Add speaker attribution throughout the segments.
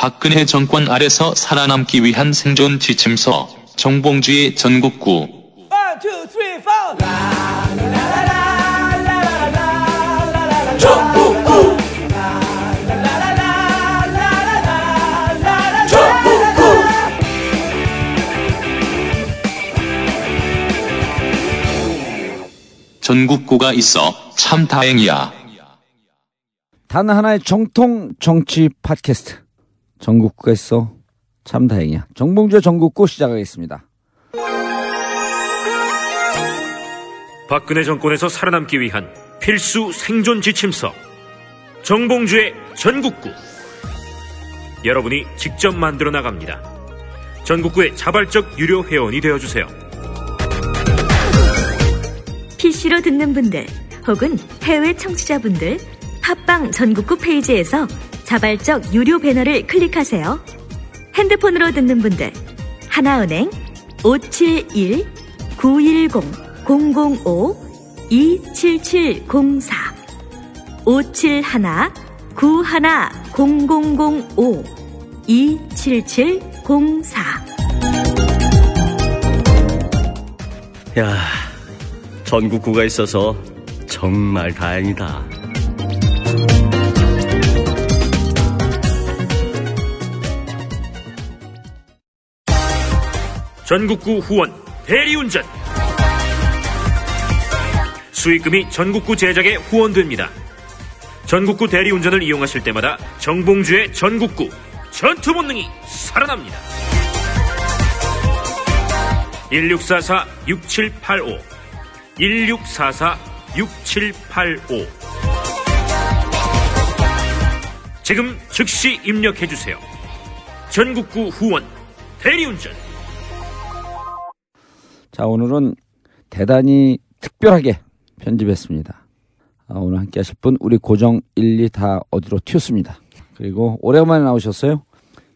Speaker 1: 박근혜 정권 아래서 살아남기 위한 생존 지침서 정봉주의 전국구
Speaker 2: One, two, three, four.
Speaker 1: 전국구가 있어 참 다행이야.
Speaker 3: 단 하나의 정통 정치 팟캐스트. 전국구가 있어. 참 다행이야. 정봉주의 전국구 시작하겠습니다.
Speaker 4: 박근혜 정권에서 살아남기 위한 필수 생존 지침서 정봉주의 전국구 여러분이 직접 만들어 나갑니다. 전국구의 자발적 유료 회원이 되어 주세요.
Speaker 5: PC로 듣는 분들 혹은 해외 청취자분들 팟빵 전국구 페이지에서 자발적 유료 배너를 클릭하세요. 핸드폰으로 듣는 분들 하나은행 571 910 005 27704 571 91 0005 27704
Speaker 6: 야, 전국구가 있어서 정말 다행이다.
Speaker 4: 전국구 후원 대리운전 수익금이 전국구 제작에 후원됩니다. 전국구 대리운전을 이용하실 때마다 정봉주의 전국구 전투 본능이 살아납니다. 1644-6785 1644-6785 지금 즉시 입력해주세요. 전국구 후원 대리운전
Speaker 3: 자, 오늘은 대단히 특별하게 편집했습니다. 아, 오늘 함께 하실 분, 우리 고정 1, 2 다 어디로 튀었습니다. 그리고 오래간만에 나오셨어요.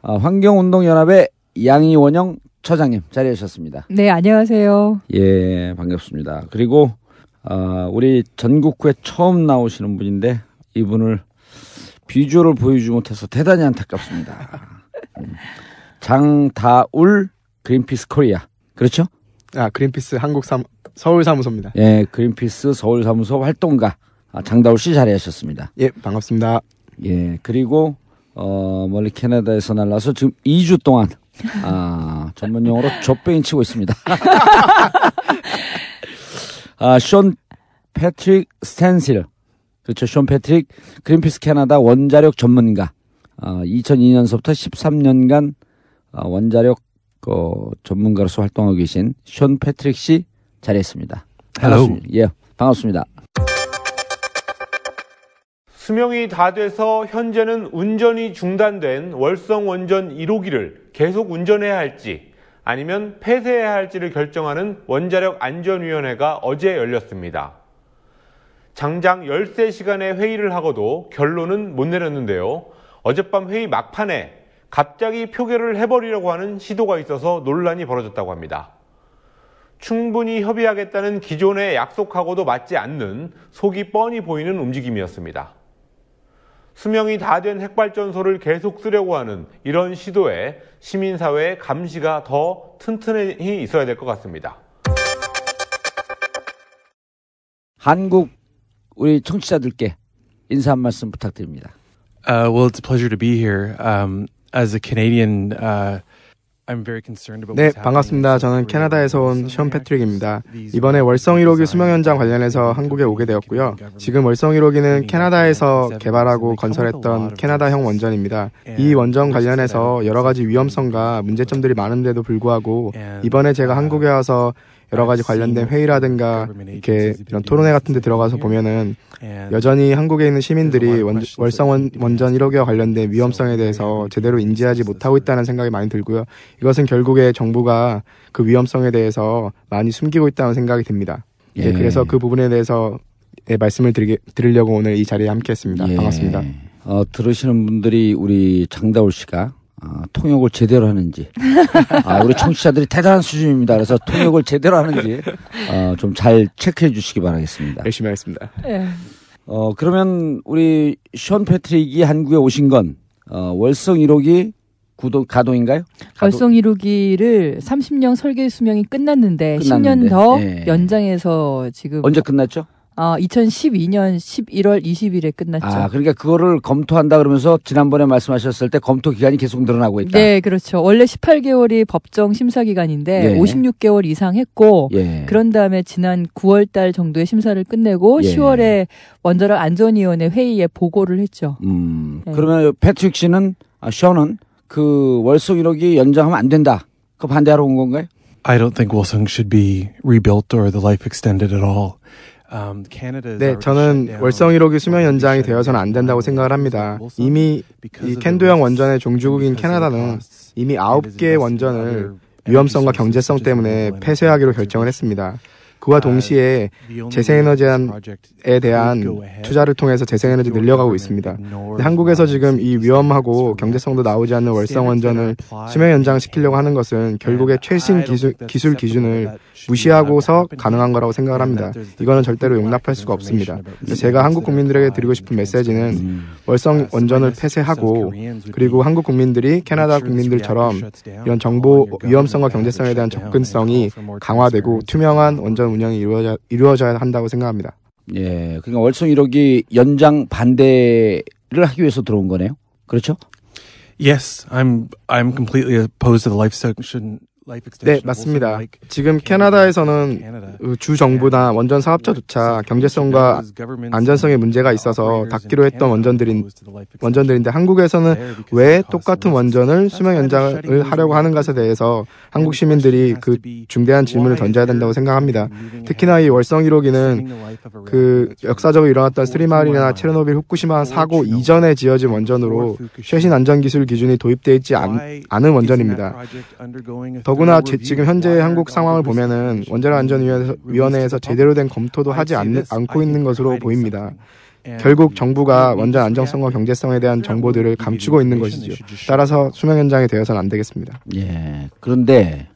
Speaker 3: 아, 환경운동연합의 양이원영 처장님 자리하셨습니다.
Speaker 7: 네, 안녕하세요.
Speaker 3: 예, 반갑습니다. 그리고 아, 우리 전국구에 처음 나오시는 분인데 이분을 비주얼을 보여주지 못해서 대단히 안타깝습니다. 음, 장다울 그린피스 코리아. 그렇죠?
Speaker 8: 아, 그린피스 한국 사 서울 사무소입니다.
Speaker 3: 예, 그린피스 서울 사무소 활동가 아, 장다울 씨 자리하셨습니다.
Speaker 8: 예, 반갑습니다.
Speaker 3: 예, 그리고 어, 멀리 캐나다에서 날라서 지금 2주 동안 아, 전문 용어로 좆배인 치고 있습니다. 아, 션 패트릭 스탠실. 그렇죠. 션 패트릭 그린피스 캐나다 원자력 전문가. 아, 2002년서부터 13년간 아, 원자력 그 전문가로서 활동하고 계신 션 패트릭 씨 자리했습니다. 반갑습니다. 예, 반갑습니다.
Speaker 9: 수명이 다 돼서 현재는 운전이 중단된 월성 원전 1호기를 계속 운전해야 할지 아니면 폐쇄해야 할지를 결정하는 원자력 안전위원회가 어제 열렸습니다. 장장 13시간의 회의를 하고도 결론은 못 내렸는데요. 어젯밤 회의 막판에 갑자기 표결을 해버리려고 하는 시도가 있어서 논란이 벌어졌다고 합니다. 충분히 협의하겠다는 기존의 약속하고도 맞지 않는 속이 뻔히 보이는 움직임이었습니다. 수명이 다 된 핵발전소를 계속 쓰려고 하는 이런 시도에 시민사회의 감시가 더 튼튼히 있어야 될 것 같습니다.
Speaker 3: 한국 우리 청취자들께 인사 한 말씀 부탁드립니다.
Speaker 10: Uh, well, it's a pleasure to be here. Um, as a Canadian, uh, I'm very concerned about
Speaker 8: 네, 반갑습니다. 저는 캐나다에서. 온 션 패트릭입니다. 이번에 월성 1호기
Speaker 10: designed
Speaker 8: 수명 현장 관련해서 한국에 오게 되었고요. 지금 월성 1호기는
Speaker 10: including
Speaker 8: 캐나다에서 개발하고 건설했던 캐나다형. 원전입니다. 이 원전 관련해서 여러 가지 위험성과 문제점들이 많은데도 불구하고 이번에 제가
Speaker 10: uh,
Speaker 8: 한국에 와서 여러 가지 관련된 회의라든가 이렇게 이런 토론회 같은 데 들어가서. 보면은 여전히 한국에 있는 시민들이 원, 월성 원, 원전
Speaker 10: answered.
Speaker 8: 1호기와 관련된 위험성에 대해서 제대로 인지하지 못하고 있다는 생각이 많이 들고요. 이것은 결국에 정부가 그 위험성에 대해서 많이 숨기고 있다는 생각이 듭니다. 예,
Speaker 3: 예.
Speaker 8: 그래서 그 부분에 대해서 예, 말씀을 드리게, 드리려고 오늘 이 자리에 함께했습니다.
Speaker 3: 예.
Speaker 8: 반갑습니다.
Speaker 3: 어, 들으시는 분들이 우리 장다울 씨가 아, 통역을 제대로 하는지 아, 우리 청취자들이 대단한 수준입니다. 그래서 통역을 제대로 하는지 어, 좀 잘 체크해 주시기 바라겠습니다.
Speaker 8: 열심히 하겠습니다.
Speaker 7: 예.
Speaker 3: 어, 그러면 우리 션 패트릭이 한국에 오신 건 어, 월성 1호기 구도 가동인가요? 가동-
Speaker 7: 월성 1호기를 30년 설계 수명이 끝났는데,
Speaker 3: 끝났는데,
Speaker 7: 10년 더
Speaker 3: 예.
Speaker 7: 연장해서 지금
Speaker 3: 언제 끝났죠?
Speaker 7: 아, 2012년 11월 20일에 끝났죠.
Speaker 3: 아, 그러니까 그거를 검토한다 그러면서 지난번에 말씀하셨을 때 검토 기간이 계속 늘어나고 있다.
Speaker 7: 네, 그렇죠. 원래 18개월이 법정 심사 기간인데
Speaker 3: 예.
Speaker 7: 56개월 이상 했고
Speaker 3: 예.
Speaker 7: 그런 다음에 지난 9월 달 정도에 심사를 끝내고
Speaker 3: 예.
Speaker 7: 10월에 원자력 안전위원회 회의에 보고를 했죠.
Speaker 3: 음,
Speaker 7: 네.
Speaker 3: 그러면 패트릭 씨는 아, 셔는 그 월성 1호기 연장하면 안 된다. 그 반대하러 온 건가요?
Speaker 10: I don't think Wilsung should be rebuilt or the life extended at all. Um,
Speaker 8: 네, 저는
Speaker 10: shut down
Speaker 8: 월성 1호기 수명 연장이 되어서는 안 된다고 생각을 합니다. 이미 이 캔도형 원전의 종주국인 캐나다는. 이미
Speaker 10: It has
Speaker 8: 아홉 개의
Speaker 10: invested in
Speaker 8: 원전을
Speaker 10: other
Speaker 8: 위험성과 경제성 때문에 폐쇄하기로. 결정을 했습니다. 그와 동시에 재생에너지에 대한 투자를 통해서 재생에너지 늘려가고 있습니다. 한국에서 지금 이 위험하고 경제성도 나오지 않는 월성 원전을 수명 연장시키려고 하는 것은 결국에 최신 기술, 기술 기준을 무시하고서 가능한 거라고 생각을 합니다. 이거는 절대로 용납할 수가 없습니다. 제가 한국 국민들에게 드리고 싶은 메시지는. 월성
Speaker 10: Uh,
Speaker 8: 원전을 폐쇄하고 그리고 한국 국민들이 캐나다 국민들처럼 이런 정보 위험성과 경제성에 대한 접근성이 강화되고. 투명한 원전 운영이 이루어져, 이루어져야 한다고 생각합니다.
Speaker 3: 예. 그러니까 월성 1호기 연장 반대를 하기 위해서 들어온 거네요. 그렇죠?
Speaker 10: Yes, I'm I'm completely opposed to the life extension life
Speaker 8: 네, 맞습니다. 지금 캐나다에서는. 그주 정부나 원전 사업자조차 경제성과 안전성에 문제가 있어서 닫기로 했던 원전들인 원전들인데 한국에서는 왜 똑같은 원전을 수명 연장을 하려고 하는 것에 대해서 한국 시민들이 그 중대한 질문을 던져야 된다고 생각합니다. 특히나 이 월성 1호기는 그 역사적으로 일어났던 스리마리나 체르노빌 후쿠시마 사고 이전에 지어진 원전으로 최신 안전 기술 기준이 도입되어 있지 않, 않은 원전입니다. 더 구나 제- 지금 현재 한국 상황을 보면은 원자력 안전위원회에서 제대로 된 검토도 하지 않, 않고 있는 것으로 보입니다. 결국 정부가 원전 안정성과 경제성에 대한 정보들을 감추고 있는 것이죠. 따라서 수명 연장이 되어서는 안 되겠습니다.
Speaker 3: 예. 그런데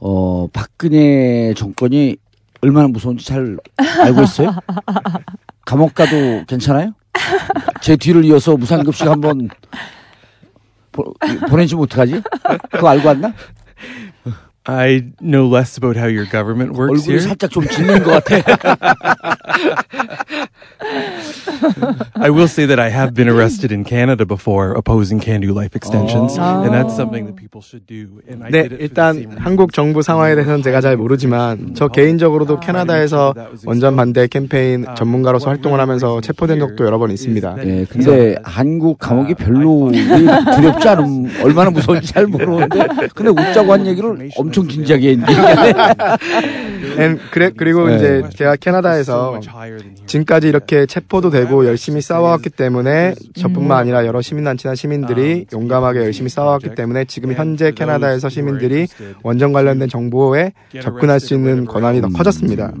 Speaker 3: 어 박근혜 정권이 얼마나 무서운지 잘 알고 있어요? 감옥 가도 괜찮아요? 제 뒤를 이어서 무상급식 한번 보, 보내주면 어떡하지? 그거 알고 왔나?
Speaker 10: I know less about how your government works
Speaker 3: 얼굴이
Speaker 10: here.
Speaker 3: 살짝 좀 짓는 것 같아.
Speaker 10: I will say that I have been arrested in Canada before opposing CANDU life extensions,
Speaker 3: Oh.
Speaker 10: and that's something that people should do. And I
Speaker 8: 네,
Speaker 10: did it
Speaker 8: 일단 한국 정부 상황에 대해서는 제가 잘 모르지만 저 개인적으로도 캐나다에서 원전 반대 캠페인 전문가로서 활동을 하면서 체포된 적도 여러 번 있습니다.
Speaker 3: 예, 근데 한국 감옥이 별로 두렵지 않음, 얼마나 무서운지 잘 모르는데, 근데 웃자고 한 얘기를 엄청 진지하게 얘기하네.
Speaker 8: And 그래 그리고
Speaker 3: 네.
Speaker 8: 이제 제가 캐나다에서 지금까지 이렇게 체포도 되고 열심히 싸워왔기 때문에 저뿐만 아니라 여러 시민단체나 시민들이 용감하게 열심히 싸워왔기 때문에 지금 현재 캐나다에서 시민들이 원전 관련된 정보에 접근할 수 있는 권한이 더 커졌습니다.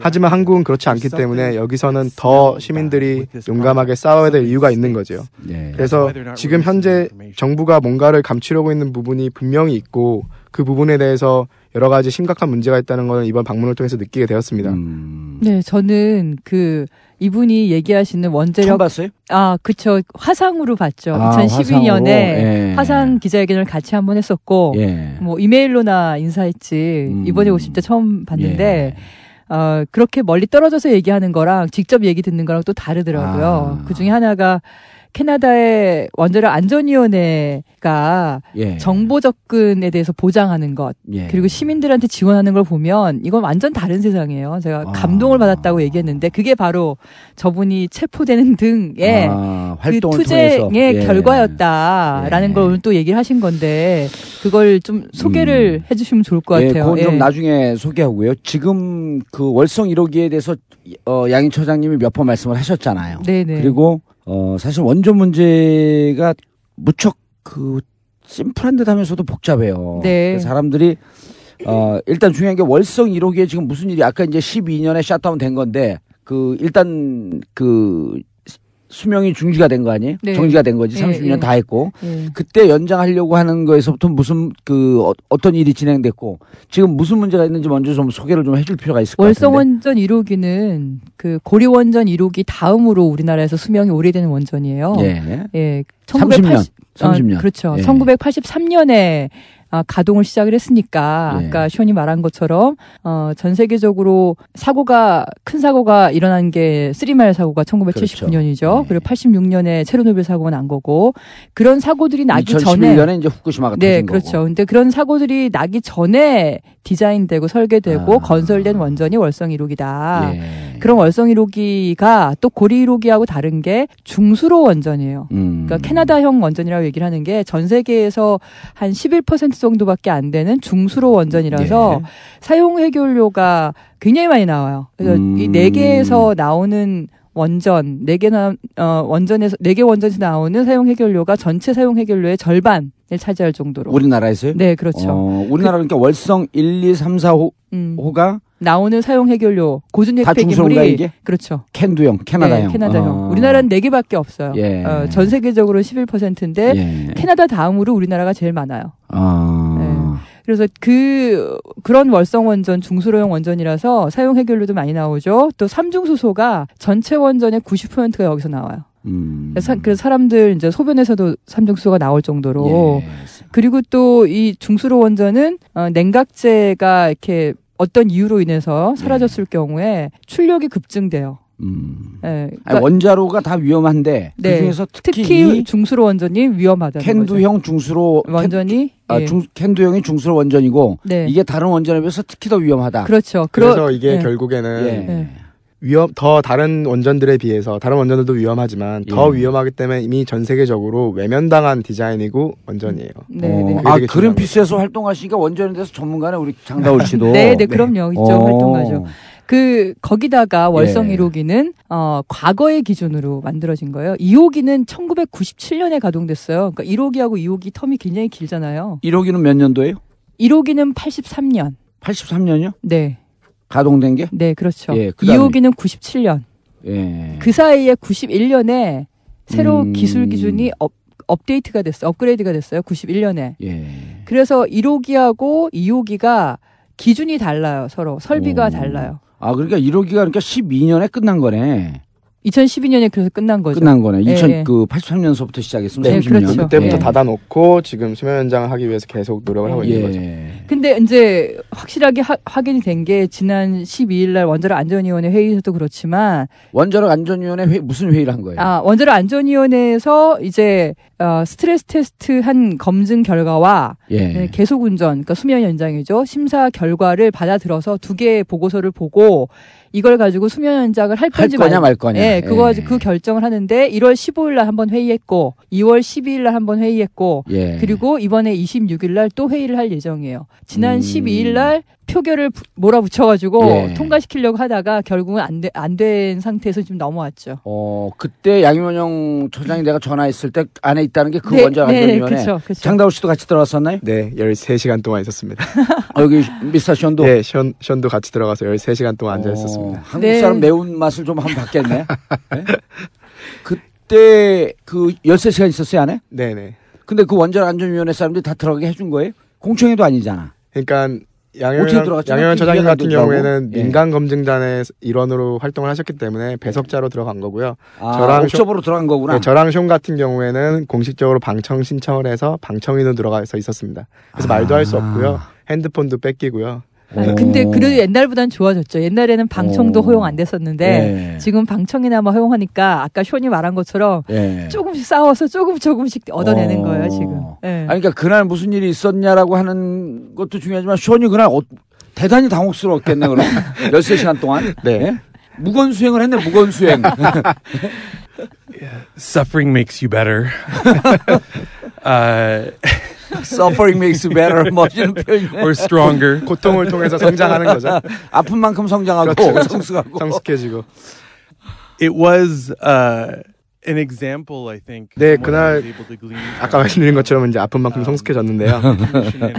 Speaker 8: 하지만 한국은 그렇지 않기 때문에 여기서는 더 시민들이 용감하게 싸워야 될 이유가 있는 거죠.
Speaker 3: 예.
Speaker 8: 그래서 지금 현재 정부가 뭔가를 감추려고 있는 부분이 분명히 있고 그 부분에 대해서 여러 가지 심각한 문제가 있다는 것은 이번 방문을 통해서 느끼게 되었습니다.
Speaker 3: 음,
Speaker 7: 네, 저는 그 이분이 얘기하시는 원자력
Speaker 3: 봤어요?
Speaker 7: 아, 그쵸. 화상으로 봤죠.
Speaker 3: 아,
Speaker 7: 2012년에
Speaker 3: 화상으로? 예.
Speaker 7: 화상 기자회견을 같이 한번 했었고
Speaker 3: 예.
Speaker 7: 뭐 이메일로나 인사했지.
Speaker 3: 음.
Speaker 7: 이번에 오실 때 처음 봤는데
Speaker 3: 예.
Speaker 7: 어, 그렇게 멀리 떨어져서 얘기하는 거랑 직접 얘기 듣는 거랑 또 다르더라고요.
Speaker 3: 아.
Speaker 7: 그 중에 하나가 캐나다의 원자력 안전위원회가
Speaker 3: 예.
Speaker 7: 정보 접근에 대해서 보장하는 것
Speaker 3: 예.
Speaker 7: 그리고 시민들한테 지원하는 걸 보면 이건 완전 다른 세상이에요. 제가
Speaker 3: 아.
Speaker 7: 감동을 받았다고 얘기했는데 그게 바로 저분이 체포되는 등의
Speaker 3: 아,
Speaker 7: 그 투쟁의.
Speaker 3: 예.
Speaker 7: 결과였다라는
Speaker 3: 예.
Speaker 7: 걸 오늘 또 얘기를 하신 건데 그걸 좀 소개를 해주시면 좋을 것
Speaker 3: 예,
Speaker 7: 같아요.
Speaker 3: 그건 좀
Speaker 7: 예.
Speaker 3: 나중에 소개하고요. 지금 그 월성 1호기에 대해서 어, 양희 처장님이 몇 번 말씀을 하셨잖아요.
Speaker 7: 네네.
Speaker 3: 그리고 어, 사실 원전 문제가 무척 그 심플한 듯 하면서도 복잡해요.
Speaker 7: 네.
Speaker 3: 그래서 사람들이 어, 일단 중요한 게 월성 1호기에 지금 무슨 일이 아까 이제 12년에 샷다운 된 건데 그 일단 그 수명이 중지가 된 거 아니에요?
Speaker 7: 네.
Speaker 3: 정지가 된 거지.
Speaker 7: 예,
Speaker 3: 30년
Speaker 7: 예.
Speaker 3: 다 했고.
Speaker 7: 예.
Speaker 3: 그때 연장하려고 하는 거에서부터 무슨 그 어, 어떤 일이 진행됐고 지금 무슨 문제가 있는지 먼저 좀 소개를 좀 해줄 필요가 있을 것 같은데.
Speaker 7: 월성원전 1호기는 그 고리원전 1호기 다음으로 우리나라에서 수명이 오래되는 원전이에요.
Speaker 3: 예.
Speaker 7: 예.
Speaker 3: 30년.
Speaker 7: 1980
Speaker 3: 30년.
Speaker 7: 어, 그렇죠.
Speaker 3: 예.
Speaker 7: 1983년에 아, 가동을 시작을 했으니까
Speaker 3: 예.
Speaker 7: 아까 시원이 말한 것처럼 어, 전 세계적으로 사고가 큰 사고가 일어난 게 쓰리마일 사고가 1979년이죠.
Speaker 3: 그렇죠.
Speaker 7: 그리고 86년에 체르노빌 사고가 난 거고 그런 사고들이 나기 전에
Speaker 3: 2011년에 이제 후쿠시마가
Speaker 7: 네, 그렇죠.
Speaker 3: 거고.
Speaker 7: 근데 그런 사고들이 나기 전에 디자인되고 설계되고
Speaker 3: 아.
Speaker 7: 건설된 원전이 월성 1호기다.
Speaker 3: 예.
Speaker 7: 그런 월성 1호기가 또 고리 1호기하고 다른 게 중수로 원전이에요.
Speaker 3: 음.
Speaker 7: 그러니까 캐나다형 원전이라고 얘기를 하는 게 전 세계에서 한 11% 정도밖에 안 되는 중수로 원전이라서
Speaker 3: 예.
Speaker 7: 사용 해결료가 굉장히 많이 나와요. 그래서
Speaker 3: 음.
Speaker 7: 이네 개에서 나오는 원전 네 개나 어 원전에서 네 개 원전에서 나오는 사용 해결료가 전체 사용 해결료의 절반을 차지할 정도로.
Speaker 3: 우리나라에서요?
Speaker 7: 네, 그렇죠.
Speaker 3: 어, 우리나라 그러니까 월성 1, 2, 3, 4호
Speaker 7: 음.
Speaker 3: 호가
Speaker 7: 나오는 사용 해결료 폐기물이
Speaker 3: 이게?
Speaker 7: 그렇죠.
Speaker 3: 캔두형, 캐나다형.
Speaker 7: 네, 캐나다형.
Speaker 3: 어.
Speaker 7: 우리나라는 네 개밖에 없어요.
Speaker 3: 예.
Speaker 7: 어, 전 세계적으로 11%인데
Speaker 3: 예.
Speaker 7: 캐나다 다음으로 우리나라가 제일 많아요.
Speaker 3: 아.
Speaker 7: 그래서 그 그런 월성 원전 중수로용 원전이라서 사용 해결료도 많이 나오죠. 또 삼중수소가 전체 원전의 90%가 여기서 나와요.
Speaker 3: 음.
Speaker 7: 그래서, 그래서 사람들 이제 소변에서도 삼중수소가 나올 정도로
Speaker 3: 예.
Speaker 7: 그리고 또 이 중수로 원전은 어, 냉각제가 이렇게 어떤 이유로 인해서 사라졌을 경우에 출력이 급증돼요.
Speaker 3: 음.
Speaker 7: 예,
Speaker 3: 아니,
Speaker 7: 그러니까
Speaker 3: 원자로가 다 위험한데
Speaker 7: 네.
Speaker 3: 그 중에서 특히,
Speaker 7: 특히
Speaker 3: 이
Speaker 7: 중수로 원전이 위험하다는 거죠.
Speaker 3: 캔두형 중수로
Speaker 7: 원전이
Speaker 3: 캔, 아,
Speaker 7: 예.
Speaker 3: 중, 캔두형이 중수로 원전이고
Speaker 7: 네.
Speaker 3: 이게 다른 원전에 비해서 특히 더 위험하다.
Speaker 7: 그렇죠.
Speaker 8: 그래서
Speaker 7: 그러-
Speaker 8: 이게
Speaker 7: 예.
Speaker 8: 결국에는
Speaker 3: 예.
Speaker 7: 네.
Speaker 8: 위험 더 다른 원전들에 비해서 다른 원전들도 위험하지만 더
Speaker 3: 예.
Speaker 8: 위험하기 때문에 이미 전 세계적으로 외면당한 디자인이고 원전이에요.
Speaker 7: 네,
Speaker 3: 어,
Speaker 7: 네.
Speaker 8: 그게
Speaker 3: 아 그린피스에서 활동하시니까 원전에 대해서 전문가네 우리 장다울 씨도.
Speaker 7: 네, 네, 그럼요. 있죠.
Speaker 3: 어.
Speaker 7: 활동하죠. 그 거기다가 월성
Speaker 3: 예.
Speaker 7: 1호기는 어 과거의 기준으로 만들어진 거예요. 2호기는 1997년에 가동됐어요. 그러니까 1호기하고 2호기 텀이 굉장히 길잖아요.
Speaker 3: 1호기는 몇 년도예요?
Speaker 7: 1호기는 83년.
Speaker 3: 83년이요?
Speaker 7: 네.
Speaker 3: 가동된 게?
Speaker 7: 네, 그렇죠.
Speaker 3: 예,
Speaker 7: 2호기는 97년.
Speaker 3: 예.
Speaker 7: 그 사이에 91년에 새로
Speaker 3: 음.
Speaker 7: 기술 기준이 업, 업데이트가 됐어요. 업그레이드가 됐어요. 91년에.
Speaker 3: 예.
Speaker 7: 그래서 1호기하고 2호기가 기준이 달라요. 서로 설비가
Speaker 3: 오.
Speaker 7: 달라요.
Speaker 3: 아 그러니까 1호기가 그러니까 12년에 끝난 거네.
Speaker 7: 2012년에 그래서 끝난 거죠.
Speaker 3: 끝난 거네.
Speaker 7: 예,
Speaker 3: 2000,
Speaker 7: 예.
Speaker 3: 그 83년서부터 시작했으면
Speaker 7: 네,
Speaker 3: 30년.
Speaker 7: 그렇죠.
Speaker 8: 그때부터
Speaker 7: 예.
Speaker 8: 닫아놓고 지금 수면 연장을 하기 위해서 계속 노력을 하고 있는 거죠.
Speaker 3: 예.
Speaker 7: 근데 이제 확실하게 하- 확인이 된 게 지난 12일 날 원자력 안전위원회 회의에서도 그렇지만
Speaker 3: 원자력 안전위원회 회, 무슨 회의를 한 거예요?
Speaker 7: 아 원자력 안전위원회에서 이제 어, 스트레스 테스트 한 검증 결과와
Speaker 3: 예.
Speaker 7: 네, 계속 운전, 그러니까 수면 연장이죠. 심사 결과를 받아들어서 두 개의 보고서를 보고 이걸 가지고 수면 연장을
Speaker 3: 할할
Speaker 7: 건지
Speaker 3: 거냐
Speaker 7: 말-
Speaker 3: 말 거냐.
Speaker 7: 예, 그거
Speaker 3: 예.
Speaker 7: 가지고 그 결정을 하는데 1월 15일 날 한번 회의했고 2월 12일 날 한번 회의했고
Speaker 3: 예.
Speaker 7: 그리고 이번에 26일 날 또 회의를 할 예정이에요. 지난
Speaker 3: 음.
Speaker 7: 12일 날 표결을 부- 몰아붙여가지고
Speaker 3: 예.
Speaker 7: 통과시키려고 하다가 결국은 안된 상태에서 지금 넘어왔죠.
Speaker 3: 어 그때 양현영 처장이 내가 전화했을 때 안에 있다는 게그
Speaker 7: 네, 네,
Speaker 3: 안전위원회.
Speaker 7: 그쵸, 그쵸.
Speaker 3: 장다울 씨도 같이 들어갔었나요?
Speaker 8: 네, 13시간 동안 있었습니다.
Speaker 3: 어, 여기 미스터 션도.
Speaker 8: 네, 션, 션도 같이 들어가서 13시간 동안 앉아
Speaker 3: 어,
Speaker 8: 있었습니다.
Speaker 3: 한국
Speaker 7: 네.
Speaker 3: 사람 매운 맛을 좀 한번 봤겠네. 네? 그때 그 13시간 있었어요, 안에?
Speaker 8: 네네.
Speaker 3: 근데 그 원자력 안전위원회 사람들이 다 들어가게 해준 거예요? 공청회도 아니잖아.
Speaker 8: 그러니까
Speaker 3: 들어갔죠?
Speaker 8: 양현영 처장님 같은? 경우에는
Speaker 3: 예.
Speaker 8: 민간 검증단의 일원으로 활동을 하셨기 때문에 배석자로 들어간 거고요.
Speaker 3: 아,
Speaker 8: 저랑
Speaker 3: 옵저버로 들어간 거구나.
Speaker 8: 네, 저랑 숀 같은 경우에는 공식적으로 방청 신청을 해서 방청인으로 들어가서 있었습니다. 그래서 말도 할수
Speaker 3: 아.
Speaker 8: 없고요. 핸드폰도 뺏기고요.
Speaker 7: 아, 근데 그래도 옛날보단 좋아졌죠. 옛날에는 방청도
Speaker 3: 오.
Speaker 7: 허용 안 됐었는데
Speaker 3: 예.
Speaker 7: 지금 방청이나마 허용하니까 아까 쇼니 말한 것처럼
Speaker 3: 예.
Speaker 7: 조금씩 싸워서 조금 조금씩 얻어내는
Speaker 3: 어.
Speaker 7: 거예요 지금. 예.
Speaker 3: 아니, 그러니까 그날 무슨 일이 있었냐라고 하는 것도 중요하지만 쇼니 그날 어, 대단히 당혹스러웠겠네, 그럼. 13시간 동안.
Speaker 8: 네.
Speaker 3: 예? 무건 수행을 했네, 무건 수행.
Speaker 10: Suffering makes you better. uh,
Speaker 3: Suffering makes you better. 멋있는 표현이네.
Speaker 10: or stronger.
Speaker 8: 고통을 통해서 성장하는 거죠.
Speaker 3: 아픈 만큼 성장하고
Speaker 8: 그렇죠.
Speaker 3: 성숙하고.
Speaker 8: 성숙해지고.
Speaker 10: It was uh, an example, I think.
Speaker 8: 네, 그날 아까 말씀드린 것처럼 이제 아픈 만큼 성숙해졌는데요.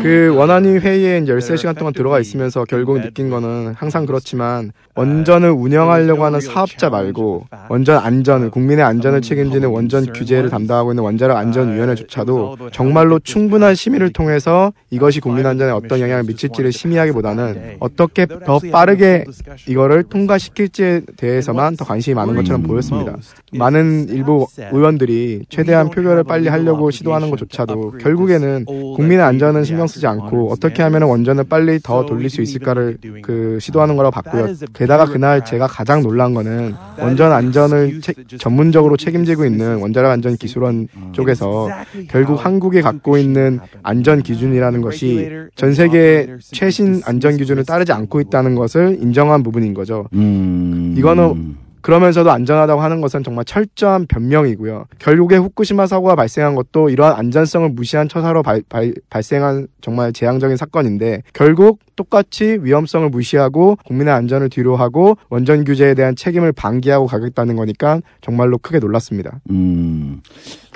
Speaker 8: 그 원안위 회의에 이제 13시간 동안 들어가 있으면서 결국 느낀 거는 항상 그렇지만 원전을 운영하려고 하는 사업자 말고 원전 안전을 국민의 안전을 책임지는 원전 규제를 담당하고 있는 원자력 안전위원회조차도 정말로 충분한 심의를 통해서 이것이 국민 안전에 어떤 영향을 미칠지를 심의하기보다는 어떻게 더 빠르게 이거를 통과시킬지에 대해서만 더 관심이 많은 것처럼 보였습니다. 많은 일부 의원들이 최대한 표결을 빨리 하려고 시도하는 것조차도 결국에는 국민의 안전은 신경 쓰지 않고 어떻게 하면 원전을 빨리 더 돌릴 수 있을까를 그 시도하는 거라고 봤고요. 게다가 그날 제가 가장 놀란 거는 원전 안전을 체- 전문적으로 책임지고 있는 원자력 안전 기술원 쪽에서 결국 한국이 갖고 있는 안전 기준이라는 것이 전 세계 최신 안전 기준을 따르지 않고 있다는 것을 인정한 부분인 거죠.
Speaker 3: 음.
Speaker 8: 이거는 그러면서도 안전하다고 하는 것은 정말 철저한 변명이고요. 결국에 후쿠시마 사고가 발생한 것도 이러한 안전성을 무시한 처사로 발, 발, 발생한 정말 재앙적인 사건인데 결국 똑같이 위험성을 무시하고 국민의 안전을 뒤로하고 원전 규제에 대한 책임을 방기하고 가겠다는 거니까 정말로 크게 놀랐습니다.
Speaker 3: 음.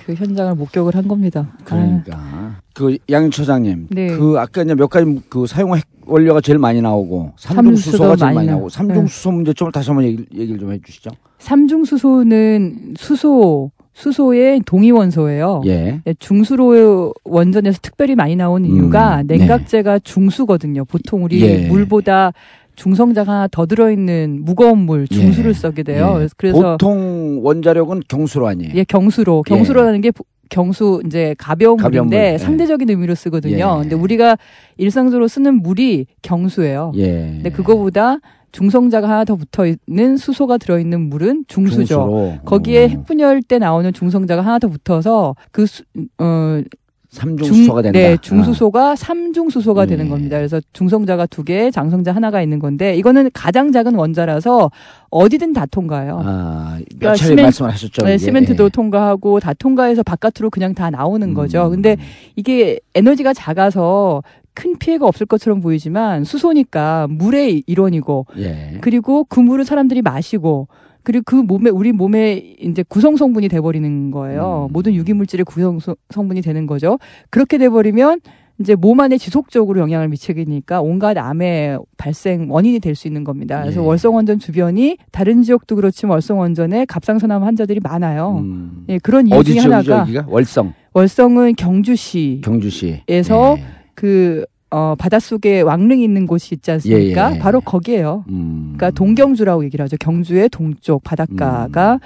Speaker 7: 그 현장을 목격을 한 겁니다.
Speaker 3: 그러니까 그 양윤 처장님,
Speaker 7: 네.
Speaker 3: 그 아까 이제 몇 가지 그 사용 핵 원료가 제일 많이 나오고
Speaker 7: 삼중수소가
Speaker 3: 제일 많이
Speaker 7: 많이
Speaker 3: 나오고. 삼중수소 문제점을 다시 한번 얘기, 얘기를 좀 해주시죠.
Speaker 7: 삼중수소는 수소, 수소의 동위 원소예요.
Speaker 3: 예.
Speaker 7: 네, 중수로 원전에서 특별히 많이 나오는 이유가
Speaker 3: 음,
Speaker 7: 냉각제가 중수거든요. 보통 우리
Speaker 3: 예.
Speaker 7: 물보다 중성자가 더 들어있는 무거운 물 중수를
Speaker 3: 예.
Speaker 7: 쓰게 돼요.
Speaker 3: 예.
Speaker 7: 그래서
Speaker 3: 보통 원자력은 경수로 아니에요.
Speaker 7: 예, 경수로.
Speaker 3: 예.
Speaker 7: 경수로라는 게 부- 경수 이제 가벼운
Speaker 3: 가벼운
Speaker 7: 물인데
Speaker 3: 물, 예.
Speaker 7: 상대적인 의미로 쓰거든요.
Speaker 3: 예.
Speaker 7: 근데 우리가 일상적으로 쓰는 물이 경수예요.
Speaker 3: 예.
Speaker 7: 근데 그거보다 중성자가 하나 더 붙어 있는 수소가 들어 있는 물은 중수죠.
Speaker 3: 중수로.
Speaker 7: 거기에
Speaker 3: 어.
Speaker 7: 핵분열 때 나오는 중성자가 하나 더 붙어서 그 수, 어,
Speaker 3: 삼중수소가 된다.
Speaker 7: 네, 중수소가 삼중수소가
Speaker 3: 예.
Speaker 7: 되는 겁니다. 그래서 중성자가 두 개, 장성자 하나가 있는 건데 이거는 가장 작은 원자라서 어디든 다 통과해요.
Speaker 3: 아, 몇
Speaker 7: 그러니까
Speaker 3: 차례
Speaker 7: 시멘-
Speaker 3: 말씀을 하셨죠.
Speaker 7: 네. 시멘트도
Speaker 3: 예.
Speaker 7: 통과하고 다 통과해서 바깥으로 그냥 다 나오는 거죠.
Speaker 3: 음.
Speaker 7: 근데 이게 에너지가 작아서 큰 피해가 없을 것처럼 보이지만 수소니까 물의 일원이고
Speaker 3: 예.
Speaker 7: 그리고 그 물을 사람들이 마시고 그리고 그 몸에 우리 몸에 이제 구성 성분이 돼 버리는 거예요.
Speaker 3: 음.
Speaker 7: 모든 유기 물질의 구성 소- 성분이 되는 거죠. 그렇게 돼 버리면 이제 몸 안에 지속적으로 영향을 미치니까 온갖 암의 발생 원인이 될 수 있는 겁니다. 그래서
Speaker 3: 예.
Speaker 7: 월성 원전 주변이 다른 지역도 그렇지만 월성 원전에 갑상선암 환자들이 많아요.
Speaker 3: 음.
Speaker 7: 예, 그런 이유 중에 하나가
Speaker 3: 여기가? 월성,
Speaker 7: 월성은 경주시
Speaker 3: 경주시.
Speaker 7: 에서
Speaker 3: 예.
Speaker 7: 그 어, 바닷속에 왕릉이 있는 곳이 있지 않습니까?
Speaker 3: 예, 예.
Speaker 7: 바로 거기에요.
Speaker 3: 음.
Speaker 7: 그러니까 동경주라고 얘기를 하죠. 경주의 동쪽 바닷가가
Speaker 3: 음.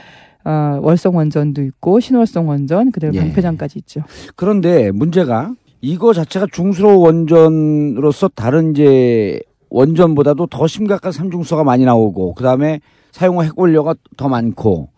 Speaker 7: 어, 월성 원전도 있고 신월성 원전 그다음에
Speaker 3: 예.
Speaker 7: 방패장까지 있죠.
Speaker 3: 그런데 문제가 이거 자체가 중수로 원전으로서 다른 이제 원전보다도 더 심각한 삼중수소가 많이 나오고 그다음에 사용 핵 원료가 더 많고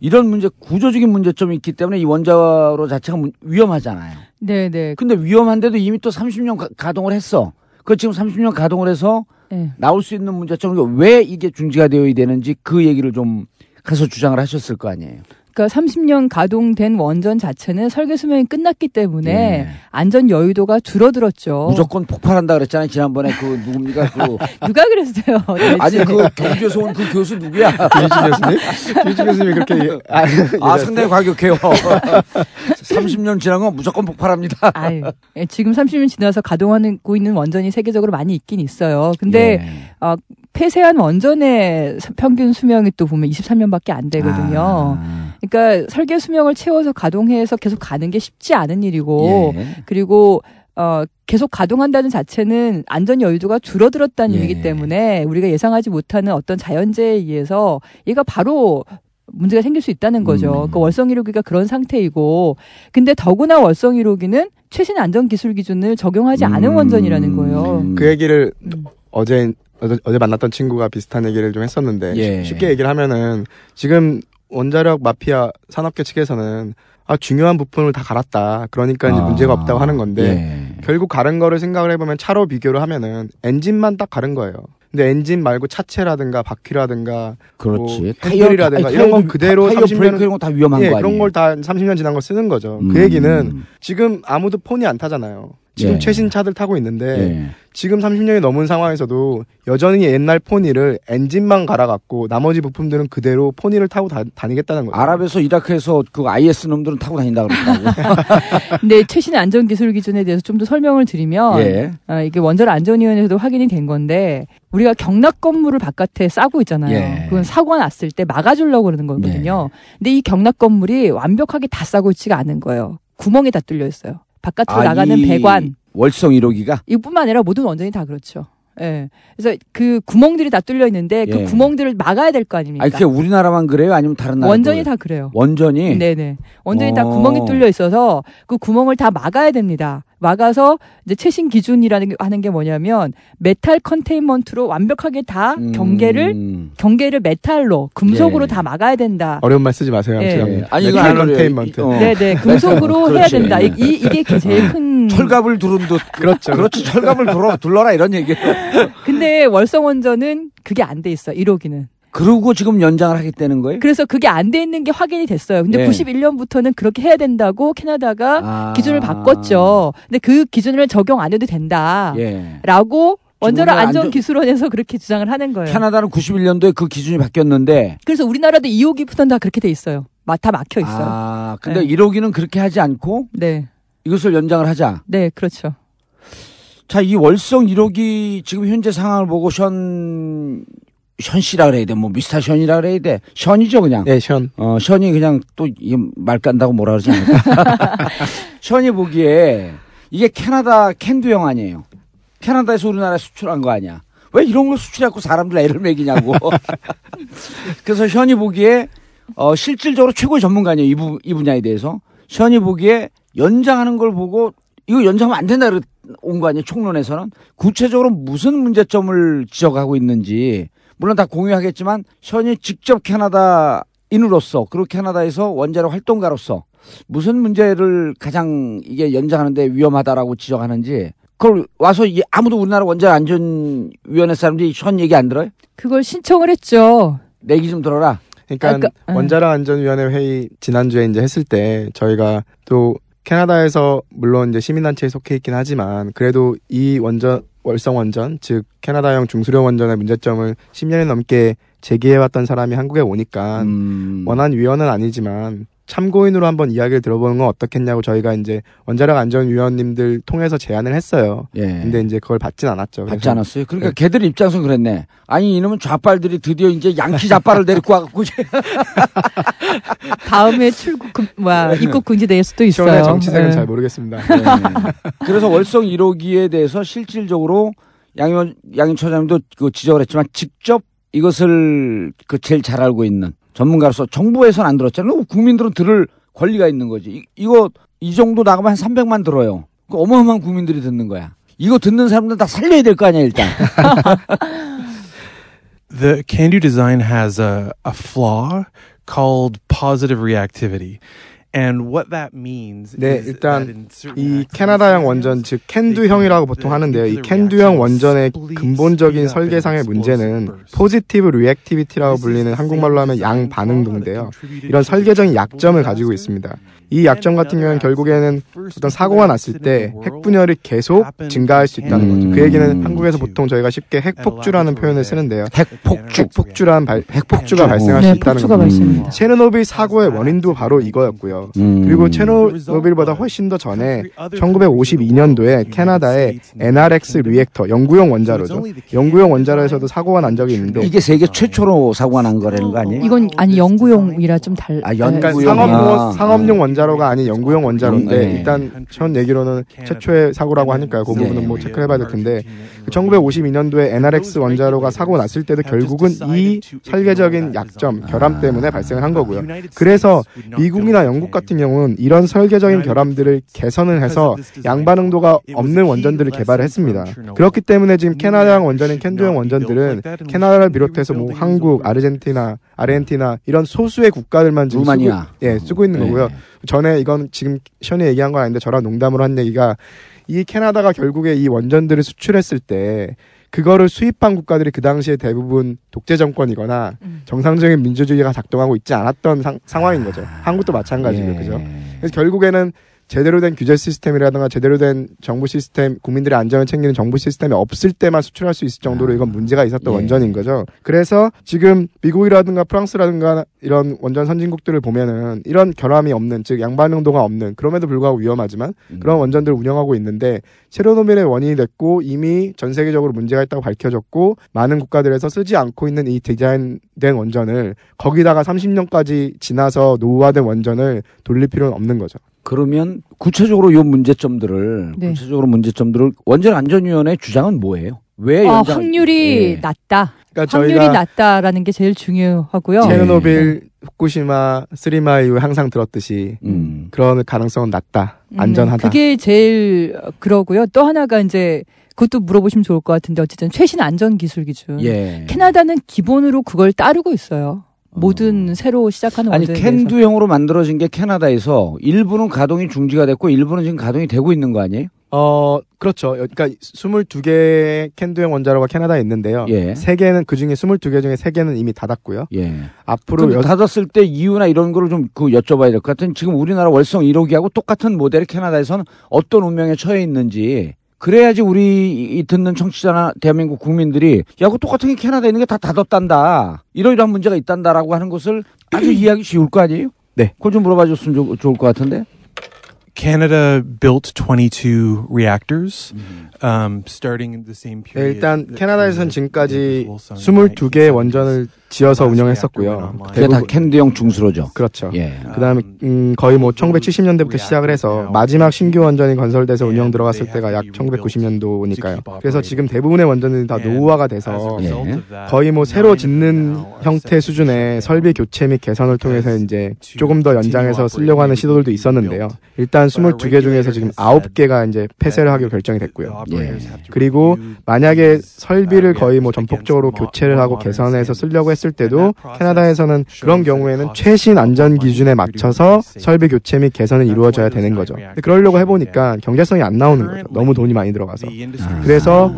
Speaker 3: 이런 문제 구조적인 문제점이 있기 때문에 이 원자로 자체가 문- 위험하잖아요.
Speaker 7: 네, 네.
Speaker 3: 근데 위험한데도 이미 또 30년 가, 가동을 했어. 그 지금 30년 가동을 해서
Speaker 7: 네.
Speaker 3: 나올 수 있는 문제점은 왜 이게 중지가 되어야 되는지 그 얘기를 좀 가서 주장을 하셨을 거 아니에요.
Speaker 7: 그러니까 30년 가동된 원전 자체는 설계 수명이 끝났기 때문에
Speaker 3: 예.
Speaker 7: 안전 여유도가 줄어들었죠.
Speaker 3: 무조건 폭발한다 그랬잖아요. 지난번에 그 누굽니까? 그
Speaker 7: 누가 그랬어요?
Speaker 3: 아니 그 경주에서 온 그 교수 누구야?
Speaker 8: 김희주 교수님? 김희주 교수님이 그렇게 아,
Speaker 3: 아 상당히 과격해요. 30년 지난 건 무조건 폭발합니다.
Speaker 7: 아유, 예, 지금 30년 지나서 가동하고 있는 원전이 세계적으로 많이 있긴 있어요. 근데
Speaker 3: 예.
Speaker 7: 어, 폐쇄한 원전의 수- 평균 수명이 또 보면 23년밖에 안 되거든요.
Speaker 3: 아,
Speaker 7: 그러니까 설계 수명을 채워서 가동해서 계속 가는 게 쉽지 않은 일이고
Speaker 3: 예.
Speaker 7: 그리고 어 계속 가동한다는 자체는 안전 여유도가 줄어들었다는
Speaker 3: 예.
Speaker 7: 의미이기 때문에 우리가 예상하지 못하는 어떤 자연재해에 의해서 얘가 바로 문제가 생길 수 있다는 거죠.
Speaker 3: 음.
Speaker 7: 그 월성 1호기가 그런 상태이고 근데 더구나 월성 1호기는 최신 안전 기술 기준을 적용하지 않은
Speaker 3: 음.
Speaker 7: 원전이라는 거예요.
Speaker 8: 그 얘기를
Speaker 7: 음.
Speaker 8: 어제 어제, 만났던 친구가 비슷한 얘기를 좀 했었는데
Speaker 3: 예.
Speaker 8: 쉽게 얘기를 하면은 지금 원자력 마피아 산업계 측에서는 아 중요한 부품을 다 갈았다. 그러니까 이제
Speaker 3: 아,
Speaker 8: 문제가 없다고 하는 건데
Speaker 3: 예.
Speaker 8: 결국 가른 거를 생각을 해보면 차로 비교를 하면은 엔진만 딱 가른 거예요. 근데 엔진 말고 차체라든가 바퀴라든가
Speaker 3: 그렇지.
Speaker 8: 뭐 핸들이라든가 이런 건 그대로
Speaker 3: 타이어
Speaker 8: 30년
Speaker 3: 브레이크 이런 거 다 위험한
Speaker 8: 예,
Speaker 3: 거 아니에요?
Speaker 8: 그런 걸 다 30년 지난 걸 쓰는 거죠.
Speaker 3: 음.
Speaker 8: 그 얘기는 지금 아무도 포니 안 타잖아요. 지금
Speaker 3: 예.
Speaker 8: 최신 차들 타고 있는데
Speaker 3: 예.
Speaker 8: 지금 30년이 넘은 상황에서도 여전히 옛날 포니를 엔진만 갈아갖고 나머지 부품들은 그대로 포니를 타고 다, 다니겠다는 거죠.
Speaker 3: 아랍에서 이라크에서 그 IS 놈들은 타고 다닌다 그러더라고.
Speaker 7: 근데 최신 안전 기술 기준에 대해서 좀 더 설명을 드리면
Speaker 3: 예.
Speaker 7: 아, 이게 원자력 안전위원회에서도 확인이 된 건데 우리가 경락 건물을 바깥에 싸고 있잖아요.
Speaker 3: 예.
Speaker 7: 그건 사고가 났을 때 막아주려고 그러는 거거든요. 근데 이 경락 건물이 완벽하게 다 싸고 있지가 않은 거예요. 구멍이 다 뚫려 있어요. 바깥으로
Speaker 3: 아,
Speaker 7: 나가는
Speaker 3: 이
Speaker 7: 배관
Speaker 3: 월성 1호기가
Speaker 7: 이뿐만 아니라 모든 원전이 다 그렇죠. 예. 그래서 그 구멍들이 다 뚫려 있는데 그
Speaker 3: 예.
Speaker 7: 구멍들을 막아야 될 거 아닙니까?
Speaker 3: 아니 그게 우리나라만 그래요? 아니면 다른 나라
Speaker 7: 원전이 다 그래요.
Speaker 3: 원전이
Speaker 7: 네네. 원전이 다
Speaker 3: 어.
Speaker 7: 구멍이 뚫려 있어서 그 구멍을 다 막아야 됩니다. 막아서 이제 최신 기준이라는 게 하는 게 뭐냐면 metal containment로 완벽하게 다
Speaker 3: 음.
Speaker 7: 경계를 경계를 metal로 금속으로
Speaker 3: 예.
Speaker 7: 다 막아야 된다.
Speaker 8: 어려운 말 쓰지 마세요.
Speaker 7: 예.
Speaker 3: 아니, 이거
Speaker 8: metal.
Speaker 3: Containment. 어.
Speaker 7: 네네 금속으로 해야
Speaker 3: 그렇지.
Speaker 7: 된다. 이, 이 이게 제일 큰.
Speaker 3: 철갑을 두른 듯
Speaker 8: 그렇죠.
Speaker 3: 그렇지 철갑을 둘러 둘러라 이런 얘기예요.
Speaker 7: 근데 월성 원전은 그게 안 돼 있어. 1호기는.
Speaker 3: 그러고 지금 연장을 하겠다는 거예요?
Speaker 7: 그래서 그게 안 돼 있는 게 확인이 됐어요. 근데
Speaker 3: 예.
Speaker 7: 91년부터는 그렇게 해야 된다고 캐나다가
Speaker 3: 아.
Speaker 7: 기준을 바꿨죠. 근데 그 기준을 적용 안 해도 된다.
Speaker 3: 예.
Speaker 7: 라고 원자력
Speaker 3: 우리나라 안전-
Speaker 7: 안전 기술원에서 그렇게 주장을 하는 거예요.
Speaker 3: 캐나다는 91년도에 그 기준이 바뀌었는데
Speaker 7: 그래서 우리나라도 2호기부터는 다 그렇게 돼 있어요. 마- 다 막혀 있어요.
Speaker 3: 아 근데
Speaker 7: 네.
Speaker 3: 1호기는 그렇게 하지 않고
Speaker 7: 네.
Speaker 3: 이것을 연장을 하자.
Speaker 7: 네, 그렇죠.
Speaker 3: 자, 이 월성 1호기 지금 현재 상황을 보고 션, 션 씨라 그래야 돼. 뭐 미스터 션이라 그래야 돼. 션이죠, 그냥.
Speaker 8: 네, 션.
Speaker 3: 어, 션이 그냥 또 말 깐다고 뭐라 그러지 않을까. 션이 보기에 이게 캐나다 캔두형 아니에요. 캐나다에서 우리나라에 수출한 거 아니야. 왜 이런 걸 수출해갖고 사람들 애를 먹이냐고. 그래서 션이 보기에 어, 실질적으로 최고의 전문가 아니에요. 이, 부, 이 분야에 대해서. 션이 보기에 연장하는 걸 보고 이거 연장하면 안 된다 온 거 아니에요. 총론에서는. 구체적으로 무슨 문제점을 지적하고 있는지 물론 다 공유하겠지만 션이 직접 캐나다인으로서 그리고 캐나다에서 원자력 활동가로서 무슨 문제를 가장 이게 연장하는데 위험하다라고 지적하는지 그걸 와서 이- 아무도 우리나라 원자력 안전위원회 사람들이 션 얘기 안 들어요?
Speaker 7: 그걸 신청을 했죠.
Speaker 3: 내 얘기 좀 들어라.
Speaker 8: 그러니까
Speaker 7: 아까, 음.
Speaker 8: 원자력 안전위원회 회의 지난주에 이제 했을 때 저희가 또 캐나다에서 물론 이제 시민단체에 속해 있긴 하지만 그래도 이 원전 월성 원전 즉 캐나다형 중수령 원전의 문제점을 10년이 넘게 제기해왔던 사람이 한국에 오니까
Speaker 3: 음.
Speaker 8: 원한 위원은 아니지만 참고인으로 한번 이야기를 들어보는 건 어떻겠냐고 저희가 이제 원자력 안전위원님들 통해서 제안을 했어요.
Speaker 3: 예.
Speaker 8: 근데 이제 그걸 받진 않았죠.
Speaker 3: 받지
Speaker 8: 그래서
Speaker 3: 않았어요. 그러니까
Speaker 8: 네.
Speaker 3: 걔들 입장에서 그랬네. 아니 이놈은 좌빨들이 드디어 이제 양키 좌빨을 데리고 와갖고
Speaker 7: 다음에 출국 금, 뭐야 입국 금지될 수도 있어요.
Speaker 8: 정치색은
Speaker 7: 네.
Speaker 8: 잘 모르겠습니다.
Speaker 3: 네. 그래서 월성 1호기에 대해서 실질적으로 양현 양현 처장님도 그 지적을 했지만 직접 이것을 그 제일 잘 알고 있는 전문가로서 정부에서는 안 들었잖아요. 국민들은 들을 권리가 있는 거지. 이, 이거 이 정도 나가면 한 300만 들어요. 그 어마어마한 국민들이 듣는 거야. 이거 듣는 사람들 다 살려야 될 거 아니야 일단.
Speaker 10: The Candu design has a, a flaw called positive reactivity. And what that means
Speaker 8: 네, 일단 이 캐나다형 원전 즉 캔두형이라고 보통 하는데요. 이 캔두형 원전의 근본적인 설계상의 문제는 positive reactivity라고 불리는 한국말로 하면 양 반응도인데요. 이런 설계적인 약점을 가지고 있습니다. 이 약점 같은 경우는 결국에는 어떤 사고가 났을 때 핵분열이 계속 증가할 수 있다는 거죠. 그 얘기는 한국에서 보통 저희가 쉽게 핵폭주라는 표현을 쓰는데요.
Speaker 3: 핵폭주.
Speaker 8: 핵폭주란 발, 핵폭주가 발생할 수
Speaker 7: 네,
Speaker 8: 있다는.
Speaker 7: 발생합니다.
Speaker 8: 체르노빌 사고의 원인도 바로 이거였고요.
Speaker 3: 음.
Speaker 8: 그리고 체르노빌보다 훨씬 더 전에 1952년도에 캐나다의 NRX 리액터 영구용 원자로죠. 영구용 원자로에서도 사고가 난 적이 있는데
Speaker 3: 이게 세계 최초로 사고가 난 거라는 거 아니에요?
Speaker 7: 이건 아니 연구용이라 좀 달.
Speaker 3: 아,
Speaker 7: 네.
Speaker 8: 그러니까
Speaker 3: 연구용.
Speaker 8: 상업용,
Speaker 3: 아.
Speaker 8: 상업용 원자 로가 아닌 영구용 원자로인데
Speaker 3: 네.
Speaker 8: 일단 전 얘기로는 최초의 사고라고 하니까요. 그 부분은 뭐 체크를 해봐야 될 텐데 1952년도에 NRX 원자로가 사고 났을 때도 결국은 이 설계적인 약점, 결함 때문에 발생을 한 거고요. 그래서 미국이나 영국 같은 경우는 이런 설계적인 결함들을 개선을 해서 양반응도가 없는 원전들을 개발을 했습니다. 그렇기 때문에 지금 캐나다형 원전인 캔두형 원전들은 캐나다를 비롯해서 뭐 한국, 아르헨티나, 아르헨티나 이런 소수의 국가들만 지금
Speaker 3: 루마니아.
Speaker 8: 쓰고, 예, 쓰고 있는
Speaker 3: 네.
Speaker 8: 거고요. 전에 이건 지금 션이 얘기한 건 아닌데 저랑 농담으로 한 얘기가 이 캐나다가 결국에 이 원전들을 수출했을 때 그거를 수입한 국가들이 그 당시에 대부분 독재 정권이거나
Speaker 7: 음.
Speaker 8: 정상적인 민주주의가 작동하고 있지 않았던 상, 상황인 거죠. 한국도 마찬가지고요.
Speaker 3: 예.
Speaker 8: 그죠? 그래서 결국에는 제대로 된 규제 시스템이라든가 제대로 된 정부 시스템, 국민들의 안전을 챙기는 정부 시스템이 없을 때만 수출할 수 있을 정도로 이건 문제가 있었던
Speaker 3: 예.
Speaker 8: 원전인 거죠. 그래서 지금 미국이라든가 프랑스라든가 이런 원전 선진국들을 보면은 이런 결함이 없는 즉 양반응도가 없는 그럼에도 불구하고 위험하지만
Speaker 3: 음.
Speaker 8: 그런 원전들을 운영하고 있는데 체르노빌의 원인이 됐고 이미 전 세계적으로 문제가 있다고 밝혀졌고 많은 국가들에서 쓰지 않고 있는 이 디자인된 원전을 거기다가 30년까지 지나서 노후화된 원전을 돌릴 필요는 없는 거죠.
Speaker 3: 그러면 구체적으로 요 문제점들을
Speaker 7: 네.
Speaker 3: 구체적으로 문제점들을 원전 안전위원회 주장은 뭐예요? 왜
Speaker 7: 아,
Speaker 3: 연장
Speaker 7: 확률이
Speaker 3: 예.
Speaker 7: 낮다.
Speaker 8: 그러니까
Speaker 7: 확률이 낮다라는 게 제일 중요하고요.
Speaker 3: 네.
Speaker 8: 체르노빌, 후쿠시마, 스리마 이후에 항상 들었듯이
Speaker 3: 음.
Speaker 8: 그런 가능성은 낮다,
Speaker 7: 음,
Speaker 8: 안전하다.
Speaker 7: 그게 제일 그러고요. 또 하나가 이제 그것도 물어보시면 좋을 것 같은데 어쨌든 최신 안전 기술 기준.
Speaker 3: 예.
Speaker 7: 캐나다는 기본으로 그걸 따르고 있어요. 모든 새로 시작하는
Speaker 3: 아니. 캔두형으로 만들어진 게 캐나다에서 일부는 가동이 중지가 됐고 일부는 지금 가동이 되고 있는 거 아니에요?
Speaker 8: 어, 그렇죠. 그러니까 22개의 캔두형 원자로가 캐나다에 있는데요.
Speaker 3: 예.
Speaker 8: 세 개는 그 중에 22개 중에 세 개는 이미 닫았고요.
Speaker 3: 예.
Speaker 8: 앞으로 여,
Speaker 3: 닫았을 때 이유나 이런 거를 좀 그 여쭤봐야 될 것 같은 지금 우리나라 월성 1호기하고 똑같은 모델이 캐나다에서는 어떤 운명에 처해 있는지 그래야지 우리 듣는 청취자나 대한민국 국민들이 야, 그 똑같은 게 캐나다에 있는 게 다 닫았단다. 이러이러한 문제가 있단다라고 하는 것을 아주 이해하기 쉬울 거 아니에요?
Speaker 8: 네.
Speaker 3: 그걸 좀 물어봐 줬으면 좋, 좋을 것 같은데.
Speaker 10: Canada built 22 reactors, um, starting in the same
Speaker 8: 네,
Speaker 10: period.
Speaker 8: 일단
Speaker 10: that
Speaker 8: 캐나다에서는
Speaker 10: Korea
Speaker 8: 지금까지
Speaker 10: built Wolsong in
Speaker 8: 22개의 원전을 지어서 운영했었고요.
Speaker 3: 그게 다 캔드형 중수로죠.
Speaker 8: 그렇죠.
Speaker 3: 예.
Speaker 8: 그다음에 음, 거의 뭐 1970년대부터 시작을 해서 마지막 신규 원전이 건설돼서 운영 들어갔을 때가 약 1990년도니까요. 그래서 지금 대부분의 원전들이 다 노후화가 돼서
Speaker 3: 예.
Speaker 8: 거의 뭐 새로 짓는 형태 수준의 설비 교체 및 개선을 통해서 이제 조금 더 연장해서 쓰려고 하는 시도들도 있었는데요. 일단 22개 중에서 지금 9개가 이제 폐쇄를 하기로 결정이 됐고요.
Speaker 3: 예.
Speaker 8: 그리고 만약에 설비를 거의 뭐 전폭적으로 교체를 하고 개선해서 쓰려고 했을 때도 캐나다에서는 그런 경우에는 최신 안전 기준에 맞춰서 설비 교체 및 개선이 이루어져야 되는 거죠. 그러려고 해보니까 경제성이 안 나오는 거죠. 너무 돈이 많이 들어가서. 그래서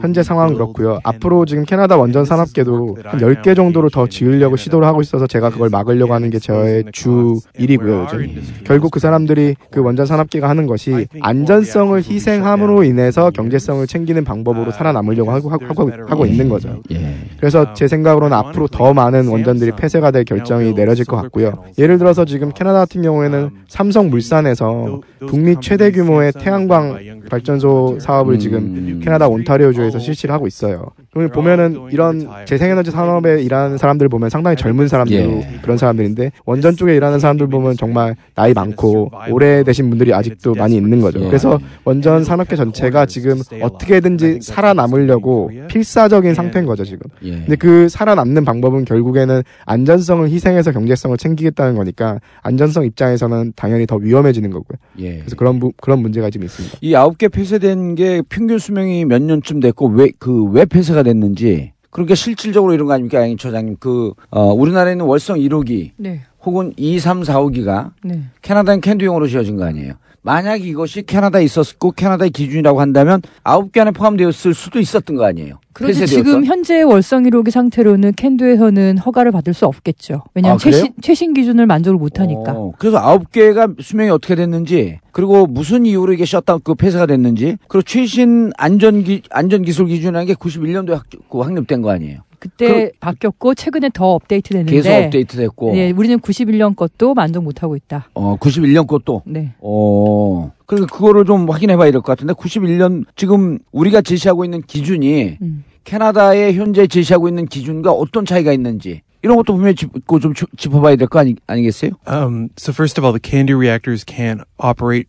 Speaker 8: 현재 상황은 그렇고요. 앞으로 지금 캐나다 원전 산업계도 한 10개 정도로 더 지으려고 시도를 하고 있어서 제가 그걸 막으려고 하는 게 저의 주 일이고요, 요즘. 결국 그 사람들이 그 원전 산업계가 하는 것이 안전성을 희생함으로 인해서 경제성을 챙기는 방법으로 살아남으려고 하고, 하고, 하고 있는 거죠.
Speaker 3: 예.
Speaker 8: 그래서 제 생각으로는 앞으로 더 많은 원전들이 폐쇄가 될 결정이 내려질 것 같고요. 예를 들어서 지금 캐나다 같은 경우에는 삼성 물산에서 북미 최대 규모의 태양광 발전소 사업을 지금 캐나다 온타리오주 에서 실시를 하고 있어요. 그러면 보면은 이런 재생에너지 산업에 일하는 사람들 보면 상당히 젊은 사람들
Speaker 3: 예.
Speaker 8: 그런 사람들인데 원전 쪽에 일하는 사람들 보면 정말 나이 많고 오래되신 분들이 아직도 많이 있는 거죠.
Speaker 3: 예.
Speaker 8: 그래서 원전 산업계 전체가 지금 어떻게든지 살아남으려고 필사적인 상태인 거죠 지금.
Speaker 3: 예.
Speaker 8: 근데 그 살아남는 방법은 결국에는 안전성을 희생해서 경제성을 챙기겠다는 거니까 안전성 입장에서는 당연히 더 위험해지는 거고요.
Speaker 3: 예.
Speaker 8: 그래서 그런 부- 그런 문제가 지금 있습니다.
Speaker 3: 이 아홉 개 폐쇄된 게 평균 수명이 몇 년쯤 됐고 왜 그왜 폐쇄가 됐는지 그러니까 실질적으로 이런 거 아닙니까, 양 처장님? 그 어, 우리나라에 있는 월성 1호기
Speaker 7: 네.
Speaker 3: 혹은 2, 3, 4호기가
Speaker 7: 네.
Speaker 3: 캐나다는 캔두형으로 지어진 거 아니에요? 만약 이것이 캐나다에 있었고 캐나다의 기준이라고 한다면 아홉 개 안에 포함되었을 수도 있었던 거 아니에요? 폐쇄되었던?
Speaker 7: 지금 현재 월성 1호기 상태로는 캔두에서는 허가를 받을 수 없겠죠. 왜냐하면
Speaker 3: 아?
Speaker 7: 최신, 최신 기준을 만족을 못하니까.
Speaker 3: 어, 그래서 아홉 개가 수명이 어떻게 됐는지 그리고 무슨 이유로 이게 셧다운 그 폐쇄가 됐는지 그리고 최신 안전 기 안전 기술 기준이라는 게 91년도에 확, 그 확립된 거 아니에요?
Speaker 7: 그때 바뀌었고 최근에 더 업데이트 됐는데
Speaker 3: 계속 업데이트 됐고
Speaker 7: 예, 우리는 91년 것도 만족 못 하고 있다.
Speaker 3: 어 91년 것도
Speaker 7: 네.
Speaker 3: 어 그러니까 그거를 좀 확인해 봐야 될 것 같은데 91년 지금 우리가 제시하고 있는 기준이
Speaker 7: 음.
Speaker 3: 캐나다에 현재 제시하고 있는 기준과 어떤 차이가 있는지 이런 것도 분명히 짚고 좀 짚- 짚어봐야 될 거 아니, 아니겠어요?
Speaker 10: Um, so first of all, the CANDU reactors can't operate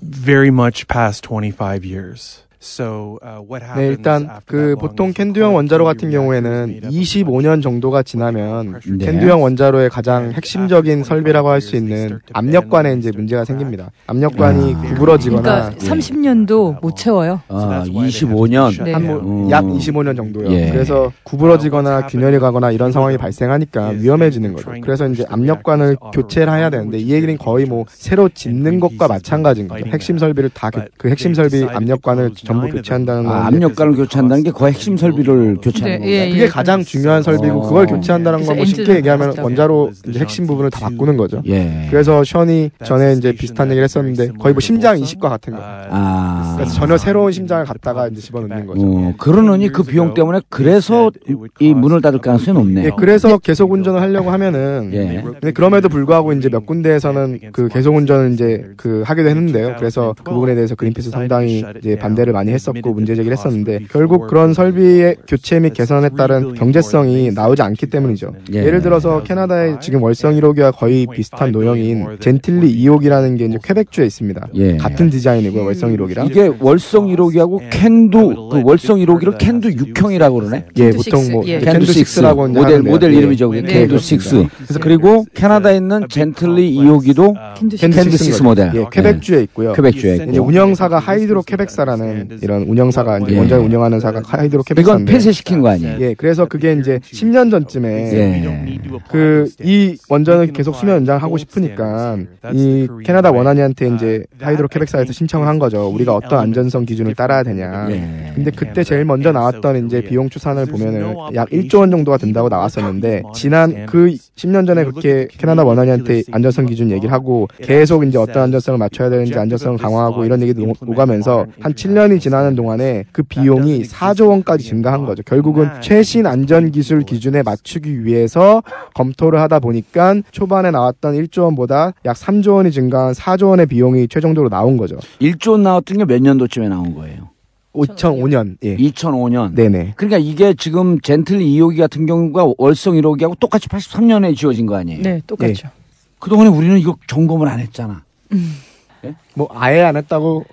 Speaker 10: very much past 25 years. So uh, what
Speaker 8: 네,
Speaker 10: happens
Speaker 8: 일단 그 보통 캔두형 원자로 같은 경우에는
Speaker 10: made up of
Speaker 8: 25년 정도가 지나면
Speaker 3: 네.
Speaker 8: 캔두형 원자로의 가장 핵심적인 설비라고 할 수 있는 압력관에 이제 문제가 생깁니다. 압력관이
Speaker 3: 아.
Speaker 8: 구부러지거나
Speaker 7: 그러니까 30년도 못 채워요.
Speaker 3: 아 25년
Speaker 7: 네.
Speaker 8: 한. 약 25년 정도요.
Speaker 3: 예.
Speaker 8: 그래서 구부러지거나 균열이 가거나 이런 상황이 발생하니까 위험해지는 거죠. 그래서 이제 압력관을 교체를 해야 되는데 이 얘기는 거의 뭐 새로 짓는 것과 마찬가지인 거죠. 핵심 설비를 다 그 핵심 설비 압력관을 전부 교체한다는 건
Speaker 3: 아, 압력관을 교체한다는 게 거의 핵심 설비를 교체하는
Speaker 7: 네? 예,
Speaker 8: 그게 가장 중요한 설비고
Speaker 3: 어.
Speaker 8: 그걸 교체한다는
Speaker 7: 그래서
Speaker 8: 건뭐 쉽게 얘기하면. 원자로 이제 핵심 부분을 다 바꾸는 거죠.
Speaker 3: 예.
Speaker 8: 그래서 션이 전에 이제 비슷한 얘기를 했었는데 거의 뭐 심장 이식과 같은 거.
Speaker 3: 아.
Speaker 8: 그래서 전혀 새로운 심장을 갖다가 이제 집어넣는 거죠.
Speaker 3: 어, 그러느니 그 비용 때문에 그래서 이 문을 닫을 가능성이 높네요.
Speaker 8: 예, 그래서 계속 운전을 하려고 하면은
Speaker 3: 예.
Speaker 8: 근데 그럼에도 불구하고 이제 몇 군데에서는 그 계속 운전을 이제 그 하기도 했는데요. 그래서 그 부분에 대해서 그린피스 상당히 이제 반대를 많이 했었고 문제 제기를 했었는데 결국 그런 설비의 교체 및 개선에 따른 경제성이 나오지 않기 때문이죠.
Speaker 3: 예.
Speaker 8: 예를 들어서 캐나다의 지금 월성 1호기와 거의 비슷한 노형인 젠틸리 2호기라는 게 이제 퀘벡주에 있습니다.
Speaker 3: 예.
Speaker 8: 같은 디자인이고요. 월성 1호기랑.
Speaker 3: 이게 월성 1호기하고 캔두 그 월성 1호기를 캔두 6형이라고 그러네.
Speaker 8: 예, 보통 뭐
Speaker 7: 예.
Speaker 8: 캔두 6라고
Speaker 3: 모델 모델 이름이죠. 그게
Speaker 7: 네,
Speaker 3: 캔두
Speaker 8: 그렇습니다.
Speaker 3: 6. 그래서 그리고 캐나다에 있는 젠틸리 2호기도
Speaker 7: 캔두
Speaker 8: 캔두
Speaker 3: 캔두
Speaker 8: 6
Speaker 3: 6 모델.
Speaker 8: 예, 퀘벡주에 있고요. 이제
Speaker 3: 있고.
Speaker 8: 운영사가 하이드로 퀘벡사라는 이런 운영사가 이제
Speaker 3: 예.
Speaker 8: 원전을 운영하는 사가 하이드로
Speaker 3: 이건
Speaker 8: 퀘벡사인데
Speaker 3: 폐쇄시킨 거 아니에요?
Speaker 8: 예, 그래서 그게 이제 10년 전쯤에
Speaker 3: 예.
Speaker 8: 그이 원전을 계속 수명 연장하고 싶으니까 이 캐나다 원안이한테 이제 하이드로 퀘벡사에서 신청을 한 거죠. 우리가 어떤 안전성 기준을 따라야 되냐.
Speaker 3: 예.
Speaker 8: 근데 그때 제일 먼저 나왔던 이제 비용 추산을 보면은 약 1조 원 정도가 든다고 나왔었는데 지난 그 10년 전에 그렇게 캐나다 원안이한테 안전성 기준 얘기를 하고 계속 이제 어떤 안전성을 맞춰야 되는지 안전성을 강화하고 이런 얘기도 오- 오가면서 한 7년이 지나는 동안에 그 비용이 4조 원까지 증가한 거죠. 결국은 최신 안전 기술 기준에 맞추기 위해서 검토를 하다 보니까 초반에 나왔던 1조 원보다 약 3조 원이 증가한 4조 원의 비용이 최종적으로 나온 거죠.
Speaker 3: 1조 원 나왔던 게 몇 년도쯤에 나온 거예요?
Speaker 8: 2005년. 예.
Speaker 3: 2005년.
Speaker 8: 네네.
Speaker 3: 그러니까 이게 지금 젠틀리 2호기 같은 경우가 월성 1호기하고 똑같이 83년에 지어진 거 아니에요?
Speaker 7: 네, 똑같죠.
Speaker 3: 그동안에 우리는 이거 점검을 안 했잖아.
Speaker 8: 뭐 아예 안 했다고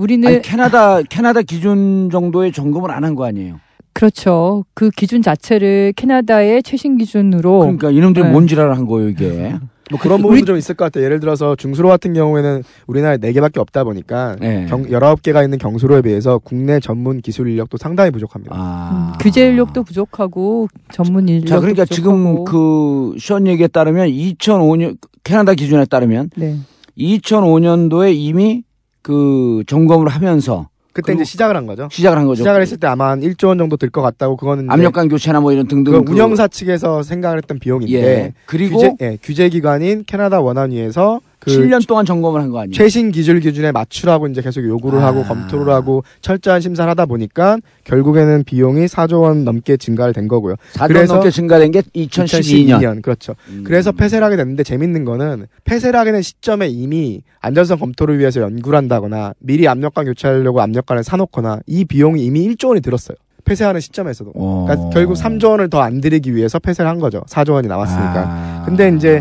Speaker 7: 우리는
Speaker 3: 아니, 캐나다 캐나다 기준 정도의 점검을 안 한 거 아니에요?
Speaker 7: 그렇죠. 그 기준 자체를 캐나다의 최신 기준으로
Speaker 3: 그러니까 이놈들이
Speaker 7: 네.
Speaker 3: 뭔 지랄을 한 거예요 이게.
Speaker 8: 뭐 그런 부분도 좀 있을 것 같아요. 예를 들어서 중수로 같은 경우에는 우리나라에 4개밖에 없다 보니까
Speaker 3: 네.
Speaker 8: 경, 19개가 있는 경수로에 비해서 국내 전문 기술 인력도 상당히 부족합니다.
Speaker 3: 아.
Speaker 7: 음, 규제 인력도 부족하고 전문 인력도
Speaker 3: 자 그러니까
Speaker 7: 부족하고.
Speaker 3: 지금 그션 얘기에 따르면 2005년 캐나다 기준에 따르면
Speaker 7: 네.
Speaker 3: 2005년도에 이미 그 점검을 하면서
Speaker 8: 그때 이제 시작을 한 거죠.
Speaker 3: 시작을 한 거죠.
Speaker 8: 시작을 했을 때 아마 한 1조 원 정도 들 것 같다고 그거는
Speaker 3: 압력관 교체나 뭐 이런 등등
Speaker 8: 그- 운영사 측에서 생각을 했던 비용인데
Speaker 3: 예. 그리고
Speaker 8: 규제, 예, 규제 기관인 캐나다 원안위에서 그
Speaker 3: 7년 동안 점검을 한 거 아니에요?
Speaker 8: 최신 기술 기준에 맞추라고 이제 계속 요구를
Speaker 3: 아.
Speaker 8: 하고 검토를 하고 철저한 심사를 하다 보니까 결국에는 비용이 4조 원 넘게 증가를 된 거고요.
Speaker 3: 4조
Speaker 8: 그래서
Speaker 3: 넘게 증가된 게 2012년.
Speaker 8: 그렇죠.
Speaker 3: 음.
Speaker 8: 그래서 폐쇄를 하게 됐는데 재밌는 거는 폐쇄를 하게 된 시점에 이미 안전성 검토를 위해서 연구를 한다거나 미리 압력관 교체하려고 압력관을 사놓거나 이 비용이 이미 1조 원이 들었어요. 폐쇄하는 시점에서도.
Speaker 3: 어.
Speaker 8: 그러니까 결국 3조 원을 더 안 들이기 위해서 폐쇄를 한 거죠. 4조 원이 나왔으니까.
Speaker 3: 아.
Speaker 8: 근데 이제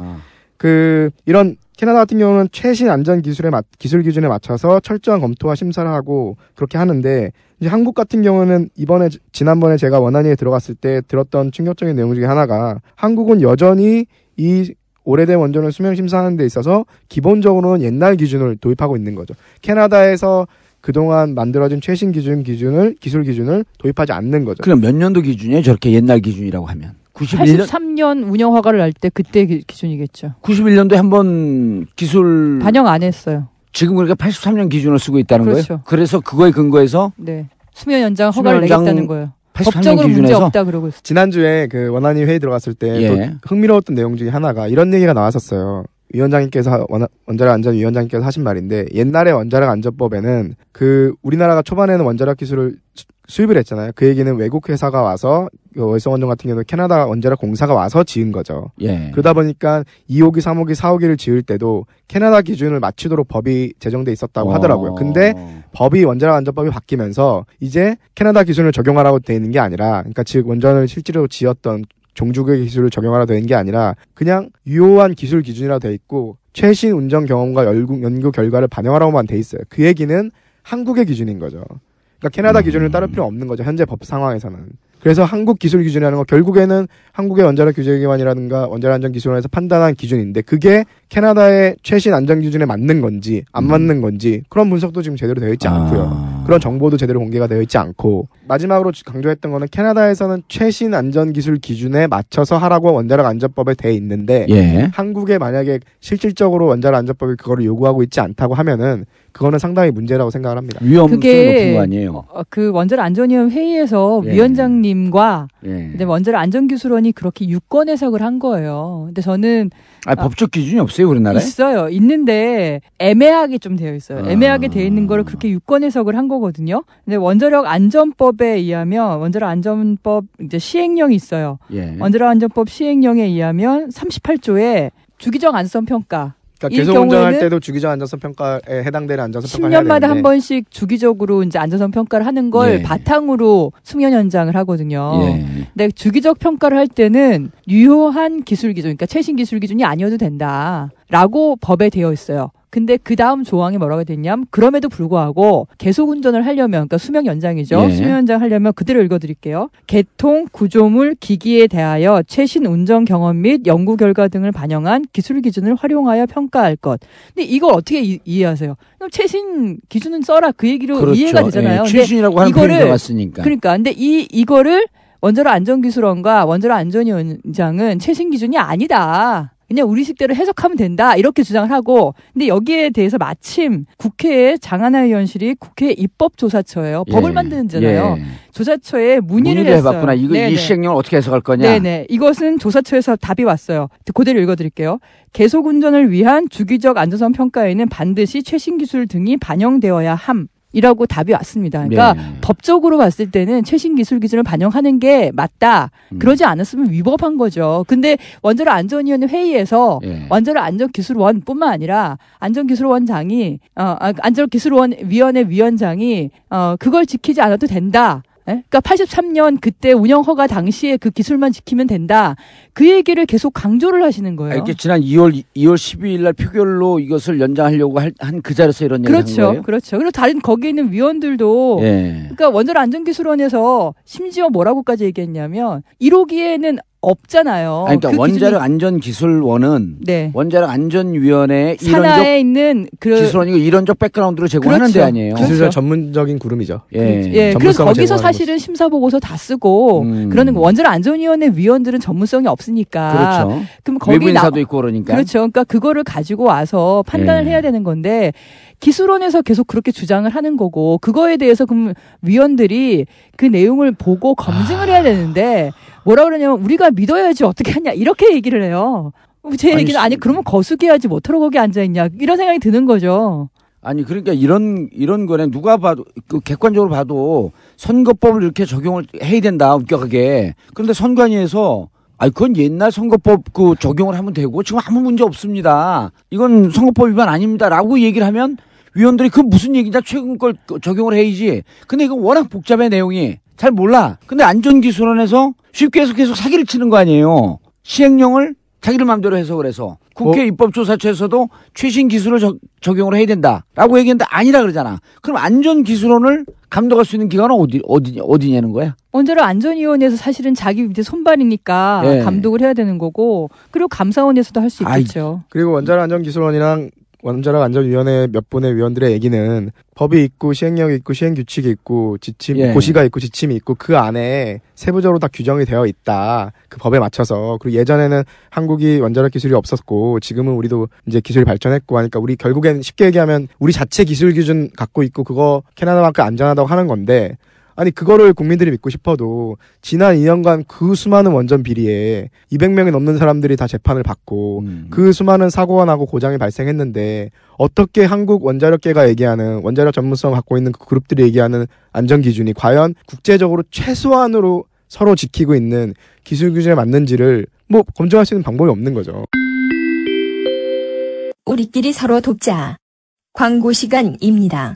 Speaker 8: 그 이런 캐나다 같은 경우는 최신 안전 기술에 맞, 기술 기준에 맞춰서 철저한 검토와 심사를 하고 그렇게 하는데 이제 한국 같은 경우는 이번에 지- 지난번에 제가 원안위에 들어갔을 때 들었던 충격적인 내용 중에 하나가 한국은 여전히 이 오래된 원전을 수명 심사하는 데 있어서 기본적으로는 옛날 기준을 도입하고 있는 거죠. 캐나다에서 그동안 만들어진 최신 기준 기준을 기술 기준을 도입하지 않는 거죠.
Speaker 3: 그럼 몇 년도 기준이에요? 저렇게 옛날 기준이라고 하면 91년
Speaker 7: 83년 운영 허가를 날때 그때 기, 기준이겠죠.
Speaker 3: 91년도에 한 번 기술
Speaker 7: 반영 안 했어요.
Speaker 3: 지금 그러니까 83년 기준을 쓰고 있다는
Speaker 7: 그렇죠.
Speaker 3: 거예요. 그래서 그거에 근거해서
Speaker 7: 네. 수면 연장 허가를
Speaker 3: 수면 연장
Speaker 7: 내겠다는 거예요.
Speaker 3: 83년
Speaker 7: 법적으로 문제 없다 그러고 있어요.
Speaker 8: 지난주에 그 원안위 회의 들어갔을 때
Speaker 3: 예.
Speaker 8: 또 흥미로웠던 내용 중에 하나가 이런 얘기가 나왔었어요. 위원장님께서 원- 원자력 안전 위원장님께서 하신 말인데 옛날에 원자력 안전법에는 그 우리나라가 초반에는 원자력 기술을 수- 수입을 했잖아요. 그 얘기는 외국 회사가 와서 그 월성 원전 같은 경우는 캐나다 원자력 공사가 와서 지은 거죠.
Speaker 3: 예.
Speaker 8: 그러다 보니까 2호기, 3호기, 4호기를 지을 때도 캐나다 기준을 맞추도록 법이 제정돼 있었다고 하더라고요. 근데
Speaker 3: 어.
Speaker 8: 법이 원자력 안전법이 바뀌면서 이제 캐나다 기준을 적용하라고 돼 있는 게 아니라 그러니까 즉 원전을 실제로 지었던 종주국의 기술을 적용하라 되는 게 아니라 그냥 유효한 기술 기준이라 돼 있고 최신 운전 경험과 연구, 연구 결과를 반영하라고만 돼 있어요. 그 얘기는 한국의 기준인 거죠. 그러니까 캐나다
Speaker 3: 음.
Speaker 8: 기준을 따를 필요 없는 거죠. 현재 법 상황에서는. 그래서 한국 기술 기준이라는 건 결국에는 한국의 원자력 규제기관이라든가 원자력 안전 기술원에서 판단한 기준인데 그게 캐나다의 최신 안전 기준에 맞는 건지 안 맞는 건지 그런 분석도 지금 제대로 되어 있지 않고요.
Speaker 3: 아.
Speaker 8: 그런 정보도 제대로 공개가 되어 있지 않고 마지막으로 강조했던 거는 캐나다에서는 최신 안전 기술 기준에 맞춰서 하라고 원자력 안전법에 돼 있는데
Speaker 3: 예.
Speaker 8: 한국에 만약에 실질적으로 원자력 안전법이 그거를 요구하고 있지 않다고 하면은 그거는 상당히 문제라고 생각을 합니다.
Speaker 3: 위험성이
Speaker 7: 그게
Speaker 3: 높은 거 아니에요?
Speaker 7: 어, 그 원자력 안전위원 회의에서
Speaker 3: 예.
Speaker 7: 위원장님과
Speaker 3: 예.
Speaker 7: 근데 원자력 안전기술원이 그렇게 유권 해석을 한 거예요. 근데 저는
Speaker 3: 아, 법적 기준이 없어요, 우리나라에?
Speaker 7: 있어요. 있는데 애매하게 좀 되어 있어요.
Speaker 3: 아.
Speaker 7: 애매하게 되어 있는 거를 그렇게 유권 해석을 한 거거든요. 근데 원자력 안전법에 의하면 원자력 안전법 이제 시행령이 있어요.
Speaker 3: 예.
Speaker 7: 원자력 안전법 시행령에 의하면 38조에 주기적 안전 평가
Speaker 8: 그러니까
Speaker 7: 이
Speaker 8: 계속 운전할 때도 주기적 안전성 평가에 해당되는 안전성 평가를 해야
Speaker 7: 10년마다 한
Speaker 8: 되는데
Speaker 7: 번씩 주기적으로 이제 안전성 평가를 하는 걸
Speaker 3: 예.
Speaker 7: 바탕으로 숙련 현장을 하거든요.
Speaker 3: 예.
Speaker 7: 근데 주기적 평가를 할 때는 유효한 기술 기준, 그러니까 최신 기술 기준이 아니어도 된다라고 법에 되어 있어요. 근데 그 다음 조항이 뭐라고 됐냐면 그럼에도 불구하고 계속 운전을 하려면 그러니까 수명 연장이죠.
Speaker 3: 예.
Speaker 7: 수명 연장 하려면 그대로 읽어드릴게요. 개통 구조물 기기에 대하여 최신 운전 경험 및 연구 결과 등을 반영한 기술 기준을 활용하여 평가할 것. 근데 이걸 어떻게 이, 이해하세요? 그럼 최신 기준은 써라 그 얘기로
Speaker 3: 그렇죠.
Speaker 7: 이해가 되잖아요.
Speaker 3: 예,
Speaker 7: 근데
Speaker 3: 최신이라고 하는 표현이 들어갔으니까.
Speaker 7: 그러니까 근데 이 이거를 원자력 안전기술원과 원자력 안전위원장은 최신 기준이 아니다. 그냥 우리 식대로 해석하면 된다 이렇게 주장을 하고 근데 여기에 대해서 마침 국회의 장하나 의원실이 국회 입법조사처예요 법을
Speaker 3: 예.
Speaker 7: 만드는 데잖아요
Speaker 3: 예.
Speaker 7: 조사처에 문의를,
Speaker 3: 문의를. 해봤구나. 이거
Speaker 7: 네네.
Speaker 3: 이 시행령을 어떻게 해석할 거냐?
Speaker 7: 네네. 이것은 조사처에서 답이 왔어요. 그대로 읽어드릴게요. 계속 운전을 위한 주기적 안전성 평가에는 반드시 최신 기술 등이 반영되어야 함. 이라고 답이 왔습니다. 그러니까
Speaker 3: 네.
Speaker 7: 법적으로 봤을 때는 최신 기술 기준을 반영하는 게 맞다.
Speaker 3: 음.
Speaker 7: 그러지 않았으면 위법한 거죠. 근데 원자력 안전위원회 회의에서
Speaker 3: 예.
Speaker 7: 원자력 안전기술원뿐만 아니라 안전기술원장이 어 아, 안전기술원 위원회 위원장이 어 그걸 지키지 않아도 된다. 예? 그러니까 83년 그때 운영 허가 당시에 그 기술만 지키면 된다. 그 얘기를 계속 강조를 하시는
Speaker 3: 아,
Speaker 7: 거예요.
Speaker 3: 이렇게 지난 2월 2월 12일 날 표결로 이것을 연장하려고 한 그 자리에서 이런 얘기를 한
Speaker 7: 그렇죠.
Speaker 3: 거예요.
Speaker 7: 그렇죠. 그리고 다른 거기 있는 위원들도
Speaker 3: 예.
Speaker 7: 그러니까 원자력 안전기술원에서 심지어 뭐라고까지 얘기했냐면 1호기에는 없잖아요.
Speaker 3: 아니, 그러니까
Speaker 7: 그 기준이
Speaker 3: 원자력 안전 기술원은
Speaker 7: 네.
Speaker 3: 원자력 안전 위원회 이론적
Speaker 7: 산하에 있는 그
Speaker 3: 기술원이고 이론적 백그라운드를 제공하는
Speaker 7: 그렇죠.
Speaker 3: 데 아니에요.
Speaker 7: 그렇죠.
Speaker 8: 기술적 전문적인 그룹이죠.
Speaker 3: 예.
Speaker 7: 예, 그래서 거기서 사실은 심사 보고서 다 쓰고
Speaker 3: 음.
Speaker 7: 그러는 거 원자력 안전 위원회 위원들은 전문성이 없으니까
Speaker 3: 그렇죠.
Speaker 7: 그럼 거기
Speaker 3: 외부
Speaker 7: 나
Speaker 3: 인사도 있고 그러니까.
Speaker 7: 그렇죠. 그러니까 그거를 가지고 와서 판단을
Speaker 3: 예.
Speaker 7: 해야 되는 건데 기술원에서 계속 그렇게 주장을 하는 거고 그거에 대해서 그럼 위원들이 그 내용을 보고 검증을 해야 되는데 뭐라 그러냐면 우리가 믿어야지 어떻게 하냐 이렇게 얘기를 해요. 제
Speaker 3: 아니,
Speaker 7: 얘기는 아니
Speaker 3: 씨.
Speaker 7: 그러면 거수기야지 뭐하러 거기 앉아 있냐 이런 생각이 드는 거죠.
Speaker 3: 아니 그러니까 이런 이런 거네 누가 봐도 그 객관적으로 봐도 선거법을 이렇게 적용을 해야 된다 엄격하게. 그런데 선관위에서 아니 그건 옛날 선거법 그 적용을 하면 되고 지금 아무 문제 없습니다. 이건 선거법 위반 아닙니다라고 얘기를 하면 위원들이 그 무슨 얘기냐 최근 걸 적용을 해야지. 근데 이거 워낙 복잡해 내용이 잘 몰라. 근데 안전기술원에서 쉽게 해서 계속 사기를 치는 거 아니에요. 시행령을 자기들 마음대로 해석을 해서 국회
Speaker 8: 어?
Speaker 3: 입법조사처에서도 최신 기술을 적, 적용을 해야 된다라고 얘기했는데 아니라 그러잖아. 그럼 안전기술원을 감독할 수 있는 기관은 어디 어디 어디냐는 거야?
Speaker 7: 원자력 안전위원회에서 사실은 자기 밑에 손발이니까
Speaker 3: 예.
Speaker 7: 감독을 해야 되는 거고 그리고 감사원에서도 할수
Speaker 3: 아이,
Speaker 7: 있겠죠.
Speaker 8: 그리고 원자력 안전기술원이랑 원자력 안전위원회 몇 분의 위원들의 얘기는 법이 있고 시행령이 있고 시행 규칙이 있고 지침
Speaker 3: 예.
Speaker 8: 고시가 있고 지침이 있고 그 안에 세부적으로 다 규정이 되어 있다 그 법에 맞춰서 그리고 예전에는 한국이 원자력 기술이 없었고 지금은 우리도 이제 기술이 발전했고 하니까 우리 결국엔 쉽게 얘기하면 우리 자체 기술 기준 갖고 있고 그거 캐나다만큼 안전하다고 하는 건데 아니 그거를 국민들이 믿고 싶어도 지난 2년간 그 수많은 원전 비리에 200명이 넘는 사람들이 다 재판을 받고
Speaker 3: 음.
Speaker 8: 그 수많은 사고가 나고 고장이 발생했는데 어떻게 한국 원자력계가 얘기하는 원자력 전문성 갖고 있는 그 그룹들이 얘기하는 안전 기준이 과연 국제적으로 최소한으로 서로 지키고 있는 기술 규준에 맞는지를 뭐 검증할 수 있는 방법이 없는 거죠.
Speaker 11: 우리끼리 서로 돕자. 광고 시간입니다.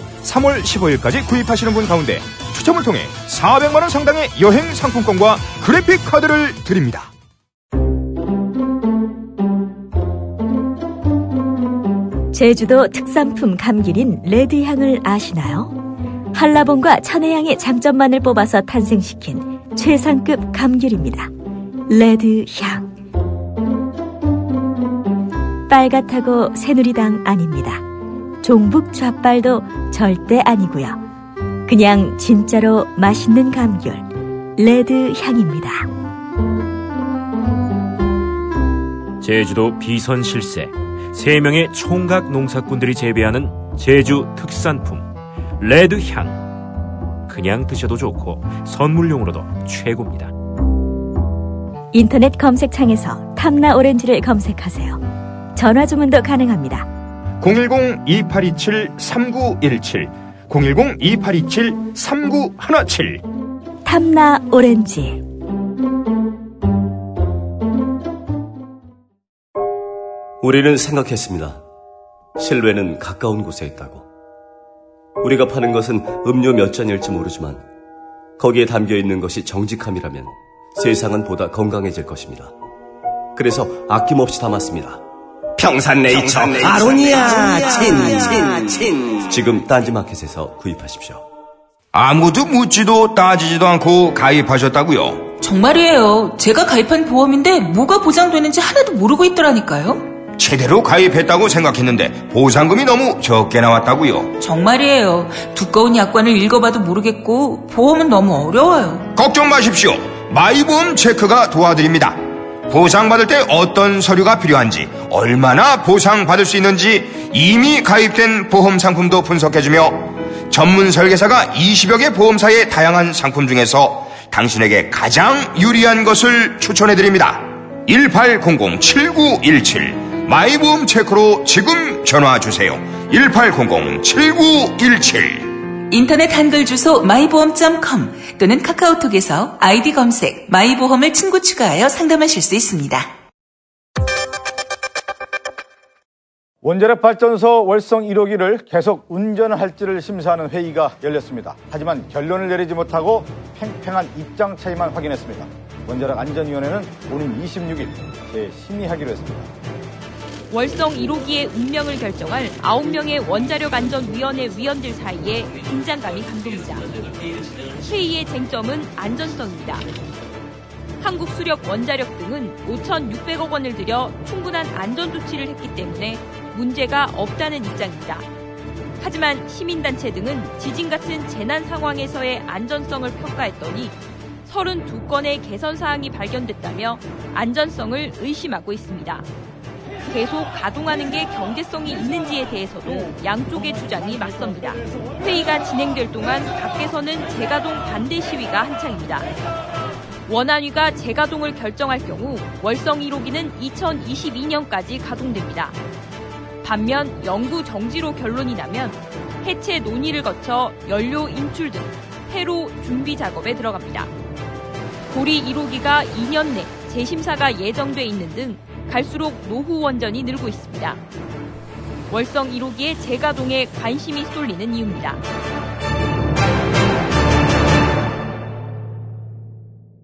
Speaker 12: 3월 15일까지 구입하시는 분 가운데 추첨을 통해 400만원 상당의 여행 상품권과 그래픽 카드를 드립니다
Speaker 5: 제주도 특산품 감귤인 레드향을 아시나요? 한라봉과 천혜향의 장점만을 뽑아서 탄생시킨 최상급 감귤입니다. 레드향. 빨갛다고 새누리당 아닙니다. 종북 좌빨도 절대 아니고요. 그냥 진짜로 맛있는 감귤 레드 향입니다.
Speaker 4: 제주도 비선 실세 3명의 총각 농사꾼들이 재배하는 제주 특산품 레드 향 그냥 드셔도 좋고 선물용으로도 최고입니다.
Speaker 5: 인터넷 검색창에서 탐나 오렌지를 검색하세요. 전화 주문도 가능합니다.
Speaker 12: 010-2827-3917 010-2827-3917
Speaker 5: 탐나 오렌지.
Speaker 13: 우리는 생각했습니다. 실외는 가까운 곳에 있다고. 우리가 파는 것은 음료 몇 잔일지 모르지만 거기에 담겨 있는 것이 정직함이라면 세상은 보다 건강해질 것입니다. 그래서 아낌없이 담았습니다. 평산네이처, 아로니아 친, 친, 친. 지금 딴지마켓에서 구입하십시오.
Speaker 14: 아무도 묻지도 따지지도 않고 가입하셨다고요?
Speaker 15: 정말이에요. 제가 가입한 보험인데 뭐가 보장되는지 하나도 모르고 있더라니까요.
Speaker 14: 제대로 가입했다고 생각했는데 보상금이 너무 적게 나왔다고요?
Speaker 15: 정말이에요. 두꺼운 약관을 읽어봐도 모르겠고 보험은 너무 어려워요.
Speaker 14: 걱정 마십시오. 마이보험 체크가 도와드립니다. 보상받을 때 어떤 서류가 필요한지, 얼마나 보상받을 수 있는지 이미 가입된 보험 상품도 분석해주며 전문 설계사가 20여 개 보험사의 다양한 상품 중에서 당신에게 가장 유리한 것을 추천해드립니다. 1800-7917 마이보험 체크로 지금 전화주세요. 1800-7917
Speaker 15: 인터넷 한글 주소 마이보험.com 또는 카카오톡에서 아이디 검색 마이보험을 친구 추가하여 상담하실 수 있습니다.
Speaker 16: 원자력 발전소 월성 1호기를 계속 운전할지를 심사하는 회의가 열렸습니다. 하지만 결론을 내리지 못하고 팽팽한 입장 차이만 확인했습니다. 원자력 안전위원회는 오는 26일 재심의하기로 했습니다.
Speaker 17: 월성 1호기의 운명을 결정할 9명의 원자력 안전위원회 위원들 사이에 긴장감이 감돕니다. 회의의 쟁점은 안전성입니다. 한국수력 원자력 등은 5,600억 원을 들여 충분한 안전 조치를 했기 때문에 문제가 없다는 입장입니다. 하지만 시민단체 등은 지진 같은 재난 상황에서의 안전성을 평가했더니 32건의 개선 사항이 발견됐다며 안전성을 의심하고 있습니다. 계속 가동하는 게 경제성이 있는지에 대해서도 양쪽의 주장이 맞섭니다. 회의가 진행될 동안 밖에서는 재가동 반대 시위가 한창입니다. 원안위가 재가동을 결정할 경우 월성 1호기는 2022년까지 가동됩니다. 반면 연구 정지로 결론이 나면 해체 논의를 거쳐 연료 인출 등 해로 준비 작업에 들어갑니다. 고리 1호기가 2년 내 재심사가 예정돼 있는 등 갈수록 노후 원전이 늘고 있습니다. 월성 1호기의 재가동에 관심이 쏠리는 이유입니다.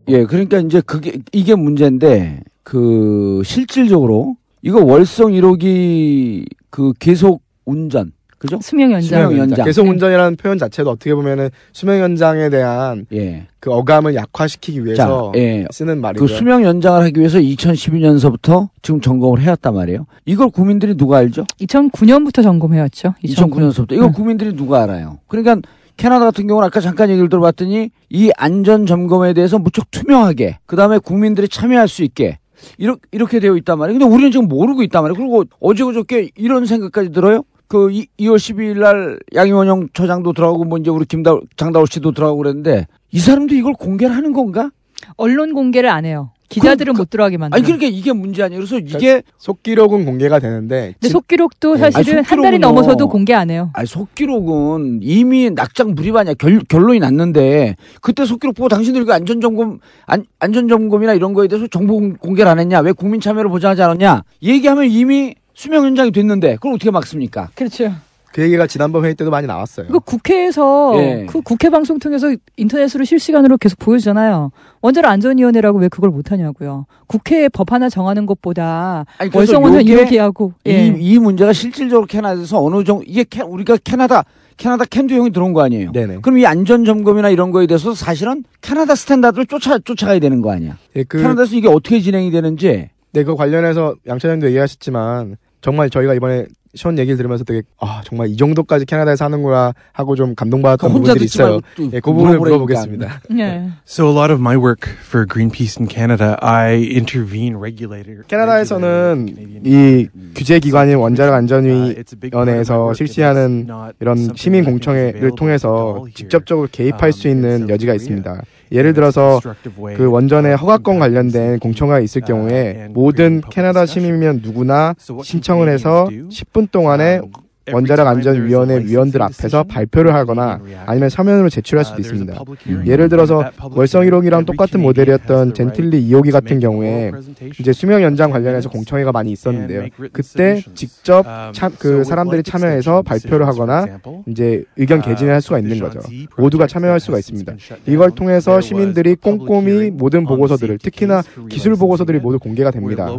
Speaker 3: 예, 그러니까 이제 그게 이게 문제인데 그 실질적으로 이거 월성 1호기 그 계속 운전 그죠?
Speaker 7: 수명 연장.
Speaker 3: 수명 연장.
Speaker 8: 계속 운전이라는 표현 자체도 어떻게 보면은 수명 연장에 대한
Speaker 3: 예.
Speaker 8: 그 어감을 약화시키기 위해서
Speaker 3: 자, 예.
Speaker 8: 쓰는 말이죠.
Speaker 3: 그 수명 연장을 하기 위해서 2012년서부터 지금 점검을 해왔단 말이에요. 이걸 국민들이 누가 알죠?
Speaker 7: 2009년부터 점검해왔죠.
Speaker 3: 2009년서부터. 이거 국민들이 누가 알아요? 그러니까 캐나다 같은 경우는 아까 잠깐 얘기를 들어봤더니 이 안전 점검에 대해서 무척 투명하게 그다음에 국민들이 참여할 수 있게 이렇게, 이렇게 되어 있단 말이에요. 근데 우리는 지금 모르고 있단 말이에요. 그리고 어제 그저께 이런 생각까지 들어요. 그 2, 월 12일 날 양희원영 처장도 들어가고 뭐 이제 우리 김다 장다올 씨도 들어가고 그랬는데 이 사람도 이걸 공개를 하는 건가?
Speaker 7: 언론 공개를 안 해요. 기자들은 못 들어가게 만들어.
Speaker 3: 아니 그러니까 이게 문제 아니에요. 그래서 이게
Speaker 8: 속기록은 공개가 되는데
Speaker 7: 근데 속기록도
Speaker 3: 네.
Speaker 7: 사실은
Speaker 3: 아니,
Speaker 7: 한 달이. 넘어서도 공개 안 해요.
Speaker 3: 아니 속기록은 이미 낙장 불입 아니야 결, 결론이 났는데 그때 속기록 보고 당신들 그 안전 점검 안, 안전 점검이나 이런 거에 대해서 정보 공- 공개를 안 했냐 왜 국민 참여를 보장하지 않았냐 얘기하면 이미 수명 연장이 됐는데 그걸 어떻게 막습니까?
Speaker 7: 그렇죠.
Speaker 8: 그 얘기가 지난번 회의 때도 많이 나왔어요.
Speaker 7: 그 국회에서
Speaker 3: 예.
Speaker 7: 그 국회 방송 통해서 인터넷으로 실시간으로 계속 보여주잖아요. 원자력 안전위원회라고 왜 그걸 못하냐고요. 국회에 법 하나 정하는 것보다
Speaker 3: 아니, 그래서
Speaker 7: 월성 원전
Speaker 3: 요게
Speaker 7: 이렇게하고 예.
Speaker 3: 이, 이 문제가 실질적으로 캐나다에서 어느 정도 이게 캐, 우리가 캐나다 캐나다 캔두형이 들어온 거 아니에요?
Speaker 8: 네네.
Speaker 3: 그럼 이 안전 점검이나 이런 거에 대해서 사실은 캐나다 스탠다드를 쫓아 쫓아가야 되는 거 아니야?
Speaker 8: 예, 그,
Speaker 3: 캐나다에서 이게 어떻게 진행이 되는지
Speaker 8: 네, 그 관련해서 양차장도 얘기하셨지만 정말 저희가 이번에 시원 얘기를 들으면서 되게 아 정말 이 정도까지 캐나다에서 하는구나 하고 좀 감동받았던
Speaker 3: 혼자
Speaker 8: 부분들이 있어요. 예, 그 부분을. 물어보겠습니다.
Speaker 7: 네.
Speaker 10: So a lot of my work for Greenpeace in Canada, I intervene regulator.
Speaker 8: 캐나다에서는 이 규제 기관인 원자력 안전위원회에서 실시하는 이런 시민 공청회를 통해서 직접적으로 개입할 수 있는 여지가 있습니다. 예를 들어서 그 원전의 허가권 관련된 공청회가 있을 경우에 모든 캐나다 시민이면 누구나 신청을 해서 10분 동안에 원자력 안전위원회 위원들 앞에서 발표를 하거나 아니면 서면으로 제출할 수도 있습니다. 예를 들어서 월성 1호기랑 똑같은 모델이었던 젠틀리 2호기 같은 경우에 이제 수명 연장 관련해서 공청회가 많이 있었는데요. 그때 직접 참, 그 사람들이 참여해서 발표를 하거나 이제 의견 개진을 할 수가 있는 거죠. 모두가 참여할 수가 있습니다. 이걸 통해서 시민들이 꼼꼼히 모든 보고서들을 특히나 기술 보고서들이 모두 공개가 됩니다.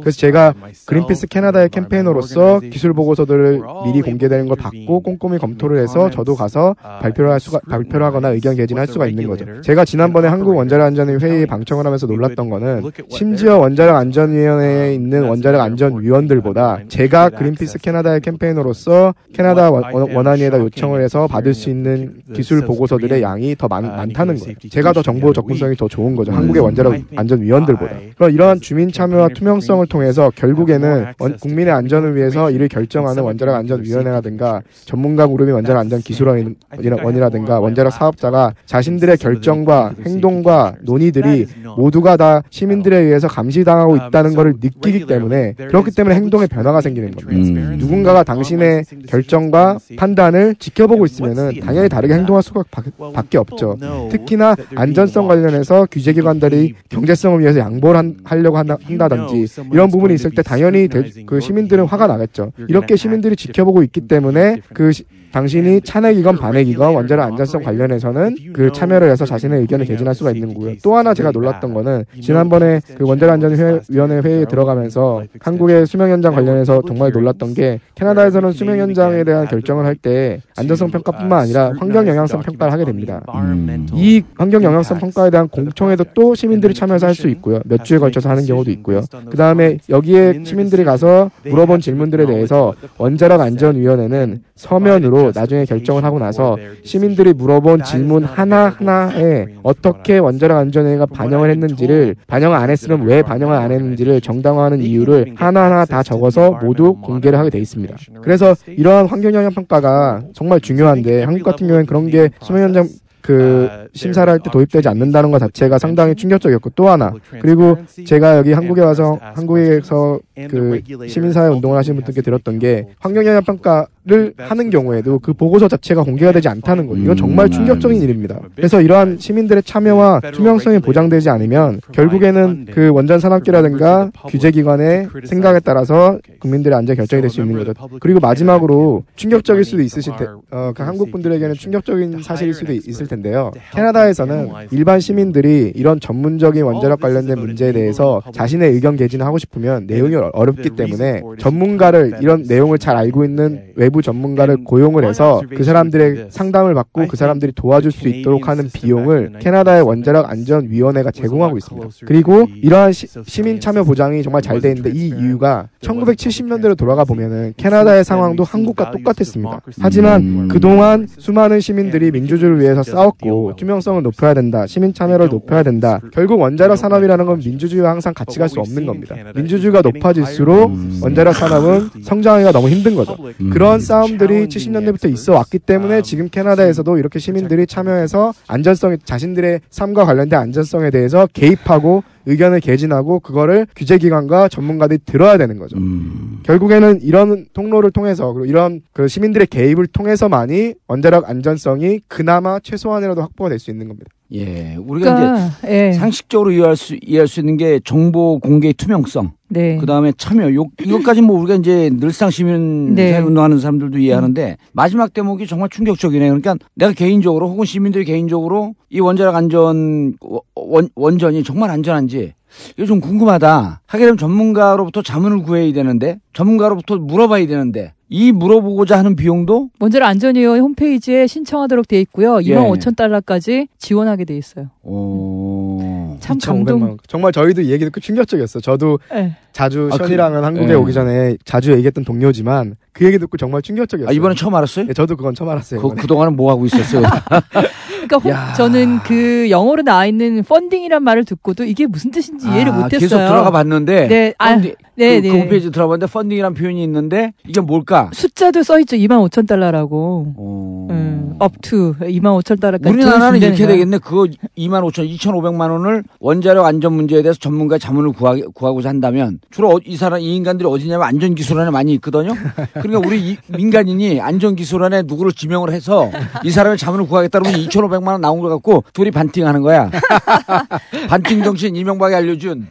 Speaker 8: 그래서 제가 그린피스 캐나다의 campaigner로서 기술 보고서들을 미리 공개되는 걸 받고 꼼꼼히 검토를 해서 저도 가서 발표를 할 수가 발표를 하거나 의견 개진할 수가 있는 거죠. 제가 지난번에 한국 원자력 안전위 회의에 방청을 하면서 놀랐던 거는 심지어 원자력 안전위원회에 있는 원자력 안전 위원들보다 제가 그린피스 캐나다의 campaigner로서 캐나다 원안위에다 요청을 해서 받을 수 있는 기술 보고서들의 양이 더 많, 많다는 거예요. 제가 더 정보 접근성이 더 좋은 거죠. 한국의 원자력 안전 위원들보다. 그럼 이러한 주민 참여와 투명성을 통해서 결국에는 원- 국민의 안전을 위해서 이를 결정하는 원자력 안전 위원회라든가 전문가 그룹인 원자력 안전 기술원이라든가 원자력 사업자가 자신들의 결정과 행동과 논의들이 모두가 다 시민들에 의해서 감시당하고 있다는 것을 느끼기 때문에 그렇기 때문에 행동에 변화가 생기는 겁니다. 누군가가 당신의 결정과 판단을 지켜보고 있으면은 당연히 다르게 행동할 수가 바- 밖에 없죠. 특히나 안전성 관련해서 규제기관들이 경제성을 위해서 양보를 한, 하려고 한다, 한다 든지 이런 부분이 있을 때 당연히 대- 그 시민들은 화가 나겠죠. 이렇게 시민들이 지켜보고 있기 때문에 그 시- 당신이 찬핵이건 반핵이건 원자력 안전성 관련해서는 그 참여를 해서 자신의 의견을 개진할 수가 있는 거고요. 또 하나 제가 놀랐던 거는 지난번에 그 원자력 안전위원회 회의에 들어가면서 한국의 수명 연장 관련해서 정말 놀랐던 게 캐나다에서는 수명 연장에 대한 결정을 할 때 안전성 평가뿐만 아니라 환경 영향성 평가를 하게 됩니다. 이 환경 영향성 평가에 대한 공청회도 또 시민들이 참여해서 할 수 있고요. 몇 주에 걸쳐서 하는 경우도 있고요. 그 다음에 여기에 시민들이 가서 물어본 질문들에 대해서 원자력 안전위원회는 서면으로 나중에 결정을 하고 나서 시민들이 물어본 질문 하나 하나에 어떻게 원자력 안전위가 반영을 했는지를 반영을 안 했으면 왜 반영을 안 했는지를 정당화하는 이유를 하나하나 다 적어서 모두 공개를 하게 돼 있습니다. 그래서 이러한 환경 영향 평가가 정말 중요한데 한국 같은 경우에는 그런 게 수명 연장 그 심사를 할 때 도입되지 않는다는 것 자체가 상당히 충격적이었고 또 하나 그리고 제가 여기 한국에 와서 한국에서 그 시민사회 운동을 하시는 분들께 들었던 게 환경영향 평가를 하는 경우에도 그 보고서 자체가 공개가 되지 않다는 거예요. 이건 정말 충격적인 일입니다. 그래서 이러한 시민들의 참여와 투명성이 보장되지 않으면 결국에는 그 원전 산업계라든가 규제기관의 생각에 따라서 국민들의 안전 결정이 될 수 있는 거죠. 그리고 마지막으로 충격적일 수도 있으실 테, 어, 그 한국 분들에게는 충격적인 사실일 수도 있- 있을 텐데 요. 캐나다에서는 일반 시민들이 이런 전문적인 원자력 관련된 문제에 대해서 자신의 의견 개진을 하고 싶으면 내용이 어- 어렵기 때문에 전문가를 이런 내용을 잘 알고 있는 외부 전문가를 고용을 해서 그 사람들의 상담을 받고 그 사람들이 도와줄 수 있도록 하는 비용을 캐나다의 원자력 안전위원회가 제공하고 있습니다. 그리고 이러한 시, 민 참여 보장이 정말 잘 돼 있는데 이 이유가 1970년대로 돌아가 보면은 캐나다의 상황도 한국과 똑같았습니다. 하지만 그동안 수많은 시민들이 민주주의를 위해서 싸워 나왔고 투명성을 높여야 된다. 시민 참여를 높여야 된다. 결국 원자력 산업이라는 건 민주주의와 항상 같이 갈 수 없는 겁니다. 민주주의가 높아질수록 원자력 산업은 성장하기가 너무 힘든 거죠. 그런 싸움들이 70년대부터 있어 왔기 때문에 지금 캐나다에서도 이렇게 시민들이 참여해서 안전성 자신들의 삶과 관련된 안전성에 대해서 개입하고 의견을 개진하고 그거를 규제기관과 전문가들이 들어야 되는 거죠. 결국에는 이런 통로를 통해서 그리고 이런 그 시민들의 개입을 통해서만이 원자력 안전성이 그나마 최소한이라도 확보가 될 수 있는 겁니다.
Speaker 3: 예, 우리가
Speaker 7: 그러니까,
Speaker 3: 이제
Speaker 7: 예.
Speaker 3: 상식적으로 이해할 수 이해할 수 있는 게 정보 공개의 투명성.
Speaker 7: 네.
Speaker 3: 그 다음에 참여. 요, 이것까지 뭐 우리가 이제 늘상 시민
Speaker 7: 네.
Speaker 3: 사회 운동하는 사람들도 이해하는데 마지막 대목이 정말 충격적이네요. 그러니까 내가 개인적으로 혹은 시민들이 개인적으로 이 원자력 안전 원, 원전이 정말 안전한지 이거 좀 궁금하다. 하게 되면 전문가로부터 자문을 구해야 되는데 전문가로부터 물어봐야 되는데 이 물어보고자 하는 비용도
Speaker 7: 원자력 안전위원 홈페이지에 신청하도록 돼 있고요.
Speaker 3: 예.
Speaker 7: 2만 5천 달러까지 지원하게 돼 있어요. 참
Speaker 8: 2,500만
Speaker 7: 감동.
Speaker 8: 원. 정말 저희도 이 얘기 듣고 충격적이었어. 저도
Speaker 7: 예.
Speaker 8: 자주
Speaker 3: 아, 그-
Speaker 8: 션이랑은 한국에
Speaker 3: 예.
Speaker 8: 오기 전에 자주 얘기했던 동료지만 그 얘기 듣고 정말 충격적이었어요.
Speaker 3: 아, 이번에 처음 알았어요?
Speaker 8: 네, 저도 그건 처음 알았어요.
Speaker 3: 그. 그동안은 뭐 하고 있었어요?
Speaker 7: 그러니까 홈- 저는 그 영어로 나와 있는 펀딩이란 말을 듣고도 이게 무슨 뜻인지 이해를
Speaker 3: 아,
Speaker 7: 못했어요.
Speaker 3: 계속 들어가 봤는데
Speaker 7: 네, 아,
Speaker 3: 펀딩,
Speaker 7: 네,
Speaker 3: 그,
Speaker 7: 네.
Speaker 3: 그 홈페이지 들어봤는데 펀딩이란 표현이 있는데 이게 뭘까?
Speaker 7: 숫자도 써 있죠. 2만 5천 달러라고. 음, up to 2만 5천 달러까지.
Speaker 3: 우리나라는 이렇게 되겠네. 그거 2만 5천, 2,500만 원을 원자력 안전 문제에 대해서 전문가 자문을 구하, 구하고자 한다면 주로 어- 이 사람 이 인간들이 어디냐면 안전 기술원에 많이 있거든요. 그러니까 우리 이- 민간인이 안전 기술원에 누구를 지명을 해서 이 사람의 자문을 구하겠다 그러면 2,500만 원 나온 걸 갖고 둘이 반팅하는 거야. 반팅 정신 이명박이 알려준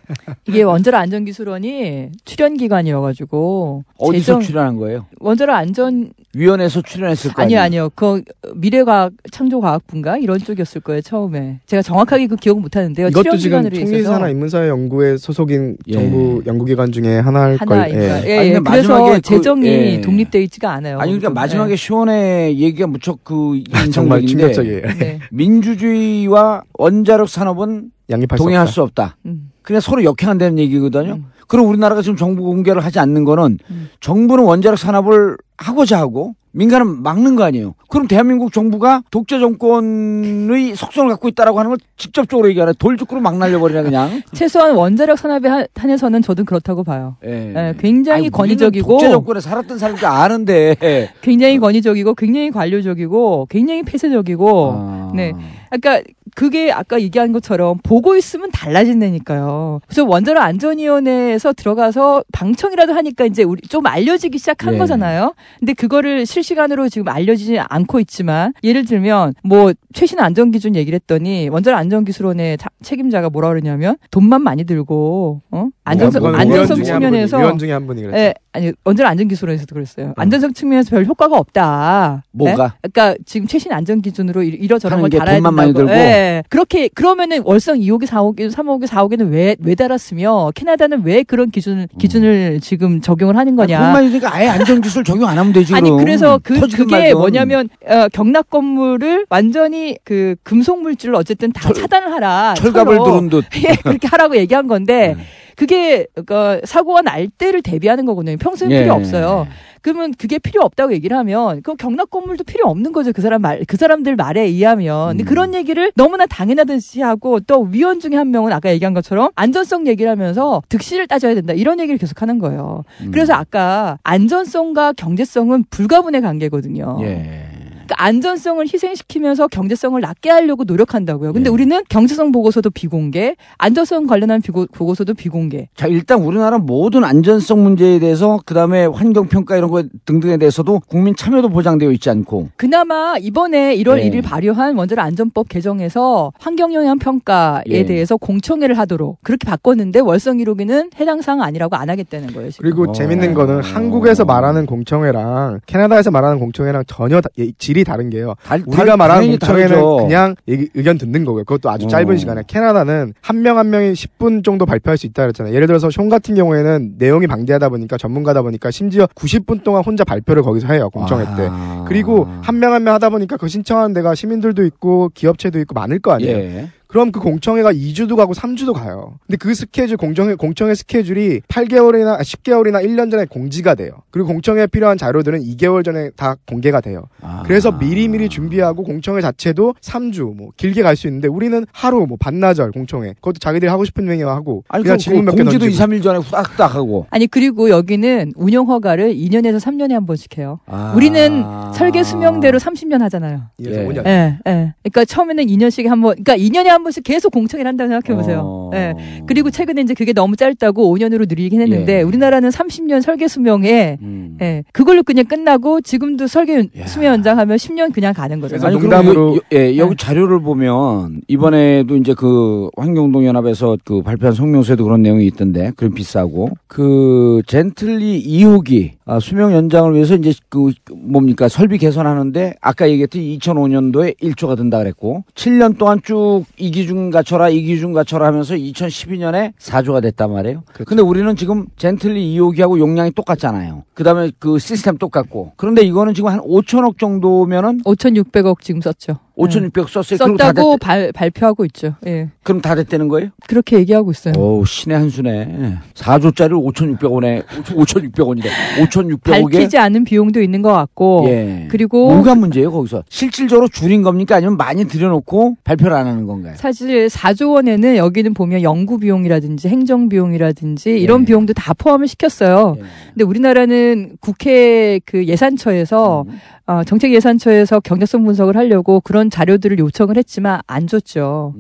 Speaker 7: 이게 원자력 안전기술원이 출연 기관이어가지고
Speaker 3: 어디서
Speaker 7: 재정-
Speaker 3: 출연한 거예요?
Speaker 7: 원자력 안전
Speaker 3: 위원회에서 출연했을 거
Speaker 7: 아니요?
Speaker 3: 아니요
Speaker 7: 그 미래과학 창조과학부인가 이런 쪽이었을 거예요 처음에 제가 정확하게 그 기억 못 하는데요
Speaker 8: 이것도
Speaker 7: 출연
Speaker 8: 지금 통일사나 인문사회 연구에 소속인
Speaker 3: 예.
Speaker 8: 정부 연구기관 중에 하나일 걸.
Speaker 7: 하나인가 예,
Speaker 3: 아니,
Speaker 7: 예.
Speaker 3: 근데
Speaker 7: 그래서
Speaker 3: 마지막에 그-
Speaker 7: 재정이
Speaker 3: 예.
Speaker 7: 독립돼 있지가 않아요
Speaker 3: 아니 그러니까
Speaker 7: 좀,
Speaker 3: 마지막에
Speaker 7: 예.
Speaker 3: 시원의 얘기가 무척 그
Speaker 8: 정말 충격적이에요.
Speaker 7: 네.
Speaker 3: 민주주의와 원자력 산업은
Speaker 8: 양립할
Speaker 3: 동의할 수수 없다.
Speaker 7: 음.
Speaker 3: 그냥 서로 역행한다는 얘기거든요. 그럼 우리나라가 지금 정부 공개를 하지 않는 거는
Speaker 7: 음.
Speaker 3: 정부는 원자력 산업을 하고자 하고 민간은 막는 거 아니에요. 그럼 대한민국 정부가 독재 정권의 속성을 갖고 있다라고 하는 걸 직접적으로 얘기하네. 돌죽구로 막 날려버리네 그냥.
Speaker 7: 최소한 원자력 산업에 한- 한해서는 저도 그렇다고 봐요
Speaker 3: 예.
Speaker 7: 예, 굉장히
Speaker 3: 아니,
Speaker 7: 권위적이고
Speaker 3: 독재 정권에 살았던 사람들 아는데.
Speaker 7: 굉장히 권위적이고 굉장히 관료적이고 굉장히 폐쇄적이고
Speaker 3: 아.
Speaker 7: 네 아까 그게 아까 얘기한 것처럼 보고 있으면 달라진다니까요. 그래서 원자력 안전위원회에서 들어가서 방청이라도 하니까 이제 우리 좀 알려지기 시작한
Speaker 3: 예.
Speaker 7: 거잖아요. 근데 그거를 실시간으로 지금 알려지지 않고 있지만 예를 들면 뭐 최신 안전 기준 얘기를 했더니 원자력 안전 기술원의 자- 책임자가 뭐라 그러냐면 돈만 많이 들고 어? 안전성
Speaker 8: 분이-
Speaker 7: 측면에서
Speaker 8: 위원 중에 한 분이 그랬죠.
Speaker 7: 예, 아니 원자력 안전 기술원에서도 그랬어요. 안전성 측면에서 별 효과가 없다.
Speaker 3: 뭐가?
Speaker 7: 예? 그러니까 지금 최신 안전 기준으로 이- 이러저런
Speaker 3: 걸게
Speaker 7: 달아야
Speaker 3: 돈만 많이
Speaker 7: 된다고.
Speaker 3: 들고?
Speaker 7: 예. 그렇게 그러면은 월성 2호기, 4호기, 3호기, 4호기는 왜 왜 달았으며 캐나다는 왜 그런 기준 기준을 지금 적용을 하는 거냐?
Speaker 3: 돈만 있으니까 아예 안전 기술 적용 안 하면 되지.
Speaker 7: 아니. 그래서 그 그게
Speaker 3: 말든.
Speaker 7: 뭐냐면 어, 경락 건물을 완전히 그 금속 물질을 어쨌든 다 차단을 하라.
Speaker 3: 철갑을
Speaker 7: 철로.
Speaker 3: 두른 듯.
Speaker 7: 예, 그렇게 하라고 얘기한 건데
Speaker 3: 네.
Speaker 7: 그게 그러니까 사고가 날 때를 대비하는 거거든요. 평소엔
Speaker 3: 예.
Speaker 7: 필요 없어요. 그러면 그게 필요 없다고 얘기를 하면 그럼 경락 건물도 필요 없는 거죠. 그 사람 말, 그 사람들 말에 의하면.
Speaker 3: 음.
Speaker 7: 근데 그런 얘기를 너무나 당연하듯이 하고 또 위원 중에 한 명은 아까 얘기한 것처럼 안전성 얘기를 하면서 득실을 따져야 된다. 이런 얘기를 계속 하는 거예요.
Speaker 3: 음.
Speaker 7: 그래서 아까 안전성과 경제성은 불가분의 관계거든요.
Speaker 3: 예.
Speaker 7: 그러니까 안전성을 희생시키면서 경제성을 낮게 하려고 노력한다고요. 근데 우리는 경제성 보고서도 비공개, 안전성 관련한 비고, 보고서도 비공개.
Speaker 3: 자, 일단 우리나라 모든 안전성 문제에 대해서 그다음에 환경 평가 이런 거 등등에 대해서도 국민 참여도 보장되어 있지 않고
Speaker 7: 그나마 이번에 1월
Speaker 3: 예.
Speaker 7: 1일 발효한 원자력 안전법 개정에서 환경 영향 평가에
Speaker 3: 예.
Speaker 7: 대해서 공청회를 하도록 그렇게 바꿨는데 월성 1호기는 해당 사항 아니라고 안 하겠다는 거예요. 지금.
Speaker 8: 그리고 재밌는 거는 한국에서 말하는 공청회랑 캐나다에서 말하는 공청회랑 전혀 다- 예, 질이 다른 게요.
Speaker 3: 달-
Speaker 8: 우리가
Speaker 3: 달-
Speaker 8: 말하는 공청회는
Speaker 3: 다르죠.
Speaker 8: 그냥 얘기- 의견 듣는 거고요. 그것도 아주 짧은
Speaker 3: 어.
Speaker 8: 시간에. 캐나다는 한 명 한 명이 10분 정도 발표할 수 있다 그랬잖아요. 예를 들어서 숀 같은 경우에는 내용이 방대하다 보니까 전문가다 보니까 심지어 90분 동안 혼자 발표를 거기서 해요. 공청회 때. 그리고 한명 한 명 하다 보니까 그 신청하는 데가 시민들도 있고 기업체도 있고 많을 거 아니에요.
Speaker 3: 예.
Speaker 8: 그럼 그 공청회가 2주도 가고 3주도 가요. 근데 그 스케줄 공청회 공청회 스케줄이 8개월이나 10개월이나 1년 전에 공지가 돼요. 그리고 공청회에 필요한 자료들은 2개월 전에 다 공개가 돼요.
Speaker 3: 아.
Speaker 8: 그래서 미리미리 준비하고 공청회 자체도 3주 뭐 길게 갈 수 있는데 우리는 하루 뭐 반나절 공청회 그것도 자기들이 하고 싶은 행위 하고
Speaker 3: 아니
Speaker 8: 그냥
Speaker 3: 그
Speaker 8: 질문 몇개
Speaker 3: 공지도
Speaker 8: 던지고
Speaker 3: 2, 3일 전에 후딱딱 하고.
Speaker 7: 아니 그리고 여기는 운영 허가를 2년에서 3년에 한 번씩 해요.
Speaker 3: 아.
Speaker 7: 우리는 설계 수명대로 30년 하잖아요.
Speaker 8: 예.
Speaker 7: 예, 예. 그러니까 처음에는 2년씩 한 번, 그러니까 2년에 한 번씩 계속 공청회를 한다고 생각해 보세요.
Speaker 3: 어.
Speaker 7: 예. 그리고 최근에 이제 그게 너무 짧다고 5년으로 늘리긴 했는데
Speaker 3: 예.
Speaker 7: 우리나라는 30년 설계 수명에
Speaker 3: 음.
Speaker 7: 예. 그걸로 그냥 끝나고 지금도 설계 수명 연장하면 10년 그냥 가는 거죠.
Speaker 3: 아니, 농담으로 여, 예, 여기 자료를 보면 이번에도 이제 그 환경동 연합에서 그 발표한 성명서에도 그런 내용이 있던데 그럼 비싸고 그 젠틀리 2호기 아, 수명 연장을 위해서 이제 그 뭡니까 설비 개선하는데 아까 얘기했던 2005년도에 1조가 든다 그랬고 7년 동안 쭉 이기준 갖춰라 이기준 갖춰라 하면서 2012년에 4조가 됐단 말이에요. 근데 우리는 지금 젠틀리 2호기하고 용량이 똑같잖아요. 그다음에 그 시스템 똑같고 그런데 이거는 지금 한 5천억 정도면은
Speaker 7: 5,600억 지금 썼죠.
Speaker 3: 5,600억 썼어요. 그럼 다
Speaker 7: 썼다고
Speaker 3: 됐-
Speaker 7: 발, 발표하고 있죠. 예.
Speaker 3: 그럼 다 됐다는 거예요?
Speaker 7: 그렇게 얘기하고 있어요.
Speaker 3: 오, 신의 한 수네. 4조짜리를 5,600원에, 5,600원이래. 5,600억에.
Speaker 7: 밝히지 않은 비용도 있는 것 같고
Speaker 3: 예.
Speaker 7: 그리고
Speaker 3: 뭐가 문제예요, 거기서? 실질적으로 줄인 겁니까? 아니면 많이 들여놓고 발표를 안 하는 건가요?
Speaker 7: 사실 4조 원에는 여기는 보면 연구 비용이라든지 행정 비용이라든지 이런 비용도 다 포함을 시켰어요. 근데 우리나라는 국회 그 예산처에서 어, 정책 예산처에서 경제성 분석을 하려고 그런 자료들을 요청을 했지만 안 줬죠.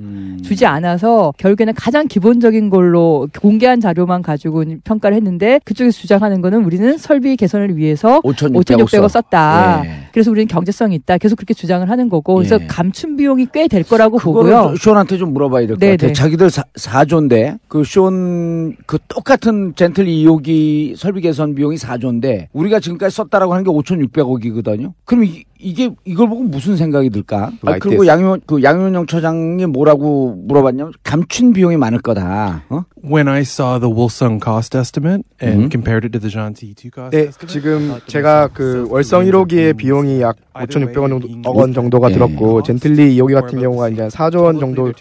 Speaker 7: 주지 않아서 결국에는 가장 기본적인 걸로 공개한 자료만 가지고 평가를 했는데 그쪽에서 주장하는 거는 우리는 설비 개선을 위해서
Speaker 3: 5,600억
Speaker 7: 5,600억 썼다.
Speaker 3: 예.
Speaker 7: 그래서 우리는 경제성이 있다. 계속 그렇게 주장을 하는 거고 그래서
Speaker 3: 예.
Speaker 7: 감춘 비용이 꽤 될 거라고 보고요.
Speaker 3: 쇼- 쇼한테 좀 물어봐야 될것
Speaker 7: 네네.
Speaker 3: 같아요. 자기들 사, 4조인데, 그 쇼는 그 똑같은 젠틀 2호기 설비 개선 비용이 4조인데, 우리가 지금까지 썼다라고 하는 게 5,600억이거든요? 그럼 이, 이게, 이걸 보고 무슨 생각이 들까? 아, 그리고. 양효, 그 양효영 처장이 뭐라고 물어봤냐면, 감춘 비용이 많을 거다. 어?
Speaker 10: When I saw the Wilson cost estimate and
Speaker 3: Mhm.
Speaker 10: compared it to the John T2 cost
Speaker 8: 네,
Speaker 10: estimate,
Speaker 8: 지금 제가 그 월성 1호기의 비용이 약 5,600원 정도, 억원 정도가
Speaker 3: 예.
Speaker 8: 들었고 젠틀리 2호기 같은 경우가 이제 4조 원 정도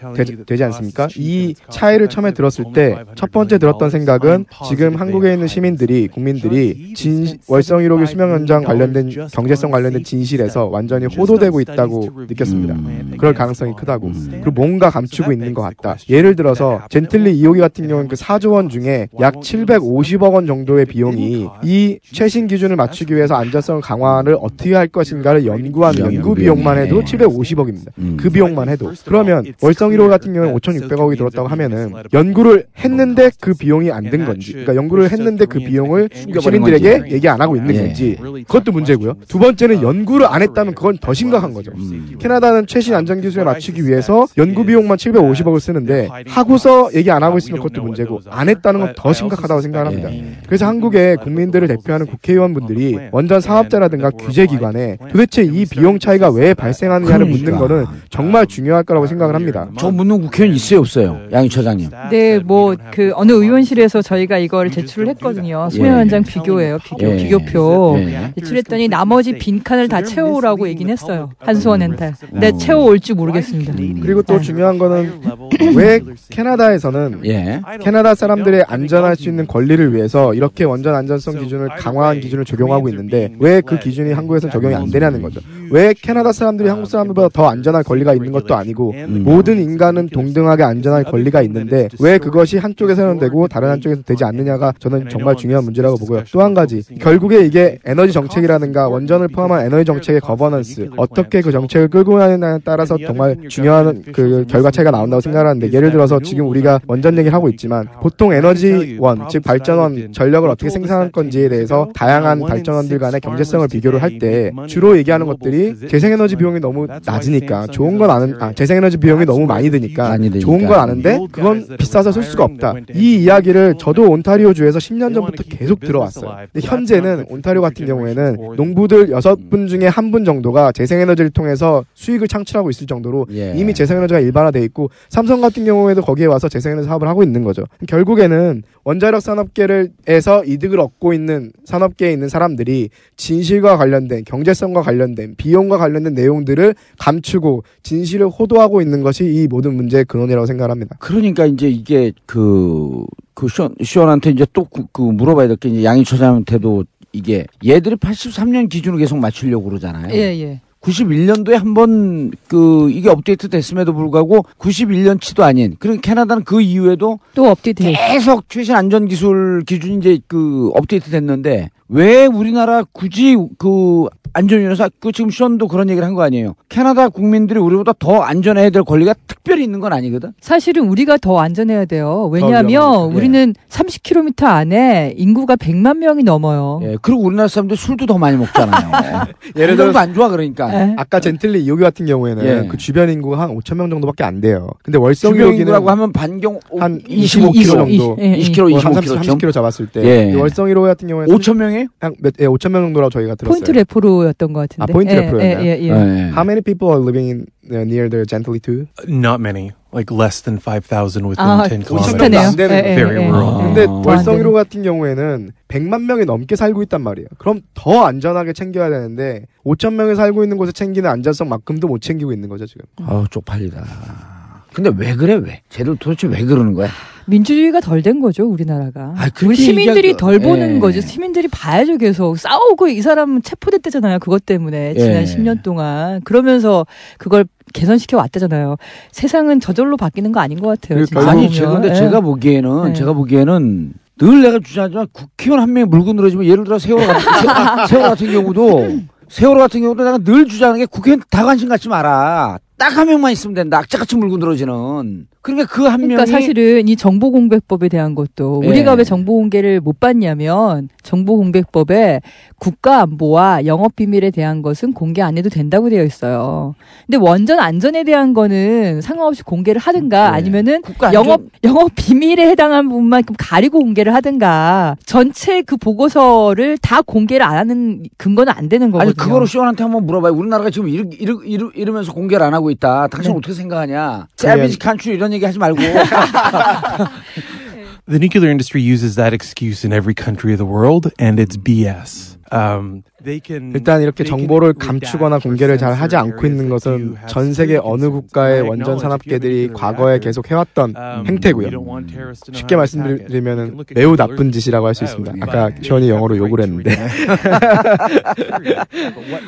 Speaker 8: 되, 지 않습니까? 이 차이를 처음에 들었을 때 첫 번째 들었던 생각은 지금 한국에 있는 시민들이 국민들이 진, 월성 1호기 수명 연장 관련된 경제성 관련된 진실에서 완전히 호도되고 있다고 느꼈습니다. 그럴 가능성이 크다고. 그리고 뭔가 감추고 있는 것 같다. 예를 들어서 젠틀리 2호기 같은 경우는 그 4조 원 중에 약 750억 원 정도의 비용이 이 최신 기준을 맞추기 위해서 안전성 강화를 어떻게 할 것인가를 연구한 연구 비용만 해도 750억입니다. 그 비용만 해도. 그러면 월성 1호 같은 경우는 5,600억이 들었다고 하면은 연구를 했는데 그 비용이 안 든 건지, 그러니까 연구를 했는데 그 비용을 시민들에게. 얘기 안 하고 있는
Speaker 3: 예.
Speaker 8: 건지 그것도 문제고요. 두 번째는 연구를 안 했다면 그건 더 심각한 거죠. 캐나다는 최신 안전 기술에 맞추기 위해서 연구 비용만 750억을 쓰는데 하고서 얘기 안 하고 있으면 그것도 문제고 안 했다는 건 더 심각하다고 생각을 합니다. 그래서 한국의 국민들을 대표하는 국회의원분들이 원전 사업자라든가 규제기관에 도대체 이 비용 차이가 왜 발생하느냐를 묻는 거는 정말 중요할 거라고 생각을 합니다.
Speaker 3: 저 묻는 국회의원 있어요, 없어요? 양희 처장님.
Speaker 7: 네, 뭐 그 어느 의원실에서 저희가 이걸 제출을 했거든요. 수명 연장 비교예요. 비교
Speaker 3: 예.
Speaker 7: 비교표
Speaker 3: 예.
Speaker 7: 제출했더니 나머지 빈 칸을 다 채워오라고 얘기는 했어요. 한수원 엔탈. 근데 채워올지 모르겠습니다.
Speaker 8: 그리고 또 중요한 거는 왜 캐나다에서는
Speaker 3: 예.
Speaker 8: 캐나다 사람들의 안전할 수 있는 권리를 위해서 이렇게 원전 안전성 기준을 강화한 기준을 적용하고 있는데 왜 그 기준이 한국에서는 적용이 안 되냐는 거죠. 왜 캐나다 사람들이 한국 사람들보다 더 안전할 권리가 있는 것도 아니고 모든 인간은 동등하게 안전할 권리가 있는데 왜 그것이 한쪽에서는 되고 다른 한쪽에서 되지 않느냐가 저는 정말 중요한 문제라고 보고요. 또 한 가지 결국에 이게 에너지 정책이라든가 원전을 포함한 에너지 정책의 거버넌스 어떻게 그 정책을 끌고 가느냐에 따라서 정말 중요한 그 결과 차이가 나온다고 생각하는데 예를 들어서 지금 우리가 원전 얘기를 하고 있지만 보통 에너지원 즉 발전원 전력을 어떻게 생산할 건지에 대해서 다양한 발전원들 간의 경제성을 비교를 할 때 주로 얘기하는 것들이 재생에너지 비용이 너무 낮으니까 좋은 건 아는 아 재생에너지 비용이 너무 많이 드니까
Speaker 3: 많이.
Speaker 8: 좋은 건 아는데 그건 비싸서 쓸 수가 없다. 이 이야기를 저도 온타리오 주에서 10년 전부터 계속 들어왔어요. 근데 현재는 온타리오 같은 경우에는 농부들 6분 중에 한 분 정도가 재생에너지를 통해서 수익을 창출하고 있을 정도로
Speaker 3: 예.
Speaker 8: 이미 재생에너지가 일반화돼 있고 삼성 같은 경우에도 거기에 와서 재생에너지 사업을 하고 있는 거죠. 결국에는 원자력 산업계에서 이득을 얻고 있는 산업계에 있는 사람들이 진실과 관련된 경제성과 관련된 비 용과 관련된 내용들을 감추고 진실을 호도하고 있는 것이 이 모든 문제의 근원이라고 생각합니다.
Speaker 3: 그러니까 이제 이게 그, 그 시원, 시원한테 이제 또 그, 그 물어봐야 될 게 이제 양희 처장한테도 이게 얘들이 83년 기준으로 계속 맞추려고 그러잖아요.
Speaker 7: 예, 예.
Speaker 3: 91년도에 한 번 그 이게 업데이트 됐음에도 불구하고 91년치도 아닌 그리고 캐나다는 그 이후에도
Speaker 7: 또 업데이트
Speaker 3: 계속 최신 안전 기술 기준이 이제 그 업데이트 됐는데 왜 우리나라 굳이 그 안전위원회에서 그 지금 시원도 그런 얘기를 한 거 아니에요. 캐나다 국민들이 우리보다 더 안전해야 될 권리가 특별히 있는 건 아니거든.
Speaker 7: 사실은 우리가 더 안전해야 돼요. 왜냐하면
Speaker 3: 예.
Speaker 7: 우리는 30km 안에 인구가 100만 명이 넘어요.
Speaker 3: 예, 그리고 우리나라 사람들 술도 더 많이 먹잖아요.
Speaker 8: 예를
Speaker 3: 건강도
Speaker 8: 들어서
Speaker 3: 안 좋아 그러니까.
Speaker 7: 네.
Speaker 8: 아까 젠틀리 이호기 같은 경우에는
Speaker 3: 예.
Speaker 8: 그 주변 인구가 한 5천 명 정도밖에 안 돼요. 근데 월성
Speaker 3: 인구라고 하면 반경
Speaker 8: 한
Speaker 3: 25
Speaker 8: 25km
Speaker 3: 정도.
Speaker 8: 정도,
Speaker 7: 예, 예.
Speaker 3: 20km,
Speaker 8: 뭐
Speaker 3: 25km
Speaker 8: 30, 30km 잡았을 때
Speaker 3: 예.
Speaker 8: 이 월성 1호 같은 경우에는
Speaker 3: 5천 명이 에요?
Speaker 8: 한 몇, 예, 5천 명 정도라고 저희가 들었어요.
Speaker 7: 포인트 레포로였던 것 같은데.
Speaker 8: 아 포인트
Speaker 7: 예,
Speaker 8: 레프로였나요?
Speaker 7: 예, 예, 예.
Speaker 3: 예.
Speaker 8: How many people are living in uh, near the Gently too?
Speaker 10: Not many, like less than 5,000 within
Speaker 7: 아,
Speaker 10: 10
Speaker 7: 비슷하네요.
Speaker 10: kilometers.
Speaker 8: 안 되는
Speaker 7: 예,
Speaker 8: 거예요.
Speaker 7: 예,
Speaker 10: Very
Speaker 7: 예,
Speaker 10: rural.
Speaker 7: 예.
Speaker 8: 근데
Speaker 3: 어,
Speaker 8: 월성
Speaker 7: 안
Speaker 8: 1호 같은 경우에는 100만 명이 넘게 살고 있단 말이에요. 그럼 더 안전하게 챙겨야 되는데 5천 명이 살고 있는 곳에 챙기는 안전성만큼도 못 챙기고 있는 거죠 지금.
Speaker 3: 아우 쪽팔리다. 근데 왜 그래 왜? 쟤들 도대체 왜 그러는 거야?
Speaker 7: 민주주의가 덜 된 거죠 우리나라가.
Speaker 3: 아,
Speaker 7: 우리 시민들이
Speaker 3: 얘기하기-
Speaker 7: 덜 보는
Speaker 3: 예.
Speaker 7: 거죠. 시민들이 봐야죠 계속 싸우고 이 사람은 체포됐대잖아요. 그것 때문에 지난
Speaker 3: 예.
Speaker 7: 10년 동안 그러면서 그걸 개선시켜 왔대잖아요. 세상은 저절로 바뀌는 거 아닌 것 같아요.
Speaker 8: 그러니까
Speaker 3: 아니 근데
Speaker 7: 예.
Speaker 3: 제가 보기에는
Speaker 7: 예.
Speaker 3: 제가 보기에는 늘 내가 주장하지만 국회의원 한 명이 물고 늘어지면 예를 들어 세월호 같은 세월호 같은 경우도 세월호 같은 경우도 내가 늘 주장하는 게 국회의원 다 관심 갖지 마라. 딱 한 명만 있으면 된다. 악착같이 물고 늘어지는. 그러니까 그한
Speaker 7: 그러니까
Speaker 3: 명이
Speaker 7: 사실은 이 정보공개법에 대한 것도
Speaker 3: 예.
Speaker 7: 우리가 왜 정보 공개를 못 받냐면 정보공개법에 국가 안보와 영업 비밀에 대한 것은 공개 안 해도 된다고 되어 있어요. 근데 원전 안전에 대한 거는 상관없이 공개를 하든가
Speaker 3: 네.
Speaker 7: 아니면은
Speaker 3: 국가 안전-
Speaker 7: 영업 영업 비밀에 해당한 부분만 좀 가리고 공개를 하든가 전체 그 보고서를 다 공개를 안 하는 근거는 안 되는 거거든요.
Speaker 3: 아니 그거로 시원한테 한번 물어봐요. 우리나라가 지금 이러, 이러, 이러, 이러면서 공개를 안 하고 있다. 당신
Speaker 7: 네.
Speaker 3: 어떻게 생각하냐? 세비지 칸츄 이런 얘기 하지 말고.
Speaker 10: The nuclear industry uses that excuse in every country of the world, and it's BS. Um, they can
Speaker 8: 일단 이렇게 정보를 감추거나 공개를 잘 하지 않고 있는 것은 전 세계 어느. 국가의 원전 산업계들이 과거에 계속 해왔던
Speaker 10: um,
Speaker 8: 행태고요. 쉽게 말씀드리면 매우 나쁜 짓이라고 할수
Speaker 10: Oh,
Speaker 8: 있습니다. 아까 시원이 영어로 욕을 했는데.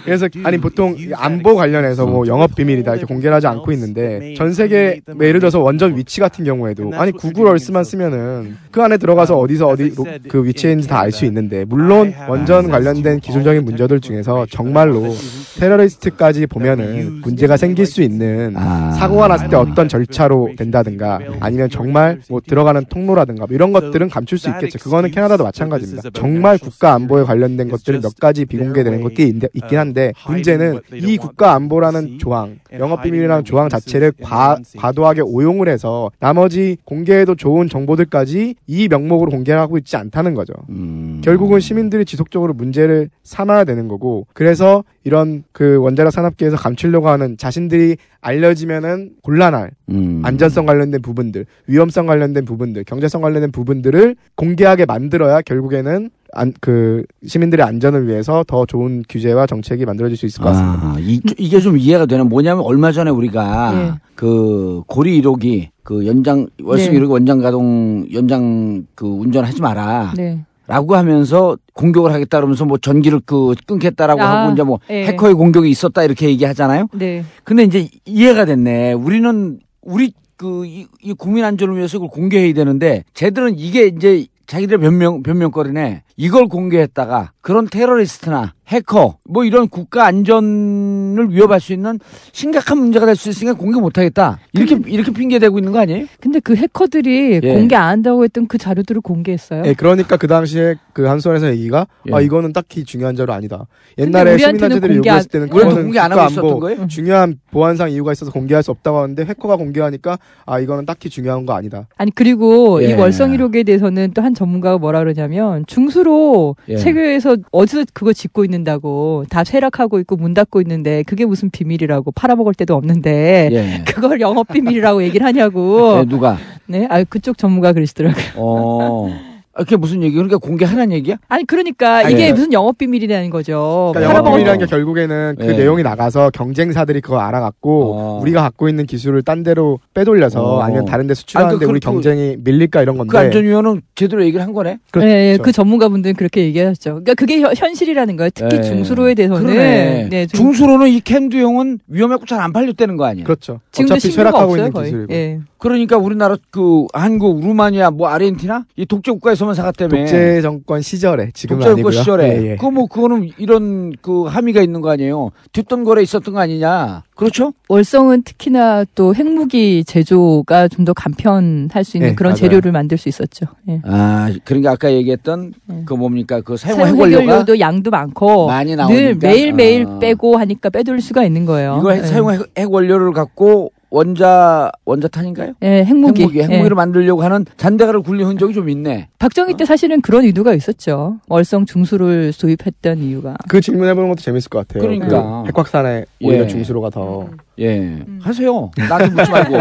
Speaker 8: 그래서 아니 보통 이 안보 관련해서 뭐 영업 비밀이다 이렇게 공개를 하지 않고 있는데 전 세계 뭐 예를 들어서 원전 위치 같은 경우에도 아니 구글 얼스만 쓰면은 그 안에 들어가서 어디서 어디 로- 그 위치인지 다 알 수 있는데 물론 원전 관련 된 기술적인 문제들 중에서 정말로 테러리스트까지 보면은 문제가 생길 수 있는
Speaker 3: 아.
Speaker 8: 사고가 났을 때 어떤 절차로 된다든가 아니면 정말 뭐 들어가는 통로라든가 뭐 이런 것들은 감출 수 있겠죠. 그거는 캐나다도 마찬가지입니다. 정말 국가 안보에 관련된 것들이 몇 가지 비공개되는 것들이 있- 있긴 한데 문제는 이 국가 안보라는 조항, 영업 비밀이라는 조항 자체를 과, 과도하게 오용을 해서 나머지 공개해도 좋은 정보들까지 이 명목으로 공개하고 있지 않다는 거죠.
Speaker 3: 음.
Speaker 8: 결국은 시민들이 지속적으로 문제를 삼아야 되는 거고 그래서 이런 그 원자력 산업계에서 감추려고 하는 자신들이 알려지면은 곤란할
Speaker 3: 음.
Speaker 8: 안전성 관련된 부분들, 위험성 관련된 부분들, 경제성 관련된 부분들을 공개하게 만들어야 결국에는 안, 그 시민들의 안전을 위해서 더 좋은 규제와 정책이 만들어질 수 있을 것 같습니다.
Speaker 3: 아, 이, 이게 좀 이해가 되는 뭐냐면 얼마 전에 우리가
Speaker 7: 예.
Speaker 3: 그 고리 1호기 그 연장 월성
Speaker 7: 네.
Speaker 3: 1호기 원장 가동 연장 그 운전하지 마라.
Speaker 7: 네.
Speaker 3: 라고 하면서 공격을 하겠다 그러면서 뭐 전기를 그 끊겠다라고
Speaker 7: 아,
Speaker 3: 하고 이제 뭐
Speaker 7: 예.
Speaker 3: 해커의 공격이 있었다 이렇게 얘기하잖아요.
Speaker 7: 네.
Speaker 3: 근데 이제 이해가 됐네. 우리는 우리 그이 국민 안전을 위해서 이걸 공개해야 되는데 쟤들은 이게 이제 자기들 변명 변명거리네. 이걸 공개했다가 그런 테러리스트나 해커 뭐 이런 국가 안전을 위협할 수 있는 심각한 문제가 될 수 있으니까 공개 못 하겠다. 이렇게 이렇게 핑계 대고 있는 거 아니에요?
Speaker 7: 근데 그 해커들이
Speaker 3: 예.
Speaker 7: 공개 안 한다고 했던 그 자료들을 공개했어요.
Speaker 8: 예, 그러니까 그 당시에 그 한수원에서 얘기가
Speaker 3: 예.
Speaker 8: 아 이거는 딱히 중요한 자료 아니다.
Speaker 7: 근데
Speaker 8: 옛날에
Speaker 7: 우리한테는
Speaker 8: 시민단체들이 요구했을 때는
Speaker 3: 우리한테
Speaker 8: 그거는
Speaker 3: 공개 안 하고 있었던
Speaker 8: 안보
Speaker 3: 거예요?
Speaker 8: 중요한 보안상 이유가 있어서 공개할 수 없다고 하는데 해커가 공개하니까 아 이거는 딱히 중요한 거 아니다.
Speaker 7: 아니 그리고
Speaker 3: 예.
Speaker 7: 이 월성 1호기에 대해서는 또 한 전문가가 뭐라 그러냐면 중수로
Speaker 3: 예.
Speaker 7: 세계에서 어디서 그거 짓고 있는다고 다 쇠락하고 있고 문 닫고 있는데 그게 무슨 비밀이라고 팔아먹을 데도 없는데
Speaker 3: 예.
Speaker 7: 그걸 영업 비밀이라고 얘기를 하냐고
Speaker 3: 네, 누가?
Speaker 7: 네, 아 그쪽 전문가 그러시더라고요.
Speaker 3: 어. 아, 그게 무슨 얘기? 그러니까 공개하라는 얘기야?
Speaker 7: 아니 그러니까
Speaker 3: 아니,
Speaker 7: 이게
Speaker 3: 네.
Speaker 7: 무슨 영업 비밀이라는 거죠.
Speaker 8: 그러니까
Speaker 7: 팔아먹은
Speaker 8: 영업 비밀이라는 게 결국에는 그
Speaker 3: 네.
Speaker 8: 내용이 나가서 경쟁사들이 그거 알아갖고 우리가 갖고 있는 기술을 딴 데로 빼돌려서
Speaker 3: 어.
Speaker 8: 아니면 다른 데 수출하는데
Speaker 3: 아니, 그-
Speaker 8: 우리
Speaker 3: 그-
Speaker 8: 경쟁이 밀릴까 이런 건데
Speaker 3: 그 안전위원은 제대로 얘기를 한 거네?
Speaker 8: 그렇죠.
Speaker 7: 예, 예, 그 전문가분들은 그렇게 얘기하셨죠. 그러니까 그게 현- 현실이라는 거예요. 특히
Speaker 3: 예.
Speaker 7: 중수로에 대해서는
Speaker 3: 그러네.
Speaker 7: 네, 중-
Speaker 3: 중수로는 이 캔두형은 위험했고 잘 안 팔렸다는 거 아니야?
Speaker 8: 그렇죠.
Speaker 7: 지금도
Speaker 8: 쇠락하고
Speaker 7: 없어요,
Speaker 8: 있는
Speaker 7: 거의.
Speaker 8: 기술이고.
Speaker 7: 예.
Speaker 3: 그러니까 우리나라 그 한국, 루마니아, 뭐 아르헨티나 이 독재 국가에서 만 사갔다며.
Speaker 8: 독재 정권 시절에 지금은
Speaker 3: 독재 정권. 시절에.
Speaker 8: 예, 예.
Speaker 3: 그뭐 그거는 이런 그 함의가 있는 거 아니에요? 뒷돈 거래 있었던 거 아니냐? 그렇죠?
Speaker 7: 월성은 특히나 또 핵무기 제조가 좀 더 간편할 수 있는
Speaker 3: 네,
Speaker 7: 그런
Speaker 3: 맞아요.
Speaker 7: 재료를 만들 수 있었죠. 예.
Speaker 3: 아, 그러니까 아까 얘기했던 그 뭡니까 그 사용
Speaker 7: 해결료도 양도 많고
Speaker 3: 많이
Speaker 7: 늘
Speaker 3: 나오니까.
Speaker 7: 매일 매일
Speaker 3: 아.
Speaker 7: 빼고 하니까 빼돌릴 수가 있는 거예요.
Speaker 3: 이거
Speaker 7: 예.
Speaker 3: 사용 핵- 핵원료를 갖고 원자 원자탄인가요?
Speaker 7: 예, 핵무기.
Speaker 3: 핵무기, 핵무기를
Speaker 7: 예.
Speaker 3: 만들려고 하는 잔대가를 굴린 흔적이 좀 있네.
Speaker 7: 박정희 때 사실은 그런 의도가 있었죠. 월성 중수를 도입했던 이유가.
Speaker 8: 그 질문 해 보는 것도 재밌을 것 같아요.
Speaker 3: 그러니까.
Speaker 8: 그 핵확산에 오히려
Speaker 3: 예.
Speaker 8: 중수로가 더
Speaker 3: 예, 하세요. 나한테 묻지 말고.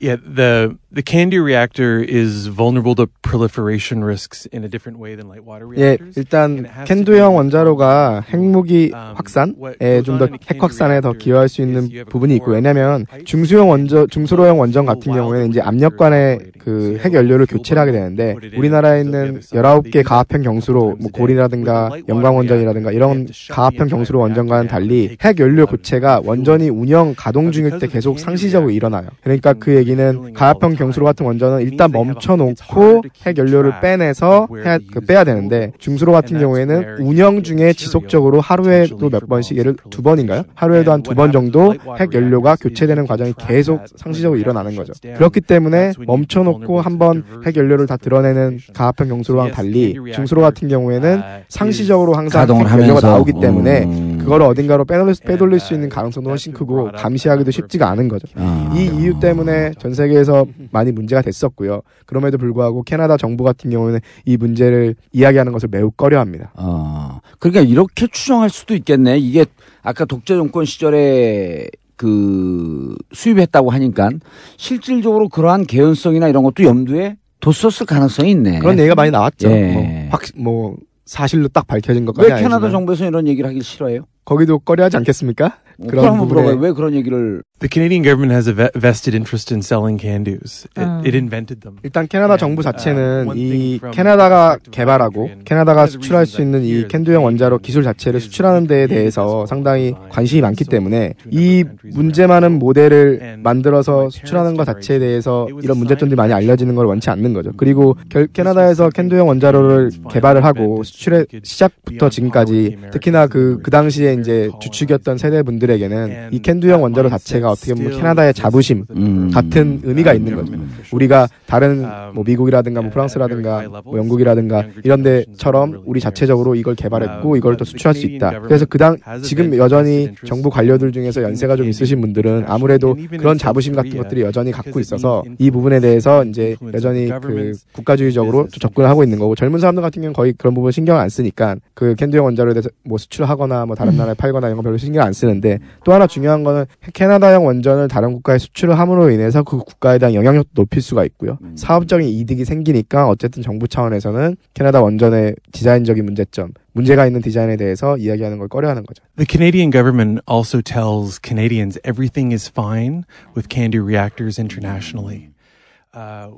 Speaker 10: Yeah, the the Candy reactor is vulnerable to proliferation risks in a different way than light water
Speaker 8: 예,
Speaker 10: reactors.
Speaker 8: 일단 캔두형 원자로가 핵무기 확산에 좀 더 핵 확산에 더 기여할 수 있는 부분이 있고 왜냐하면 중수형 원전 중수로형 원전 같은 경우에는 이제 압력관에 그 핵 연료를 교체를 하게 되는데 우리나라에 있는 19개 가합형 경수로 뭐 고리라든가 영광 원전이라든가 이런 가합형 경수로 원전과는 달리 핵 연료 교체가 원전이 운영 가동 중일 때 계속 상시적으로 일어나요. 그러니까 그 얘기는 가합형 경 수로 같은 원전은 일단 멈춰놓고 핵 연료를 빼내서 해야, 그 빼야 되는데 중수로 같은 경우에는 운영 중에 지속적으로 하루에도 몇 번씩 예를 두 번인가요? 하루에도 한 두 번 정도 핵 연료가 교체되는 과정이 계속 상시적으로 일어나는 거죠. 그렇기 때문에 멈춰놓고 한번 핵 연료를 다 드러내는 가합형 경수로랑 달리 중수로 같은 경우에는 상시적으로 항상 핵 연료가. 나오기 때문에
Speaker 3: 음.
Speaker 8: 그거를 어딘가로 빼돌릴, 빼돌릴 수 있는 가능성도 훨씬 크고 감시하기도 쉽지가 않은 거죠.
Speaker 3: 아.
Speaker 8: 이 이유 때문에 전 세계에서 많이 문제가 됐었고요. 그럼에도 불구하고 캐나다 정부 같은 경우는 이 문제를 이야기하는 것을 매우 꺼려합니다.
Speaker 3: 어, 그러니까 이렇게 추정할 수도 있겠네. 이게 아까 독재 정권 시절에 그 수입했다고 하니까 실질적으로 그러한 개연성이나 이런 것도 염두에 뒀었을 가능성이 있네.
Speaker 8: 그런 얘기가 많이 나왔죠.
Speaker 3: 예.
Speaker 8: 뭐, 확, 뭐 사실로 딱 밝혀진 것까지
Speaker 3: 왜 캐나다
Speaker 8: 아니지만.
Speaker 3: 정부에서 이런 얘기를 하길 싫어해요?
Speaker 8: 거기도 꺼려하지 않겠습니까?
Speaker 3: 그럼 한번 물어봐요. 왜 그런 얘기를
Speaker 10: The Canadian government has a ve- vested interest in selling Candoos. It,
Speaker 8: 아.
Speaker 10: it invented them.
Speaker 8: 일단 캐나다 정부 자체는 이 캐나다가 개발하고 캐나다가 수출할 수 있는 이 캔두형 원자로 기술 자체를 수출하는 데에 대해서 상당히 관심이 많기 때문에 이 문제 많은 모델을 만들어서 수출하는 것 자체에 대해서 이런 문제점들이 많이 알려지는 걸 원치 않는 거죠. 그리고 결, 캐나다에서 캔두형 원자로를 개발을 하고 수출의 시작부터 지금까지 특히나 그, 그 당시에 이제 주축이었던 세대분들에게는 이 캔두형 원자로 자체가 어떻게 보면 캐나다의 자부심 같은 의미가 있는 거죠. 우리가 다른 뭐 미국이라든가 뭐 프랑스라든가 뭐 영국이라든가 이런 데처럼 우리 자체적으로 이걸 개발했고 이걸 또 수출할 수 있다. 그래서 그당 지금 여전히 정부 관료들 중에서 연세가 좀 있으신 분들은 아무래도 그런 자부심 같은 것들이 여전히 갖고 있어서 이 부분에 대해서 이제 여전히 그 국가주의적으로 좀 접근을 하고 있는 거고 젊은 사람들 같은 경우는 거의 그런 부분 신경 안 쓰니까 그 캔두형 원자로에 대해서 뭐 수출하거나 뭐 다른 나라 에 팔거나 이런 거 별로 신경 안 쓰는데 또 하나 중요한 거는 캐나다형 원전을 다른 국가에 수출을 함으로 인해서 그 국가에 대한 영향력도 높일 수가 있고요. 사업적인 이득이 생기니까 어쨌든 정부 차원에서는 캐나다 원전의 디자인적인 문제점, 문제가 있는 디자인에 대해서 이야기하는 걸 꺼려하는 거죠.
Speaker 10: The Canadian government also tells Canadians everything is fine with Candy reactors internationally.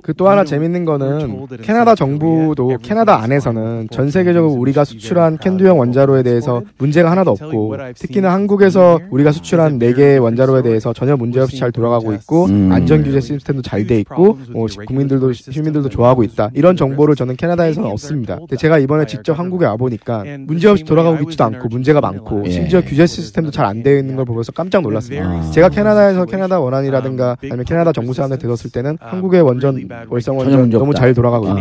Speaker 8: 그또 하나 재밌는 거는 캐나다 정부도 캐나다 안에서는 전 세계적으로 우리가 수출한 캔두형 원자로에 대해서 문제가 하나도 없고 특히나 한국에서 우리가 수출한 4개의 원자로에 대해서 전혀 문제 없이 잘 돌아가고 있고 안전 규제 시스템도 잘 돼 있고 뭐 국민들도 시민들도 좋아하고 있다. 이런 정보를 저는 캐나다에서는 얻습니다. 근데 제가 이번에 직접 한국에 와 보니까 문제 없이 돌아가고 있지도 않고 문제가 많고
Speaker 3: 예.
Speaker 8: 심지어 규제 시스템도 잘 안 되어 있는 걸 보면서 깜짝 놀랐습니다. 제가 캐나다에서 캐나다 원안위라든가 아니면 캐나다 정부 사람들 들었을 때는 한국의 원전 월성 원전
Speaker 3: 문제
Speaker 8: 너무. 잘 돌아가고
Speaker 3: 아.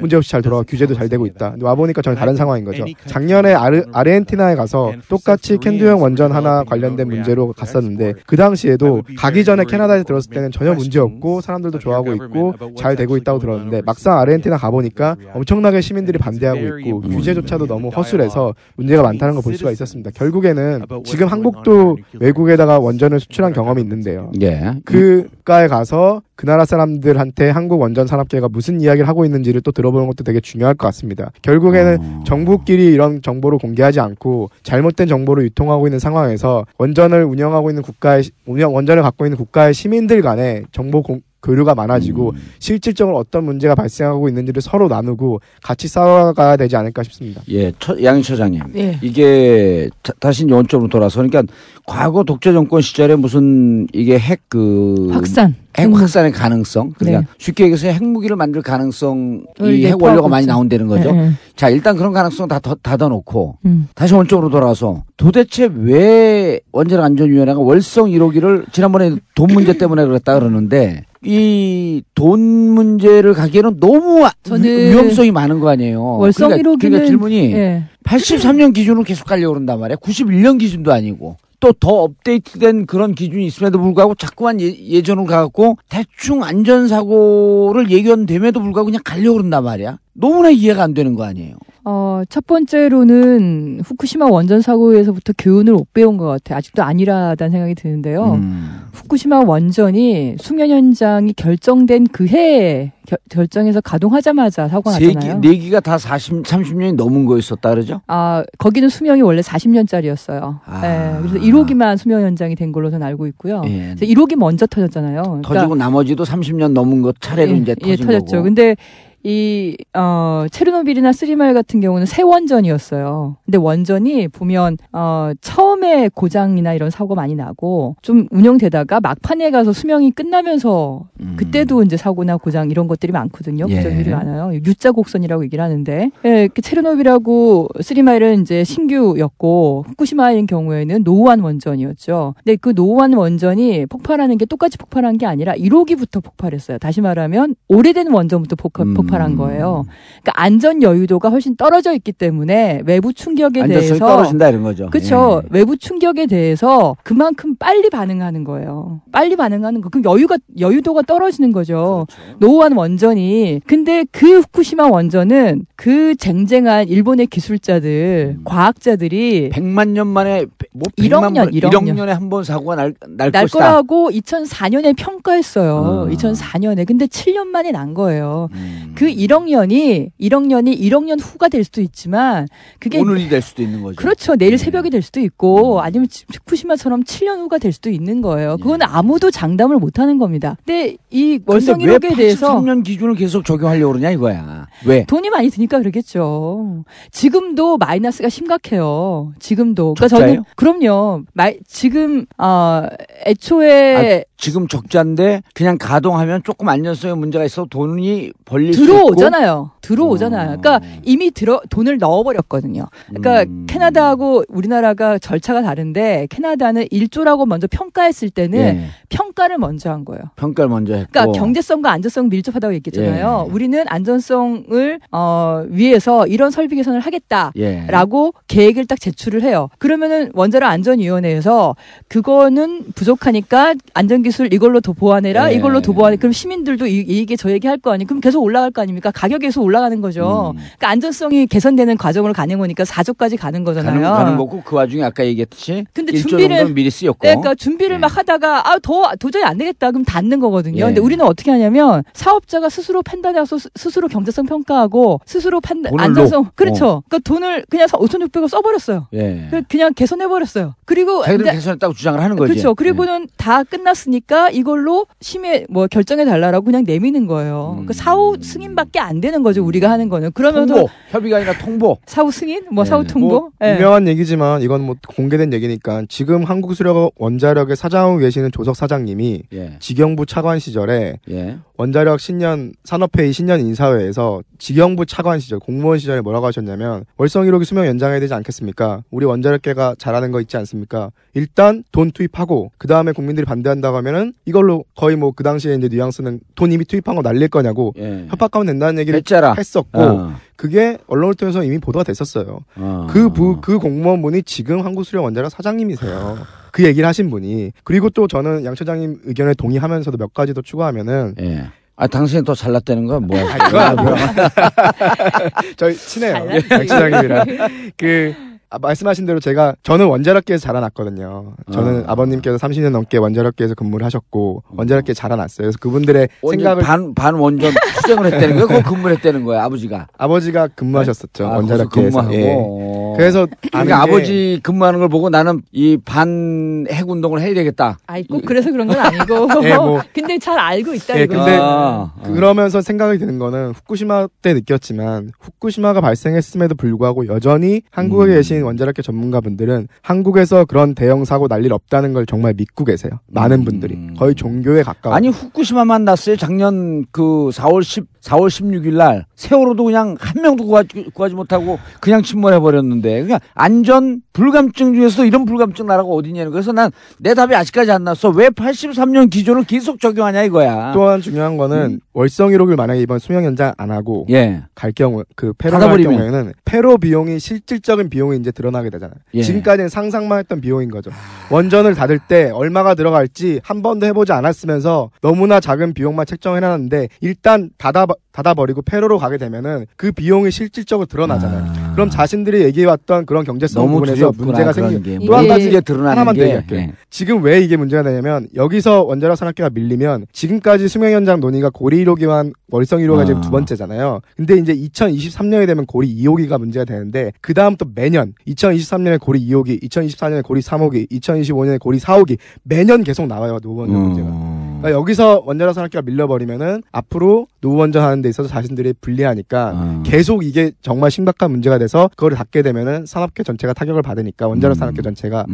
Speaker 8: 문제 없이 잘 돌아가 규제도 잘 되고 있다. 근데 와 보니까 전혀 다른 상황인 거죠. 작년에 아르, 아르헨티나에 가서 똑같이 캔두형 원전 하나 관련된 문제로 갔었는데 그 당시에도 가기 전에 캐나다에 들었을 때는 전혀 문제 없고 사람들도 좋아하고 있고 잘 되고 있다고 들었는데 막상 아르헨티나 가 보니까 엄청나게 시민들이 반대하고 있고 규제조차도 너무 허술해서 문제가 많다는 걸 볼 수가 있었습니다. 결국에는 지금 한국도 외국에다가 원전을 수출한 경험이 있는데요.
Speaker 3: 예.
Speaker 8: 그 국가에 가서 그 나라 사람 사람들한테 한국 원전 산업계가 무슨 이야기를 하고 있는지를 또 들어보는 것도 되게 중요할 것 같습니다. 결국에는
Speaker 3: 어.
Speaker 8: 정부끼리 이런 정보를 공개하지 않고 잘못된 정보를 유통하고 있는 상황에서 원전을 운영하고 있는 국가의 시- 운영 원전을 갖고 있는 국가의 시민들 간에 정보 공, 교류가 많아지고
Speaker 3: 음.
Speaker 8: 실질적으로 어떤 문제가 발생하고 있는지를 서로 나누고 같이 싸워가야 되지 않을까 싶습니다.
Speaker 3: 예, 처, 양 처장님.
Speaker 7: 예.
Speaker 3: 이게 다, 다시 이제 원점으로 돌아서 그러니까 과거 독재 정권 시절에 무슨 이게 핵 그
Speaker 7: 확산.
Speaker 3: 핵 확산의 가능성 그러니까
Speaker 7: 네.
Speaker 3: 쉽게 얘기해서 핵무기를 만들 가능성 을이핵
Speaker 7: 내포하고
Speaker 3: 원료가 많이. 나온다는 거죠.
Speaker 7: 네, 네.
Speaker 3: 자 일단 그런 가능성 다 더- 닫아놓고
Speaker 7: 음.
Speaker 3: 다시 원점으로 돌아서 도대체 왜 원자력 안전위원회가 월성 1호기를 지난번에 돈 문제 때문에 그랬다 그러는데 이 돈 문제를 가기에는 너무 아- 위- 위험성이 많은 거 아니에요.
Speaker 7: 월성
Speaker 3: 그러니까,
Speaker 7: 1호기는
Speaker 3: 그러니까 질문이
Speaker 7: 예.
Speaker 3: 83년 기준으로 계속 가려고 그런단 말이야. 91년 기준도 아니고. 또 더 업데이트된 그런 기준이 있음에도 불구하고 자꾸만 예, 전으로 가갖고 대충 안전사고를 예견됨에도 불구하고 그냥 그런단 말이야. 너무나 이해가 안 되는 거 아니에요.
Speaker 7: 어, 첫 번째로는 후쿠시마 원전 사고에서부터 교훈을 못 배운 것 같아요. 아직도 아니라다는 생각이 드는데요.
Speaker 3: 음.
Speaker 7: 후쿠시마 원전이 숙련 현장이 결정된 그 해에 결, 결정해서 가동하자마자 사고가 났잖아요.
Speaker 3: 네 기가 다 40, 30년이 넘은 거였었다 그러죠?
Speaker 7: 아, 거기는 수명이 원래 40년짜리였어요. 예, 그래서 1호기만 수명 현장이 된 걸로 저는 알고 있고요.
Speaker 3: 아. 예.
Speaker 7: 그래서 1호기 먼저 터졌잖아요. 그러니까
Speaker 3: 터지고 나머지도 30년 넘은 거 차례로
Speaker 7: 예,
Speaker 3: 이제
Speaker 7: 예,
Speaker 3: 터진
Speaker 7: 터졌죠.
Speaker 3: 거고.
Speaker 7: 근데 이, 어, 체르노빌이나 쓰리마일 같은 경우는 새 원전이었어요. 근데 원전이 보면, 어, 처음에 고장이나 이런 사고가 많이 나고, 좀 운영되다가 막판에 가서 수명이 끝나면서, 그때도 이제 사고나 고장 이런 것들이 많거든요.
Speaker 3: 예.
Speaker 7: 부정률이 많아요. U자 곡선이라고 얘기를 하는데, 예, 그 체르노빌하고 쓰리마일은 이제 신규였고, 후쿠시마인 경우에는 노후한 원전이었죠. 근데 그 노후한 원전이 폭발하는 게 똑같이 폭발한 게 아니라 1호기부터 폭발했어요. 다시 말하면 오래된 원전부터 폭,
Speaker 3: 음.
Speaker 7: 폭발한 거예요. 그러니까 안전 여유도가 훨씬 떨어져 있기 때문에 외부 충격에 대해서
Speaker 3: 떨어진다 이런 거죠.
Speaker 7: 그렇죠.
Speaker 3: 예.
Speaker 7: 외부 충격에 대해서 그만큼 빨리 반응하는 거예요. 빨리 반응하는 거. 그럼 여유가 여유도가 떨어지는 거죠.
Speaker 3: 그렇죠.
Speaker 7: 노후한 원전이. 근데 그 후쿠시마 원전은 그 쟁쟁한 일본의 기술자들,
Speaker 3: 음.
Speaker 7: 과학자들이
Speaker 3: 100만 년 만에 뭐
Speaker 7: 1억
Speaker 3: 100만
Speaker 7: 년,
Speaker 3: 번,
Speaker 7: 1억
Speaker 3: 1억
Speaker 7: 년.
Speaker 3: 년에 한 번 사고가 날, 날,
Speaker 7: 날. 거라고 2004년에 평가했어요.
Speaker 3: 어.
Speaker 7: 2004년에. 근데 7년 만에 난 거예요.
Speaker 3: 음.
Speaker 7: 그 1억 년이 1억 년이 1억 년 후가 될 수도 있지만 그게
Speaker 3: 오늘이 될 수도 있는 거죠.
Speaker 7: 그렇죠. 내일 새벽이 될 수도 있고 아니면 후쿠시마처럼 7년 후가 될 수도 있는 거예요. 그거는 아무도 장담을 못 하는 겁니다. 근데 이 월성
Speaker 3: 근데 왜
Speaker 7: 1호기에 대해서
Speaker 3: 83년 기준을 계속 적용하려고 그러냐 이거야. 왜?
Speaker 7: 돈이 많이 드니까 그러겠죠. 지금도 마이너스가 심각해요. 지금도. 그러니까
Speaker 3: 적자예요?
Speaker 7: 저는 그럼요. 마, 지금 어 애초에
Speaker 3: 아, 지금 적자인데 그냥 가동하면 조금 안전성에 문제가 있어 돈이 벌릴
Speaker 7: 들어오잖아요. 들어오잖아요. 그러니까 이미 들어 돈을 넣어버렸거든요. 그러니까
Speaker 3: 음.
Speaker 7: 캐나다하고 우리나라가 절차가 다른데 캐나다는 1조라고 먼저 평가했을 때는
Speaker 3: 예.
Speaker 7: 평가를 먼저 한 거예요.
Speaker 3: 평가를 먼저 했고
Speaker 7: 그러니까 경제성과 안전성 밀접하다고 얘기했잖아요.
Speaker 3: 예.
Speaker 7: 우리는 안전성을 어, 위해서 이런 설비 개선을 하겠다라고
Speaker 3: 예.
Speaker 7: 계획을 딱 제출을 해요. 그러면은 원자력 안전위원회에서 그거는 부족하니까 안전 기술 이걸로 더 보완해라,
Speaker 3: 예.
Speaker 7: 이걸로 더 보완해. 그럼 시민들도 이, 이게 저 얘기 할 거 아니에요. 그럼 계속 올라갈 거 아닙니까? 가격이 계속 올라가는 거죠.
Speaker 3: 음.
Speaker 7: 그러니까 안전성이 개선되는 과정으로 가는 거니까 4조까지 가는 거잖아요.
Speaker 3: 가는, 가는 거고 그 와중에 아까 얘기했듯이
Speaker 7: 근데
Speaker 3: 1조
Speaker 7: 준비를-
Speaker 3: 미리 쓰였고
Speaker 7: 네, 그러니까 준비를 막 하다가 아 더 도저히 안 되겠다 그럼 닫는 거거든요.
Speaker 3: 예.
Speaker 7: 근데 우리는 어떻게 하냐면 사업자가 스스로 판단해서 스- 스스로 경제성 평가하고 스스로 판단 안전성
Speaker 3: 놓-
Speaker 7: 그렇죠.
Speaker 3: 어.
Speaker 7: 그러니까 돈을 그냥 5,600원 써버렸어요.
Speaker 3: 예.
Speaker 7: 그- 그냥 개선해 버렸어요. 그리고
Speaker 3: 자기들 개선했다고 주장을 하는 거지. 예.
Speaker 7: 그렇죠. 그리고는 다 끝났으니까 이걸로 심해 뭐 결정해 달라라고 그냥 내미는 거예요. 그 사후 승인밖에 안 되는 거죠. 우리가 하는 거는 그러면서
Speaker 3: 음. 통보 협의가 아니라 통보.
Speaker 7: 사후 승인, 뭐
Speaker 3: 네.
Speaker 7: 사후 통보.
Speaker 8: 뭐
Speaker 7: 예.
Speaker 8: 유명한 얘기지만 이건 뭐 공개된 얘기니까 지금 한국수력 원자력의 사장으로 계시는 조석 사장님이
Speaker 3: 예.
Speaker 8: 직영부 차관 시절에
Speaker 3: 예.
Speaker 8: 원자력 신년 산업회의 신년 인사회에서 직영부 차관 시절 공무원 시절에 뭐라고 하셨냐면 월성 1호기 수명 연장해야 되지 않겠습니까? 우리 원자력계가 잘하는 거 있지 않습니까? 일단 돈 투입하고 그 다음에 국민들이 반대한다고 하면은 이걸로 거의 뭐 그 당시에 이제 뉘앙스는 돈 이미 투입한 거 날릴 거냐고
Speaker 3: 예.
Speaker 8: 협박하면 된다는 얘기를
Speaker 3: 했잖아.
Speaker 8: 했었고
Speaker 3: 어.
Speaker 8: 그게 언론을 통해서 이미 보도가 됐었어요.
Speaker 3: 어.
Speaker 8: 그, 부, 그 공무원분이 지금 한국수력 원자력 사장님이세요. 그 얘기를 하신 분이. 그리고 또 저는 양 처장님 의견에 동의하면서도 몇 가지 더 추가하면은.
Speaker 3: 예. 아 당신이 더 잘났다는 건 뭐야?
Speaker 8: 아, 그거 아니고요. 저희 친해요. 양 처장님이랑. 그, 아, 말씀하신 대로 제가 저는 원자력계에서 자라났거든요. 저는
Speaker 3: 어.
Speaker 8: 아버님께서 30년 넘게 원자력계에서 근무를 하셨고 원자력계 에 자라났어요. 그래서 그분들의 생각을
Speaker 3: 반, 반 원전 투쟁을 했다는 거야? 그거 근무를 했다는 거야, 아버지가.
Speaker 8: 아버지가 근무하셨었죠.
Speaker 3: 아,
Speaker 8: 원자력계에서.
Speaker 3: 거기서
Speaker 8: 예.
Speaker 3: 근무하고.
Speaker 8: 그래서
Speaker 3: 그러니까
Speaker 8: 게-
Speaker 3: 아버지 근무하는 걸 보고 나는 이 반 핵운동을 해야 되겠다.
Speaker 7: 아이 꼭 그래서 그런 건 아니고.
Speaker 8: 예, 뭐.
Speaker 7: 근데 잘 알고 있다
Speaker 8: 예,
Speaker 7: 이거.
Speaker 8: 근데
Speaker 3: 아,
Speaker 8: 그러면서 생각이 드는 거는 후쿠시마 때 느꼈지만 후쿠시마가 발생했음에도 불구하고 여전히 한국에
Speaker 3: 음.
Speaker 8: 계신 원자력계 전문가분들은 한국에서 그런 대형 사고 날 일 없다는 걸 정말 믿고 계세요. 많은 분들이 거의 종교에 가까워.
Speaker 3: 음. 아니 후쿠시마만 났어요. 작년 그 4월 10 4월 16일 날 세월호도 그냥 한 명도 구하지, 구하지 못하고 그냥 침몰해 버렸는데 그냥 안전 불감증 중에서도 이런 불감증 나라가 어디냐는 그래서 난 내 답이 아직까지 안 났어. 왜 83년 기준을 계속 적용하냐 이거야.
Speaker 8: 또한 중요한 거는 월성 1호기를 만약에 이번 수명 연장 안 하고
Speaker 3: 음. 예.
Speaker 8: 갈 경우 그 폐로 갈
Speaker 3: 닫아버리면.
Speaker 8: 경우에는 폐로 비용이 실질적인 비용이 이제 드러나게 되잖아요.
Speaker 3: 예.
Speaker 8: 지금까지는 상상만 했던 비용인 거죠. 원전을 닫을 때 얼마가 들어갈지 한 번도 해보지 않았으면서 너무나 작은 비용만 책정해놨는데 일단 닫아 닫아 버리고 폐로로 가게 되면은 그 비용이 실질적으로 드러나잖아요. 그럼 자신들이 얘기해왔던 그런 경제성 부분에서 문제가
Speaker 3: 그런
Speaker 8: 생기.
Speaker 3: 게.
Speaker 8: 또한 가지
Speaker 3: 드러나는
Speaker 8: 하나만 더
Speaker 3: 게.
Speaker 8: 얘기할게요.
Speaker 3: 예.
Speaker 8: 지금 왜 이게 문제가 되냐면 여기서 원자력 산업계가 밀리면 지금까지 수명 연장 논의가 고리 1호기만 월성 1호가 지금
Speaker 3: 아.
Speaker 8: 두 번째잖아요. 근데 이제 2023년이 되면 고리 2호기가 문제가 되는데 그 다음 또 매년 2023년에 고리 2호기, 2024년에 고리 3호기, 2025년에 고리 4호기 매년 계속 나와요 원전
Speaker 3: 음.
Speaker 8: 문제가. 그러니까 여기서 원자력 산업계가 밀려버리면은 앞으로 노후 원전 하는 데 있어서 자신들이 불리하니까
Speaker 3: 음.
Speaker 8: 계속 이게 정말 심각한 문제가 돼서 그거를 닫게 되면은 산업계 전체가 타격을 받으니까 원자력 산업계 전체가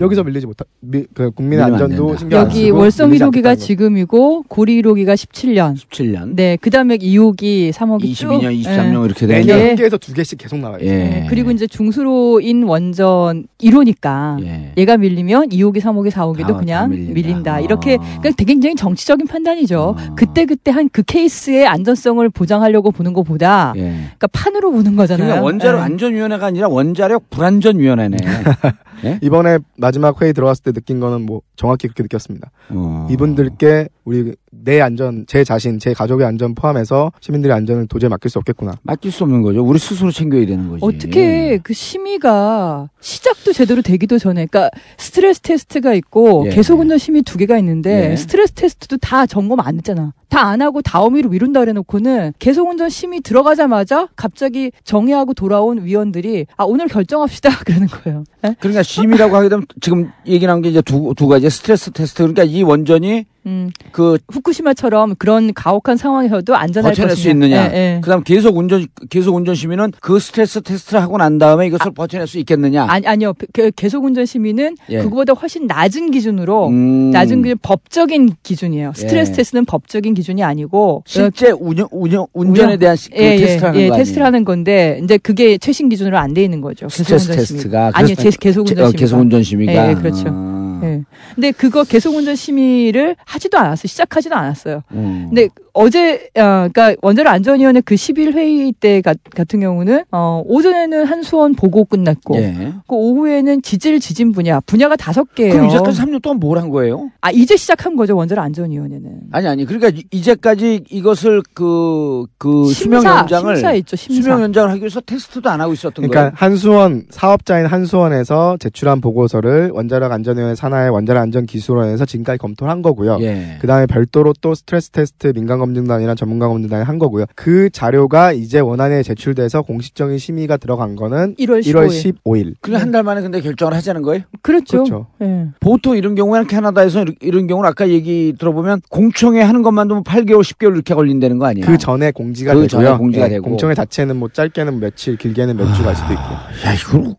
Speaker 8: 여기서 밀리지 못하 미, 그 국민의
Speaker 3: 음. 안
Speaker 8: 안전도. 신경 안
Speaker 7: 여기
Speaker 8: 쓰고
Speaker 7: 월성
Speaker 8: 밀리지
Speaker 7: 1호기가
Speaker 8: 않겠다는 거죠.
Speaker 7: 지금이고 고리 1호기가 17년.
Speaker 3: 17년.
Speaker 7: 네, 그다음에 2호기, 3호기
Speaker 3: 22년, 23년 이렇게 되는
Speaker 8: 매년
Speaker 7: 네.
Speaker 8: 한 개에서 두 개씩 계속 나와요.
Speaker 3: 예.
Speaker 7: 그리고 이제 중수로인 원전 1호니까 얘가 밀리면 2호기, 3호기, 4호기도
Speaker 3: 다- 다
Speaker 7: 그냥
Speaker 3: 밀린다.
Speaker 7: 밀린다. 이렇게 그러니까 되게 굉장히 정치적인 판단이죠.
Speaker 3: 아.
Speaker 7: 그때 그때 한 그 케이스의 안전성을 보장하려고 보는 것보다
Speaker 3: 예.
Speaker 7: 그러니까 판으로 보는 거잖아요.
Speaker 3: 그러니까 원자력
Speaker 7: 예.
Speaker 3: 안전위원회가 아니라 원자력 불안전위원회네. 예?
Speaker 8: 이번에 마지막 회의 들어갔을 때 느낀 거는 뭐 정확히 그렇게 느꼈습니다.
Speaker 3: 어.
Speaker 8: 이분들께 우리 내 안전, 제 자신, 제 가족의 안전 포함해서 시민들의 안전을 도저히 맡길 수 없겠구나.
Speaker 3: 맡길 수 없는 거죠. 우리 스스로 챙겨야 되는 거지.
Speaker 7: 어떻게 그 심의가 시작도 제대로 되기도 전에, 그러니까 스트레스 테스트가 있고
Speaker 3: 예.
Speaker 7: 계속 운전 심의 두 개가 있는데
Speaker 3: 예.
Speaker 7: 스트레스 테스트도 다 점검 안 했잖아. 다 안 하고 다음으로 미룬다 그래놓고는 계속 운전 심의 들어가자마자 갑자기 정회하고 돌아온 위원들이 아 오늘 결정합시다 그러는 거예요. 예?
Speaker 3: 그러니까 심의라고 하게 되면 지금 얘기 나온 게 이제 두, 두 가지 스트레스 테스트. 그러니까 이 원전이
Speaker 7: 음,
Speaker 3: 그
Speaker 7: 후쿠시마처럼 그런 가혹한 상황에서도 안전할
Speaker 3: 버텨낼
Speaker 7: 것이냐.
Speaker 3: 수 있느냐.
Speaker 7: 예, 예.
Speaker 3: 그다음 계속 운전 계속 운전 심의는 그 스트레스 테스트를 하고 난 다음에 이것을 버텨낼 수 있겠느냐.
Speaker 7: 아니, 아니요. 그 계속 운전 심의는
Speaker 3: 예.
Speaker 7: 그거보다 훨씬 낮은 기준으로
Speaker 3: 음.
Speaker 7: 낮은 그 법적인 기준이에요. 스트레스
Speaker 3: 예.
Speaker 7: 테스트는 법적인 기준이 아니고
Speaker 3: 실제 운영 운영 운전에
Speaker 7: 운영-
Speaker 3: 대한 시- 그
Speaker 7: 예, 예,
Speaker 3: 테스트를 하는
Speaker 7: 예,
Speaker 3: 거
Speaker 7: 테스트를? 하는 건데 이제 그게 최신 기준으로 안 돼 있는 거죠.
Speaker 3: 스트레스. 테스트가
Speaker 7: 아니요, 계속 운전
Speaker 3: 어,
Speaker 7: 심의.
Speaker 3: 계속 운전 심의가?
Speaker 7: 예, 예, 그렇죠.
Speaker 3: 아.
Speaker 7: 예. 근데 그거 계속 운전 심의를 하지도 않았어요. 시작하지도 않았어요.
Speaker 3: 음.
Speaker 7: 근데 어제 어, 그러니까 원자력 안전위원회 그 10일 회의 때 가- 같은 경우는 어, 오전에는 한수원 보고 끝났고
Speaker 3: 예.
Speaker 7: 그 오후에는 지질 지진 분야 분야가 다섯 개예요.
Speaker 3: 그럼 이제까지 3년 동안 뭘 한 거예요?
Speaker 7: 아 이제 시작한 거죠 원자력 안전위원회는.
Speaker 3: 아니 아니 그러니까 이- 이제까지 이것을 그그
Speaker 7: 심사,
Speaker 3: 수명 연장을
Speaker 7: 심사 있죠, 심사.
Speaker 3: 수명 연장을 하기 위해서 테스트도 안 하고 있었던
Speaker 8: 그러니까
Speaker 3: 거예요.
Speaker 8: 한수원 사업자인 한수원에서 제출한 보고서를 원자력 안전위원회 산하의 원자력 안전 기술원에서 지금까지 검토를 한 거고요.
Speaker 3: 예.
Speaker 8: 그다음에 별도로 또 스트레스 테스트 민간 검증단이랑 전문가검증단이 한 거고요. 그 자료가 이제 원안에 제출돼서 공식적인 심의가 들어간 거는
Speaker 7: 1월
Speaker 8: 1월
Speaker 7: 15일.
Speaker 8: 15일.
Speaker 3: 그냥 한달 만에 근데 결정을 하자는 거예요?
Speaker 7: 그렇죠.
Speaker 8: 그렇죠.
Speaker 7: 예.
Speaker 3: 보통 이런 경우에는 캐나다에서 이런- 경우는 아까 얘기 들어보면 공청회 하는 것만도 뭐 8개월, 10개월 이렇게 걸린다는 거 아니에요?
Speaker 8: 그 전에 공지가
Speaker 3: 그
Speaker 8: 되고요.
Speaker 3: 전에 공지가
Speaker 8: 예,
Speaker 3: 되고.
Speaker 8: 공청회 자체는 뭐 짧게는 며칠, 길게는 몇 주갈 수도 있고.
Speaker 3: 야, 이걸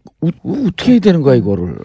Speaker 3: 어떻게 해야 되는 거야, 이거를.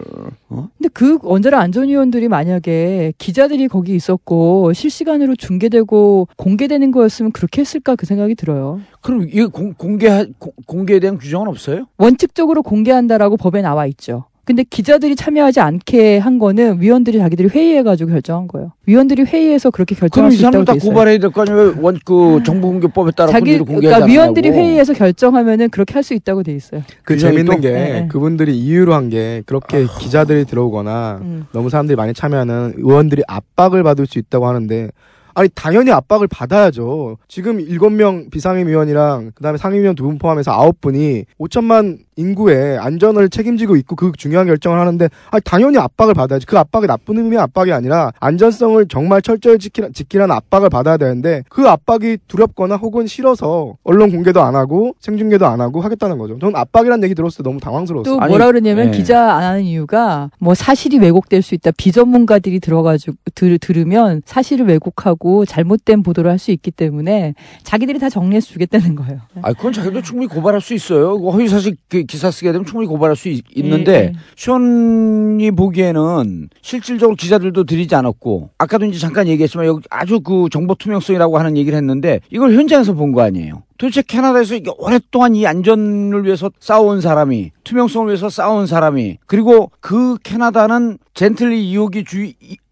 Speaker 3: 어?
Speaker 7: 근데 그 원자력 안전위원들이 만약에 기자들이 거기 있었고 실시간으로 중계되고 공개되는 거였으면 그렇게 했을까 그 생각이 들어요.
Speaker 3: 그럼 이 공, 공개 공개에 대한 규정은 없어요?
Speaker 7: 원칙적으로 공개한다라고 법에 나와 있죠. 근데 기자들이 참여하지 않게 한 거는 위원들이 자기들이 회의해가지고 결정한 거예요. 위원들이 회의해서 그렇게 결정할 이수 있다고
Speaker 3: 사람들
Speaker 7: 다돼 있어요.
Speaker 3: 고발해야 될 거 아니에요? 왜 원, 그 정보공개법에 따라
Speaker 7: 자기 그러니까 위원들이
Speaker 3: 않냐고.
Speaker 7: 회의해서 결정하면은 그렇게 할 수 있다고 돼 있어요.
Speaker 8: 그 재밌는
Speaker 3: 또?
Speaker 8: 게
Speaker 7: 예, 예.
Speaker 8: 그분들이 이유로 한 게 그렇게 기자들이 들어오거나
Speaker 7: 음.
Speaker 8: 너무 사람들이 많이 참여하는 의원들이 압박을 받을 수 있다고 하는데 아니 당연히 압박을 받아야죠. 지금 7명 비상임위원이랑 그다음에 상임위원 두 분 포함해서 9분이 5천만 인구의 안전을 책임지고 있고 그 중요한 결정을 하는데 아니 당연히 압박을 받아야지. 그 압박이 나쁜 의미의 압박이 아니라 안전성을 정말 철저히 지키라, 지키라는 압박을 받아야 되는데 그 압박이 두렵거나 혹은 싫어서 언론 공개도 안 하고 생중계도 안 하고 하겠다는 거죠. 저는 압박이라는 얘기 들었을 때 너무 당황스러웠어요.
Speaker 7: 또 뭐라 그러냐면
Speaker 8: 네.
Speaker 7: 기자 안 하는 이유가 뭐 사실이 왜곡될 수 있다. 비전문가들이 들어가지고 들, 들으면 사실을 왜곡하고 잘못된 보도를 할 수 있기 때문에 자기들이 다 정리해서 주겠다는 거예요.
Speaker 3: 아, 그건 자기도 충분히 고발할 수 있어요. 그 허위사실 그 기사 쓰게 되면 충분히 고발할 수 있,
Speaker 7: 네,
Speaker 3: 는데
Speaker 7: 네.
Speaker 3: 시원이 보기에는 실질적으로 기자들도 드리지 않았고 아까도 이제 잠깐 얘기했지만 여기 아주 그 정보 투명성이라고 하는 얘기를 했는데 이걸 현장에서 본 거 아니에요. 도대체 캐나다에서 이게 오랫동안 이 안전을 위해서 싸워온 사람이 투명성을 위해서 싸워온 사람이 그리고 그 캐나다는 젠틀리 이호기 주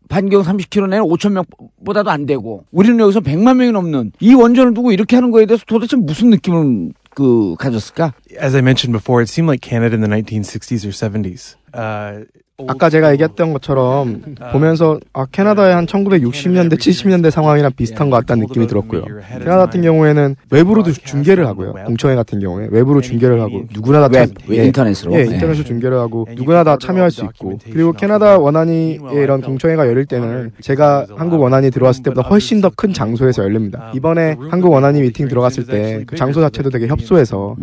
Speaker 3: 반경 30km 내는 5천 명보다도 안 되고 우리는 여기서 100만 명이 넘는 이 원전을 두고 이렇게 하는 거에 대해서 도대체 무슨 느낌을 그 가졌을까?
Speaker 10: As I mentioned before, it seemed like Canada in the 1960s or 70s. Uh,
Speaker 8: 아까 제가 얘기했던 것처럼 보면서 아 캐나다의 한 1960년대 70년대 상황이랑 비슷한 것 같다는 느낌이 들었고요. 캐나다 같은 경우에는 외부로도 중계를 하고요. 공청회 같은 경우에 외부로 중계를 하고 누구나 다
Speaker 3: 웹,
Speaker 8: 참-
Speaker 3: 웹, 인터넷으로.
Speaker 8: 예,
Speaker 3: 네.
Speaker 8: 인터넷으로 중계를 하고 누구나 다 참여할 수 있고 그리고 캐나다 원안위 이런 공청회가 열릴 때는 제가 한국 원안위 들어왔을 때보다 훨씬 더 큰 장소에서 열립니다. 이번에 한국 원안위 미팅 들어갔을 때 그 장소 자체도 되게 협소해서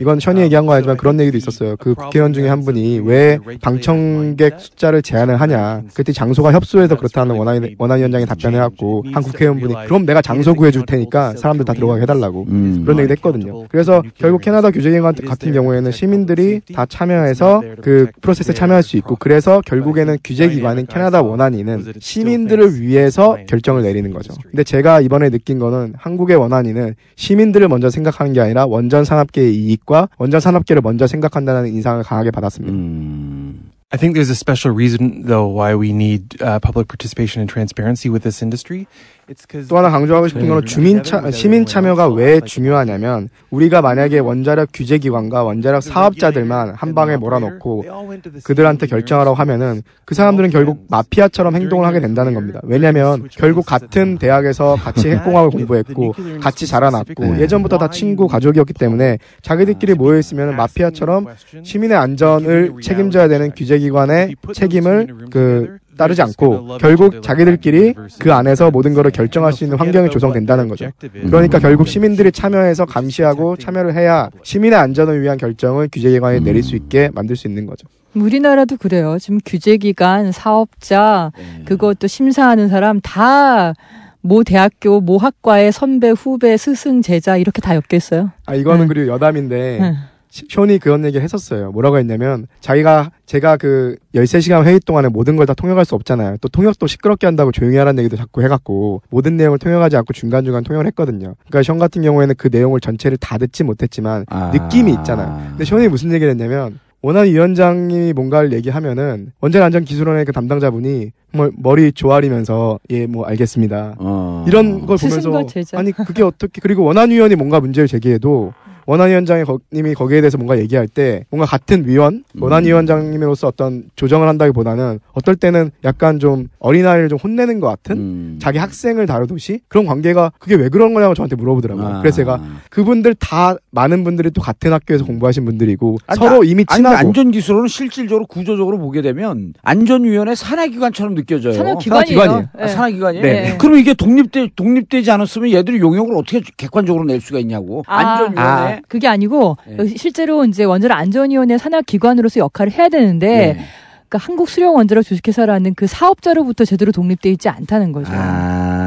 Speaker 8: 이건 션이 얘기한 거 아니지만 그런 얘기도 있었어요. 그 국회의원 중에 한 분이 왜 방청 객 숫자를 제한을 하냐. 그때 장소가 협소해서 그렇다는 원안위, 원안 위원장이 답변을 해갖고 한 국회의원분이 그럼 내가 장소 구해줄 테니까 사람들 다 들어가게 해달라고 그런 얘기도 했거든요. 그래서 결국 캐나다 규제기관 같은 경우에는 시민들이 다 참여해서 그 프로세스에 참여할 수 있고 그래서 결국에는 규제기관인 캐나다 원안위는 시민들을 위해서 결정을 내리는 거죠. 근데 제가 이번에 느낀 거는 한국의 원안위는 시민들을 먼저 생각하는 게 아니라 원전 산업계의 이익과 원전 산업계를 먼저 생각한다는 인상을 강하게 받았습니다.
Speaker 10: I think there's a special reason, though, why we need uh, public participation and transparency with this industry.
Speaker 8: 또 하나 강조하고 싶은 거는 주민 차, 시민 참여가 왜 중요하냐면 우리가 만약에 원자력 규제 기관과 원자력 사업자들만 한 방에 몰아넣고 그들한테 결정하라고 하면은 그 사람들은 결국 마피아처럼 행동을 하게 된다는 겁니다. 왜냐하면 결국 같은 대학에서 같이 핵공학을 공부했고 같이 자라났고 예전부터 다 친구 가족이었기 때문에 자기들끼리 모여 있으면 마피아처럼 시민의 안전을 책임져야 되는 규제 기관의 책임을 그 따르지 않고 결국 자기들끼리 그 안에서 모든 것을 결정할 수 있는 환경이 조성된다는 거죠. 그러니까 결국 시민들이 참여해서 감시하고 참여를 해야 시민의 안전을 위한 결정을 규제기관이 내릴 수 있게 만들 수 있는 거죠.
Speaker 7: 우리나라도 그래요. 지금 규제기관, 사업자,
Speaker 3: 네.
Speaker 7: 그것도 심사하는 사람 다 모 대학교, 모 학과의 선배, 후배, 스승, 제자 이렇게 다 엮여 있어요.
Speaker 8: 아 이거는 그리고 여담인데
Speaker 7: 응.
Speaker 8: 시- 쇼니 그런 얘기 했었어요. 뭐라고 했냐면 자기가 제가 그 13시간 회의 동안에 모든 걸 다 통역할 수 없잖아요. 또 통역도 시끄럽게 한다고 조용히 하라는 얘기도 자꾸 해갖고 모든 내용을 통역하지 않고 중간중간 통역을 했거든요. 그러니까 션 같은 경우에는 그 내용을 전체를 다 듣지 못했지만 느낌이 있잖아요. 근데 쇼니 무슨 얘기를 했냐면 원안위원장이 뭔가를 얘기하면은 원전 안전 기술원의 그 담당자분이 뭐 머리 조아리면서 예 뭐 알겠습니다. 이런 걸 보면서. 아니 그게 어떻게 그리고 원안위원이 뭔가 문제를 제기해도 원안위원장이 거, 님이 거기에 대해서 뭔가 얘기할 때 뭔가 같은 위원 원안위원장님으로서 어떤 조정을 한다기보다는 어떨 때는 약간 좀 어린아이를 좀 혼내는 것 같은 자기 학생을 다루듯이 그런 관계가 그게 왜 그런 거냐고 저한테 물어보더라고요.
Speaker 3: 아.
Speaker 8: 그래서 제가 그분들 다 많은 분들이 또 같은 학교에서 공부하신 분들이고
Speaker 3: 아니,
Speaker 8: 서로
Speaker 3: 아-
Speaker 8: 이미
Speaker 3: 아니,
Speaker 8: 친하고
Speaker 3: 안전기술로는 실질적으로 구조적으로 보게 되면 안전위원회 산하기관처럼 느껴져요.
Speaker 7: 산하기관이에요. 산하기관이에요.
Speaker 3: 아,
Speaker 7: 네.
Speaker 3: 산하기관이에요.
Speaker 8: 네.
Speaker 3: 그럼 이게 독립되 독립되지 않았으면 얘들이 용역을 어떻게 객관적으로 낼 수가 있냐고. 안전위원회.
Speaker 7: 아, 그게 아니고 실제로 이제 원자력 안전위원회 산하 기관으로서 역할을 해야 되는데
Speaker 3: 네.
Speaker 7: 그러니까 한국 수령 원자력 주식회사라는 그 사업자로부터 제대로 독립돼 있지 않다는 거죠.
Speaker 3: 아,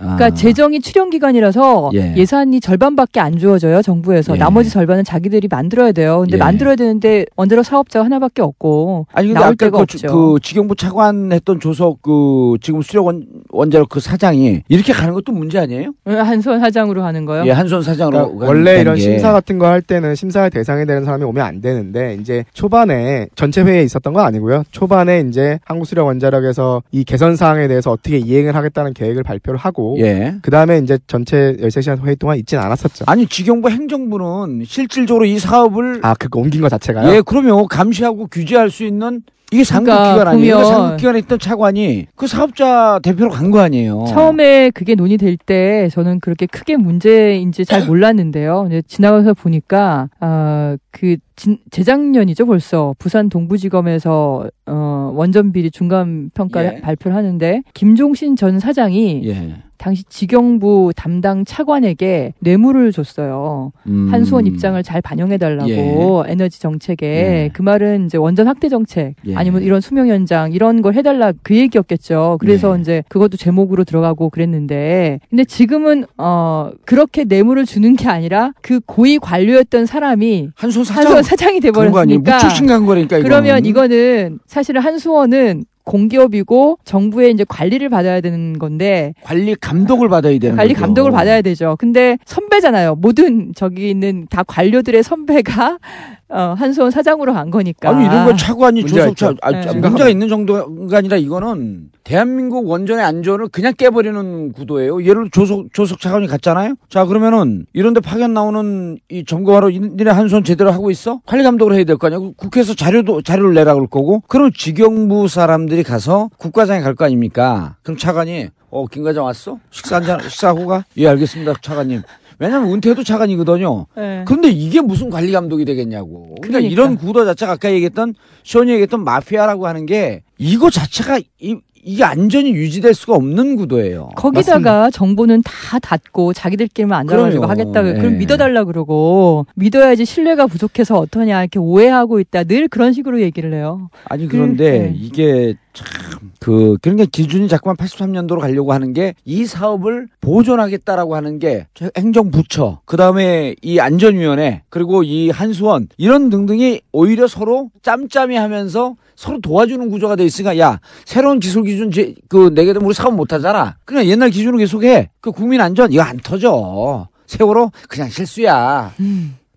Speaker 7: 그러니까 재정이 출연 기관이라서
Speaker 3: 예.
Speaker 7: 예. 산이 절반밖에 안 주어져요 정부에서
Speaker 3: 예.
Speaker 7: 나머지 절반은 자기들이 만들어야 돼요. 근데
Speaker 3: 예.
Speaker 7: 만들어야 되는데 원자력 사업자가 하나밖에 없고
Speaker 3: 아니 근데
Speaker 7: 나올
Speaker 3: 아까
Speaker 7: 데가
Speaker 3: 그,
Speaker 7: 없죠.
Speaker 3: 그 지경부 차관했던 조석 그 지금 수력 원, 원자력 그 사장이 이렇게 가는 것도 문제 아니에요?
Speaker 7: 한 손 사장으로 하는 거요.
Speaker 3: 예, 한 손 사장으로
Speaker 8: 그러니까 원래 이런
Speaker 3: 게.
Speaker 8: 심사 같은 거 할 때는 심사의 대상이 되는 사람이 오면 안 되는데 이제 초반에 전체 회의에 있었던 건 아니고요. 초반에 이제 한국수력 원자력에서 이 개선 사항에 대해서 어떻게 이행을 하겠다는 계획을 발표를 하고
Speaker 3: 예.
Speaker 8: 그다음에 이제 전체 13시간 회의 동안 있진 않았었죠.
Speaker 3: 아니 지경부 행정부는 실질적으로 이 사업을
Speaker 8: 아 그거 옮긴 거 자체가요?
Speaker 3: 예, 그러면 감시하고 규제할 수 있는 이게 상급
Speaker 7: 그러니까
Speaker 3: 기관 아니에요? 상급 기관에 있던 차관이 그 사업자 대표로 간 거 아니에요?
Speaker 7: 처음에 그게 논의될 때 저는 그렇게 크게 문제인지 잘 몰랐는데요. 근데 지나가서 보니까 아, 그 진- 재작년이죠 벌써 부산 동부지검에서 어, 원전 비리 중간 평가를
Speaker 3: 예.
Speaker 7: 발표를 하는데 김종신 전 사장이
Speaker 3: 예.
Speaker 7: 당시 지경부 담당 차관에게 뇌물을 줬어요.
Speaker 3: 음.
Speaker 7: 한수원 입장을 잘 반영해달라고 에너지 정책에
Speaker 3: 예.
Speaker 7: 그 말은 이제 원전 확대 정책
Speaker 3: 예.
Speaker 7: 아니면 이런 수명 연장 이런 걸 해달라 그 얘기였겠죠. 그래서
Speaker 3: 예.
Speaker 7: 이제 그것도 제목으로 들어가고 그랬는데 근데 지금은 어 그렇게 뇌물을 주는 게 아니라 그 고위 관료였던 사람이
Speaker 3: 한수원 사장
Speaker 7: 한수원 사장이? 돼버렸으니까
Speaker 3: 무출신 간 거니까
Speaker 7: 그러면.
Speaker 3: 이거는
Speaker 7: 사실은 한수원은 공기업이고 정부의 이제 관리를 받아야 되는 건데
Speaker 3: 관리 감독을 받아야 되는
Speaker 7: 관리
Speaker 3: 거죠.
Speaker 7: 감독을 받아야 되죠. 근데 선배잖아요. 모든 저기 있는 다 관료들의 선배가 어, 한수원 사장으로 간 거니까.
Speaker 3: 아니 이런 거 차관이
Speaker 8: 문제가
Speaker 3: 조속 차
Speaker 8: 있죠.
Speaker 3: 아,
Speaker 7: 네.
Speaker 3: 문제가 있는 정도가 아니라 이거는 대한민국 원전의 안전을 그냥 깨버리는 구도예요. 예를 들어 조속 조속 차관이 갔잖아요. 자 그러면은 이런데 파견 나오는 이 점검하러 이- 니네 한수원 제대로 하고 있어? 관리 감독을 해야 될 거 아니야. 국회에서 자료도 자료를 내라 그럴 거고. 그럼 직영부 사람 들이 가서 국과장에 갈 거 아닙니까? 그럼 차관이 어 김 과장 왔어? 식사 한잔 식사하고 가? 예 알겠습니다 차관님. 왜냐면 은퇴도 차관이거든요.
Speaker 7: 네.
Speaker 3: 그런데 이게 무슨 관리 감독이 되겠냐고. 그러니까,
Speaker 7: 그러니까.
Speaker 3: 이런 구도 자체가 아까 얘기했던 쇼니 얘기했던 마피아라고 하는 게 이거 자체가 이, 이게 안전이 유지될 수가 없는 구도예요.
Speaker 7: 거기다가 정보는 다 닫고 자기들끼리만
Speaker 3: 그럼요.
Speaker 7: 하겠다.
Speaker 3: 네.
Speaker 7: 그럼 믿어달라 그러고 믿어야지 신뢰가 부족해서 어떠냐 이렇게 오해하고 있다. 늘 그런 식으로 얘기를 해요.
Speaker 3: 아니
Speaker 7: 그,
Speaker 3: 그런데
Speaker 7: 네.
Speaker 3: 이게 참 그 그러니까 기준이 자꾸만 83년도로 가려고 하는 게 이 사업을 보존하겠다라고 하는 게 행정부처 그다음에 이 안전위원회 그리고 이 한수원 이런 등등이 오히려 서로 짬짬이 하면서 서로 도와주는 구조가 돼 있으니까 야 새로운 기술 기준 제- 그 내게 되면 우리 사업 못 하잖아. 그냥 옛날 기준으로 계속해. 그 국민 안전 이거 안 터져. 세월호 그냥 실수야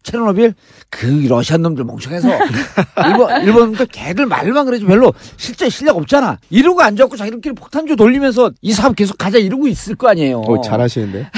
Speaker 3: 체르노빌 그 러시안 놈들 멍청해서. 일본 일본도 걔들 말만 그러지 별로 실제 실력 없잖아. 이러고 앉아갖고 자기들끼리 폭탄주 돌리면서 이 사업 계속 가자 이러고 있을 거 아니에요.
Speaker 8: 어, 잘하시는데.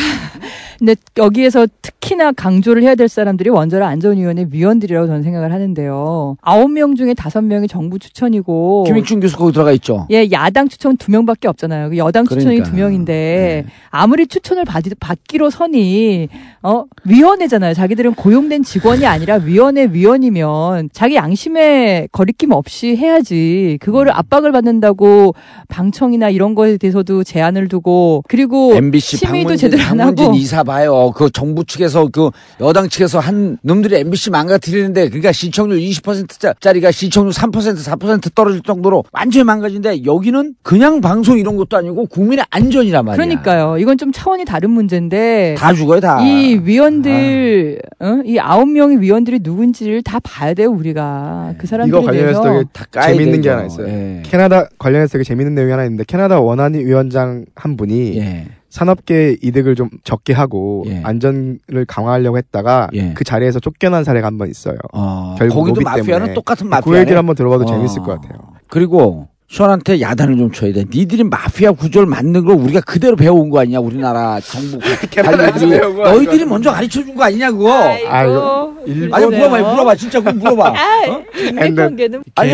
Speaker 7: 근데 여기에서 특히나 강조를 해야 될 사람들이 원자력 안전위원회 위원들이라고 저는 생각을 하는데요. 아홉 명 중에 다섯 명이 정부 추천이고
Speaker 3: 김익준 교수 거기 들어가 있죠
Speaker 7: 예, 야당 추천 두 명밖에 없잖아요. 그 여당 추천이
Speaker 3: 그러니까.
Speaker 7: 두 명인데 아무리 추천을 받, 받기로 선이 어 위원회잖아요. 자기들은 고용된 직원이 아니라 위원회 위원이면 자기 양심에 거리낌 없이 해야지. 그거를 압박을 받는다고 방청이나 이런 거에 대해서도 제한을 두고 그리고
Speaker 3: MBC
Speaker 7: 심의도 제대로 안 하고
Speaker 3: 이사 봐 요. 그 정부 측에서 그 여당 측에서 한 놈들이 MBC 망가뜨리는데 그러니까 시청률 20%짜리가 시청률 3% 4% 떨어질 정도로 완전히 망가진데 여기는 그냥 방송 이런 것도 아니고 국민의 안전이란 말이야.
Speaker 7: 그러니까요. 이건 좀 차원이 다른 문제인데
Speaker 3: 다 죽어요 다.
Speaker 7: 이 위원들, 어? 이 아홉 명의 위원들이 누군지를 다 봐야 돼요, 우리가. 그 사람들에
Speaker 8: 이거 관련해서. 되게
Speaker 3: 다 까야
Speaker 8: 재밌는 게
Speaker 3: 되죠.
Speaker 8: 하나 있어요.
Speaker 3: 예.
Speaker 8: 캐나다 관련해서 되게 재밌는 내용이 하나 있는데 캐나다 원안위 위원장 한 분이
Speaker 3: 예.
Speaker 8: 산업계 이득을 좀 적게 하고
Speaker 3: 예.
Speaker 8: 안전을 강화하려고 했다가
Speaker 3: 예.
Speaker 8: 그 자리에서 쫓겨난 사례가 한 번 있어요.
Speaker 3: 어,
Speaker 8: 결국
Speaker 3: 거기도 마피아는
Speaker 8: 때문에.
Speaker 3: 똑같은
Speaker 8: 그
Speaker 3: 마피아네.
Speaker 8: 얘기를 한번 들어봐도
Speaker 3: 어.
Speaker 8: 재밌을 것 같아요.
Speaker 3: 그리고 시원한테 야단을 좀 쳐야 돼. 니들이 마피아 구조를 만든 걸 우리가 그대로 배워온 거 아니냐, 우리나라 정부 관리들이. 너희들이. 먼저 가르쳐 준 거 아니냐, 그거.
Speaker 8: 아, 이거 일본
Speaker 3: 아니, 물어봐, 물어봐. 진짜 그거 물어봐. 어?
Speaker 7: 인맥관계는
Speaker 3: 아니,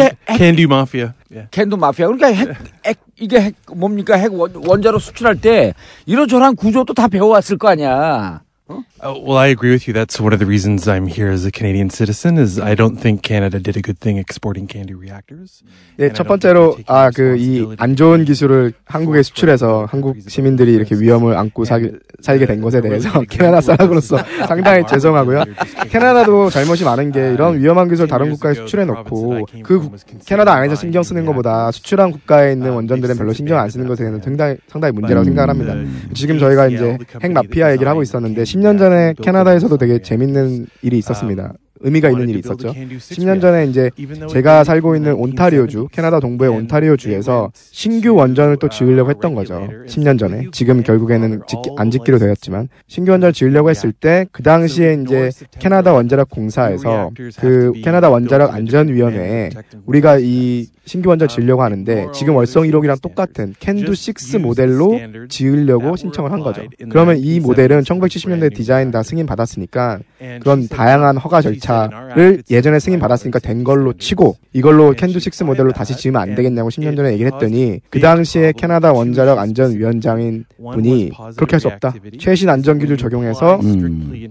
Speaker 10: mafia. Yeah.
Speaker 3: 캔도 마피아. 그러니까 핵, 핵, 이게 핵, 뭡니까? 핵 원, 원자로 수출할 때 이러저러한 구조도 다 배워왔을 거 아니야.
Speaker 10: Uh, well, I agree with you. That's one of the reasons I'm here as a Canadian citizen. Is I don't think Canada did a good thing exporting CANDU reactors.
Speaker 8: 예, 첫 번째로 아 그 이 안 좋은 기술을 한국에 수출해서 한국 시민들이 이렇게 위험을 안고 사, 살게 된 것에 대해서 캐나다 사람으로서 상당히 죄송하고요. 캐나다도 잘못이 많은 게 이런 위험한 기술 다른 국가에 수출해 놓고 그 국- 캐나다 안에서 신경 쓰는 것보다 수출한 국가에 있는 원전들은 별로 신경 안 쓰는 것에 대해서 상당히 상당히 문제라고 생각을 합니다. 지금 저희가 이제 핵 마피아 얘기를 하고 있었는데 10년 전에 캐나다에서도 되게 재밌는 일이 있었습니다. 의미가 있는 일이 있었죠. 10년 전에 이제 제가 살고 있는 온타리오주, 캐나다 동부의 온타리오주에서 신규 원전을 또 지으려고 했던 거죠. 10년 전에. 지금 결국에는 짓기- 안 짓기로 되었지만 신규 원전을 지으려고 했을 때 그 당시에 이제 캐나다 원자력 공사에서 그 캐나다 원자력 안전위원회에 우리가 이 신규 원전 지으려고 하는데 지금 월성 1호기랑 똑같은 캔두 6 모델로 지으려고 신청을 한 거죠. 그러면 이 모델은 1970년대 디자인 다 승인 받았으니까 그런 다양한 허가 절차 자동차를 예전에 승인 받았으니까 된 걸로 치고 이걸로 캔두 6 모델로 다시 지으면 안 되겠냐고 10년 전에 얘기를 했더니 그 당시에 캐나다 원자력 안전위원장인 분이 그렇게 할 수 없다. 최신 안전 기술 적용해서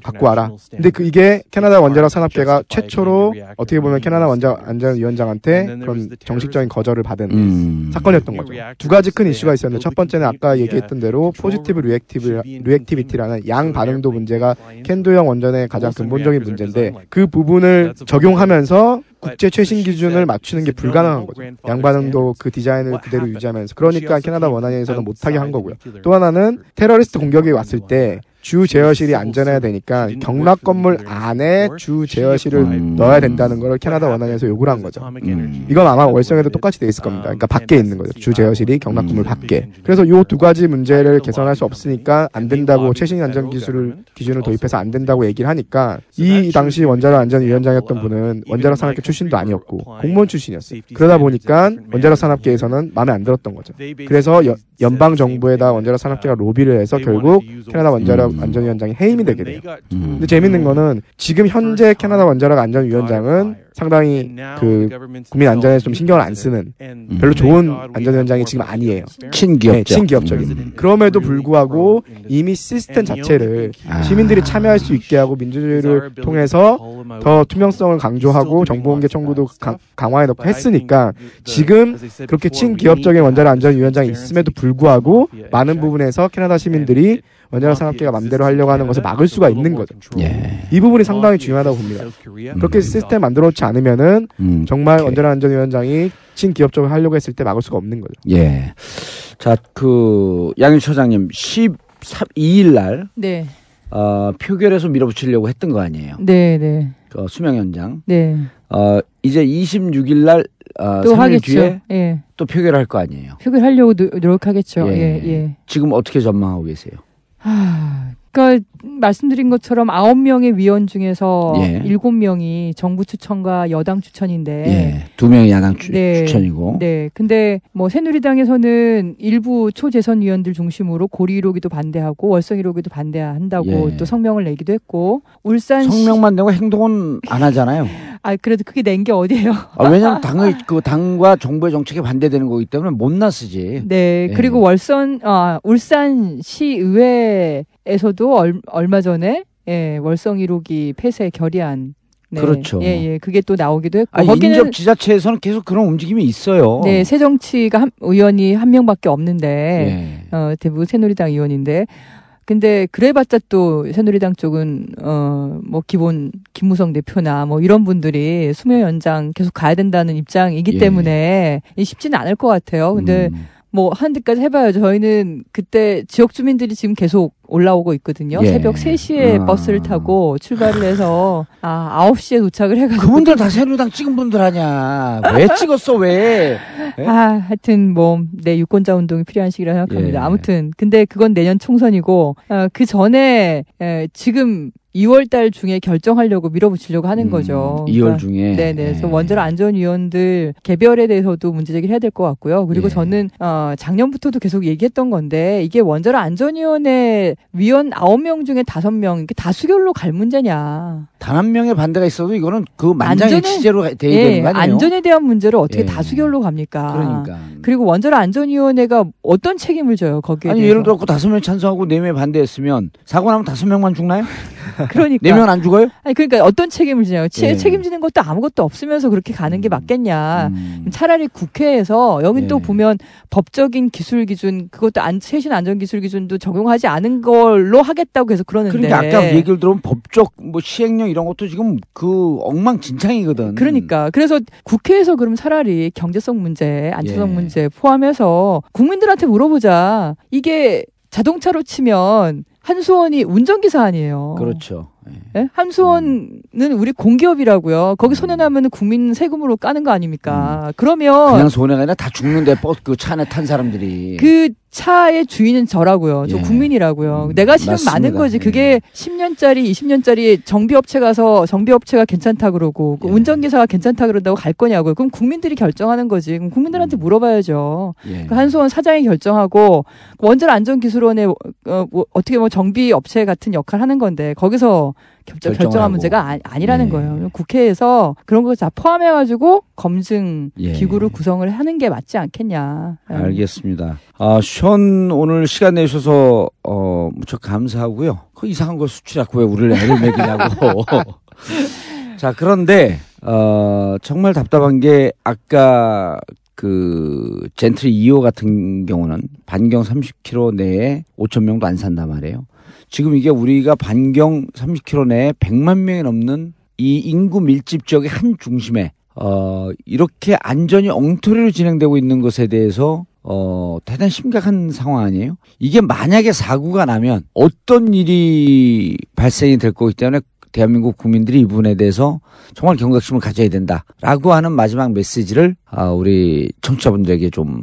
Speaker 8: 갖고 와라. 근데 그 이게 캐나다 원자력 산업계가 최초로 어떻게 보면 캐나다 원자력 안전위원장한테 그런 정 식적인 거절을 받은
Speaker 3: 음.
Speaker 8: 사건이었던 거죠. 두 가지 큰 이슈가 있었는데 첫 번째는 아까 얘기했던 대로 positive reactive reactivity라는 양 반응도 문제가 캔두형 원전의 가장 근본적인 문제인데 그 부분을 적용하면서 국제 최신 기준을 맞추는 게 불가능한 거죠. 양반응도 그 디자인을 그대로 유지하면서. 그러니까 캐나다 원안위에서는 못하게 한 거고요. 또 하나는 테러리스트 공격이 왔을 때 주 제어실이 안전해야 되니까 경락 건물 안에 주 제어실을 넣어야 된다는 걸 캐나다 원안에서 요구를 한 거죠.
Speaker 3: 음.
Speaker 8: 이건 아마 월성에도 똑같이 돼 있을 겁니다. 그러니까 밖에 있는 거죠. 주 제어실이 경락 건물 밖에. 그래서 요 두 가지 문제를 개선할 수 없으니까 안 된다고 최신 안전 기술을 기준을 도입해서 안 된다고 얘기를 하니까 이 당시 원자력 안전위원장이었던 분은 원자력 산업계 출신도 아니었고 공무원 출신이었어요. 그러다 보니까 원자력 산업계에서는 마음에 안 들었던 거죠. 그래서 여- 연방 정부에다 원자력 산업계가 로비를 해서 결국 캐나다 원자력 안전위원장이 해임이 되게 돼요. 근데 재밌는 거는 지금 현재 캐나다 원자력 안전위원장은 상당히 그 국민 안전에 좀 신경을 안 쓰는 별로 좋은 안전위원장이 지금 아니에요.
Speaker 3: 친기업적.
Speaker 8: 네, 친기업적인. 그럼에도 불구하고 이미 시스템 자체를
Speaker 3: 아.
Speaker 8: 시민들이 참여할 수 있게 하고 민주주의를 통해서 더 투명성을 강조하고 정보공개 청구도 강, 강화해 놓고 했으니까 지금 그렇게 친기업적인 원자력 안전위원장이 있음에도 불구하고 많은 부분에서 캐나다 시민들이 원자력 산업계가 맘대로 하려고 하는 것을 막을 수가 있는 거죠. 이 부분이 상당히 중요하다고 봅니다. 그렇게 시스템 만들어 놓지 않으면은
Speaker 3: 음.
Speaker 8: 정말 원자력 안전위원장이 친기업적으로 하려고 했을 때 막을 수가 없는 거죠.
Speaker 3: 예. 자, 그 양윤 처장님 12일 날
Speaker 7: 네.
Speaker 3: 어, 표결에서 밀어붙이려고 했던 거 아니에요?
Speaker 7: 네, 네.
Speaker 3: 그 수명 연장.
Speaker 7: 네.
Speaker 3: 어, 이제 26일 날 어,
Speaker 7: 또
Speaker 3: 3일
Speaker 7: 하겠죠.
Speaker 3: 뒤에
Speaker 7: 예.
Speaker 3: 또 표결할 거 아니에요?
Speaker 7: 표결하려고 노- 노력하겠죠. 예, 예.
Speaker 3: 지금 어떻게 전망하고 계세요?
Speaker 7: 하, 그러니까 말씀드린 것처럼 아홉 명의 위원 중에서
Speaker 3: 예.
Speaker 7: 일곱 명이 정부 추천과 여당 추천인데
Speaker 3: 예. 두 명이 야당 추,
Speaker 7: 네.
Speaker 3: 추천이고.
Speaker 7: 네. 근데 뭐 새누리당에서는 일부 초재선 위원들 중심으로 고리 1호기도 반대하고 월성 1호기도 반대한다고
Speaker 3: 예.
Speaker 7: 또 성명을 내기도 했고 울산
Speaker 3: 성명만 내고 행동은 안 하잖아요.
Speaker 7: 아 그래도 그게 낸 게 어디예요?
Speaker 3: 아, 왜냐하면 당의 그 당과 정부의 정책에 반대되는 거기 때문에 못 나서지.
Speaker 7: 네.
Speaker 3: 예.
Speaker 7: 그리고 월선 아 울산 시의회 에서도 얼, 얼마 전에 예, 월성 1호기 폐쇄 결의안 네.
Speaker 3: 그렇죠.
Speaker 7: 예, 예. 그게 또 나오기도 했고
Speaker 3: 아,
Speaker 7: 거기는
Speaker 3: 인접 지자체에서는 계속 그런 움직임이 있어요.
Speaker 7: 네, 새정치가 한, 의원이 한 명밖에 없는데,
Speaker 3: 예.
Speaker 7: 어, 대부분 새누리당 의원인데, 근데 그래봤자 또 새누리당 쪽은 어 뭐 기본 김무성 대표나 뭐 이런 분들이 수명 연장 계속 가야 된다는 입장이기
Speaker 3: 예.
Speaker 7: 때문에 이 쉽지는 않을 것 같아요. 근데
Speaker 3: 음.
Speaker 7: 뭐 데까지 해봐요. 저희는 그때 지역 주민들이 지금 계속 올라오고 있거든요.
Speaker 3: 예.
Speaker 7: 새벽 3시에
Speaker 3: 아.
Speaker 7: 버스를 타고 출발을 해서 아 9시에 도착을 해가지고
Speaker 3: 그분들 다 새누리당 찍은 분들 아니야. 왜 찍었어, 왜? 예?
Speaker 7: 아, 하여튼 뭐, 네, 유권자 운동이 필요한 시기라 생각합니다.
Speaker 3: 예.
Speaker 7: 아무튼, 근데 그건 내년 총선이고, 어, 그 전에, 에, 지금 2월 달 중에 결정하려고 밀어붙이려고 하는 거죠.
Speaker 3: 2월
Speaker 7: 그러니까
Speaker 3: 중에.
Speaker 7: 네네. 그래서 원자력 안전위원들 개별에 대해서도 문제제기를 해야 될 것 같고요. 그리고
Speaker 3: 예.
Speaker 7: 저는, 어, 작년부터도 계속 얘기했던 건데, 이게 원자력 안전위원회 위원 9명 중에 5명, 이게 다수결로 갈 문제냐.
Speaker 3: 단 한 명의 반대가 있어도 이거는 그 취재로 돼야
Speaker 7: 예,
Speaker 3: 되는 거 아니에요?
Speaker 7: 안전에 대한 문제를 어떻게
Speaker 3: 예.
Speaker 7: 다수결로 갑니까?
Speaker 3: 그러니까.
Speaker 7: 그리고 원자력 안전위원회가 어떤 책임을 져요 거기에
Speaker 3: 아니
Speaker 7: 대해서?
Speaker 3: 예를 들어 그 다섯 명 찬성하고 네 명 반대했으면 사고 나면 다섯 명만 죽나요?
Speaker 7: 그러니까
Speaker 3: 네 명은 안 죽어요?
Speaker 7: 아니 그러니까 어떤 책임을 지냐고 치-
Speaker 3: 예. 음.
Speaker 7: 책임지는 것도 아무것도 없으면서 그렇게 가는 게 맞겠냐 차라리 국회에서 여긴
Speaker 3: 예.
Speaker 7: 또 보면 법적인 기술 기준 그것도 안, 최신 안전 기술 기준도 적용하지 않은 걸로 하겠다고 해서 그러는데
Speaker 3: 그러니까 아까 얘기를 들어보면 법적 뭐 시행령 이런 것도 지금 그 엉망진창이거든.
Speaker 7: 그러니까 그래서 국회에서 그럼 차라리 경제성 문제, 안전성
Speaker 3: 예.
Speaker 7: 문제 포함해서 국민들한테 물어보자. 이게 자동차로 치면 한수원이 운전기사 아니에요.
Speaker 3: 그렇죠.
Speaker 7: 예? 한수원은 우리 공기업이라고요. 거기 손해 나면 국민 세금으로 까는 거 아닙니까? 그러면
Speaker 3: 그냥 손해가 아니라 다 죽는데 버스 그 차 안에 탄 사람들이
Speaker 7: 그 차의 주인은 저라고요. 저
Speaker 3: 예.
Speaker 7: 국민이라고요. 내가 싫으면. 많은 거지.
Speaker 3: 예.
Speaker 7: 그게 10년짜리, 20년짜리 정비업체 가서 정비업체가 괜찮다 그러고
Speaker 3: 예.
Speaker 7: 그 운전기사가 괜찮다 그런다고 갈 거냐고요. 그럼 국민들이 결정하는 거지. 그럼 국민들한테 물어봐야죠.
Speaker 3: 예.
Speaker 7: 그 한수원 사장이 결정하고 원자력 안전기술원의 어, 뭐 어떻게 뭐 정비업체 같은 역할 하는 건데 거기서 결정, 결정한 문제가 아, 니라는 네. 거예요. 국회에서 그런 거 다 포함해가지고 검증 예. 기구를 구성을 하는 게 맞지 않겠냐.
Speaker 3: 네. 알겠습니다. 아, 션 오늘 시간 내주셔서 어, 무척 감사하고요. 그 이상한 걸 수출하고 왜 우리를 애를 먹이냐고. 자, 그런데 어, 정말 답답한 게 아까 그 젠트리 2호 같은 경우는 반경 30km 내에 5천 명도 안 산단 말이에요. 지금 이게 우리가 반경 30km 내에 100만 명이 넘는 이 인구 밀집 지역의 한 중심에 어 이렇게 안전이 엉터리로 진행되고 있는 것에 대해서 어 대단히 심각한 상황 아니에요? 이게 만약에 사고가 나면 어떤 일이 발생이 될 거기 때문에 대한민국 국민들이 이 부분에 대해서 정말 경각심을 가져야 된다라고 하는 마지막 메시지를 아, 우리 청취자분들에게 좀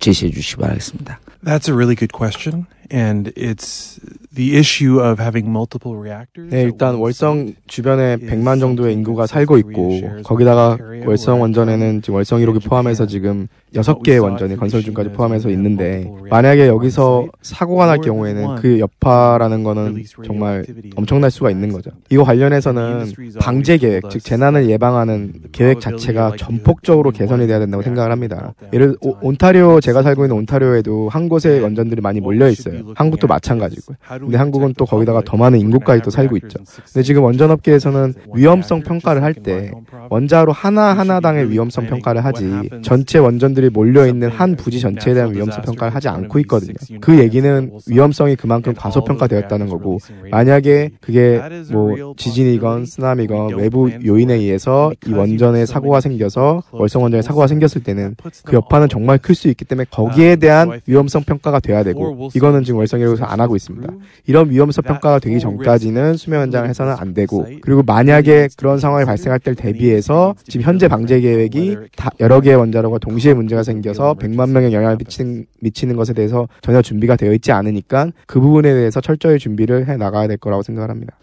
Speaker 3: 제시해 주시기 바라겠습니다.
Speaker 10: That's a really good question. And it's the issue of having multiple reactors.
Speaker 8: 네, 일단 월성 주변에 100만 정도의 인구가 살고 있고 거기다가 월성 원전에는 지금 월성 1호기 포함해서 지금 6개의 원전이 건설 중까지 포함해서 있는데 만약에 여기서 사고가 날 경우에는 그 여파라는 거는 정말 엄청날 수가 있는 거죠. 이거 관련해서는 방제 계획, 즉 재난을 예방하는 계획 자체가 전폭적으로 개선이 돼야 된다고 생각을 합니다. 예를 오, 온타리오 제가 살고 있는 온타리오에도 한 곳에 원전들이 많이 몰려 있어요. 한국도 마찬가지고요. 근데 한국은 또 거기다가 더 많은 인구까지 또 살고 있죠. 근데 지금 원전 업계에서는 위험성 평가를 할 때 원자로 하나 하나당의 위험성 평가를 하지 전체 원전 들이 몰려 있는 한 부지 전체에 대한 위험성 평가를 하지 않고 있거든요. 그 얘기는 위험성이 그만큼 과소평가되었다는 거고 만약에 그게 뭐 지진이건 쓰나미건 외부 요인에 의해서 이 원전에 사고가 생겨서 월성 원전에 사고가 생겼을 때는 그 여파는 정말 클 수 있기 때문에 거기에 대한 위험성 평가가 돼야 되고 이거는 지금 월성이라고서 안 하고 있습니다. 이런 위험성 평가가 되기 전까지는 수명 연장을 해서는 안 되고 그리고 만약에 그런 상황이 발생할 때를 대비해서 지금 현재 방제 계획이 다 여러 개의 원자로가 동시에 문제 가 생겨서 100만 명에 영향을 미치는 미치는 것에 대해서 전혀 준비가 되어 있지 않으니까 그 부분에 대해서 철저히 준비를 해 나가야 될 거라고 생각을 합니다.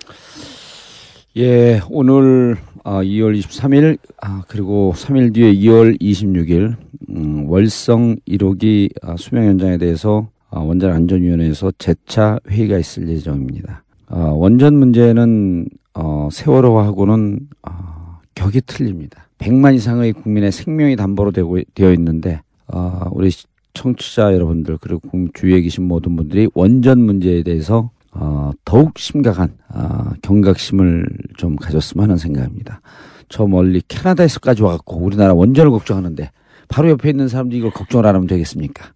Speaker 3: 예, 오늘 어, 2월 23일 아, 그리고 3일 뒤에 2월 26일 음, 월성 1호기 아, 수명 연장에 대해서 어, 원전 안전위원회에서 재차 회의가 있을 예정입니다. 어, 원전 문제는 어, 세월호하고는 어, 격이 틀립니다. 100만 이상의 국민의 생명이 담보로 되고, 되어 있는데 어, 우리 청취자 여러분들 그리고 주위에 계신 모든 분들이 원전 문제에 대해서 어, 더욱 심각한 어, 경각심을 좀 가졌으면 하는 생각입니다. 저 멀리 캐나다에서까지 와갖고 우리나라 원전을 걱정하는데 바로 옆에 있는 사람들이 이걸 걱정을 안 하면 되겠습니까?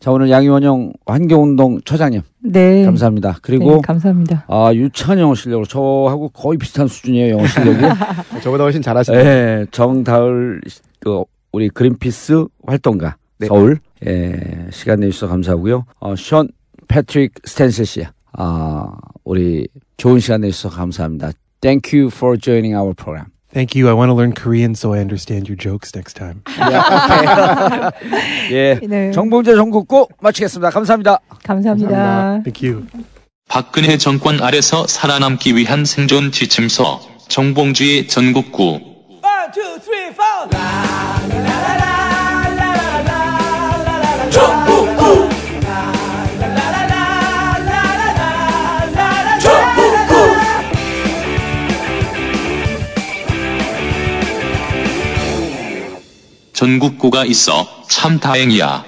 Speaker 3: 자, 오늘 양희원영 환경운동 처장님.
Speaker 7: 네.
Speaker 3: 감사합니다. 그리고.
Speaker 7: 네, 감사합니다.
Speaker 3: 아, 유창 영어 실력으로 저하고 거의 비슷한 수준이에요, 영어 실력이.
Speaker 8: 저보다 훨씬 잘하시네요.
Speaker 3: 네, 정다을, 그, 우리 그린피스 활동가. 네. 서울. 예, 시간 내주셔서 감사하고요. 어, 션 패트릭 스탠스 씨. 아, 우리 좋은 시간 내주셔서 감사합니다. Thank you for joining our program.
Speaker 10: Thank you. I want to learn Korean so I understand your jokes next time.
Speaker 3: 예. 네. 정봉재 정국고 마치겠습니다. 감사합니다.
Speaker 7: 감사합니다. 감사합니다.
Speaker 10: Thank you.
Speaker 1: 박근혜 정권 아래서 살아남기 위한 생존 지침서 정봉주의 전국구
Speaker 2: One, two, three, four.
Speaker 1: 전국구가 있어 참 다행이야.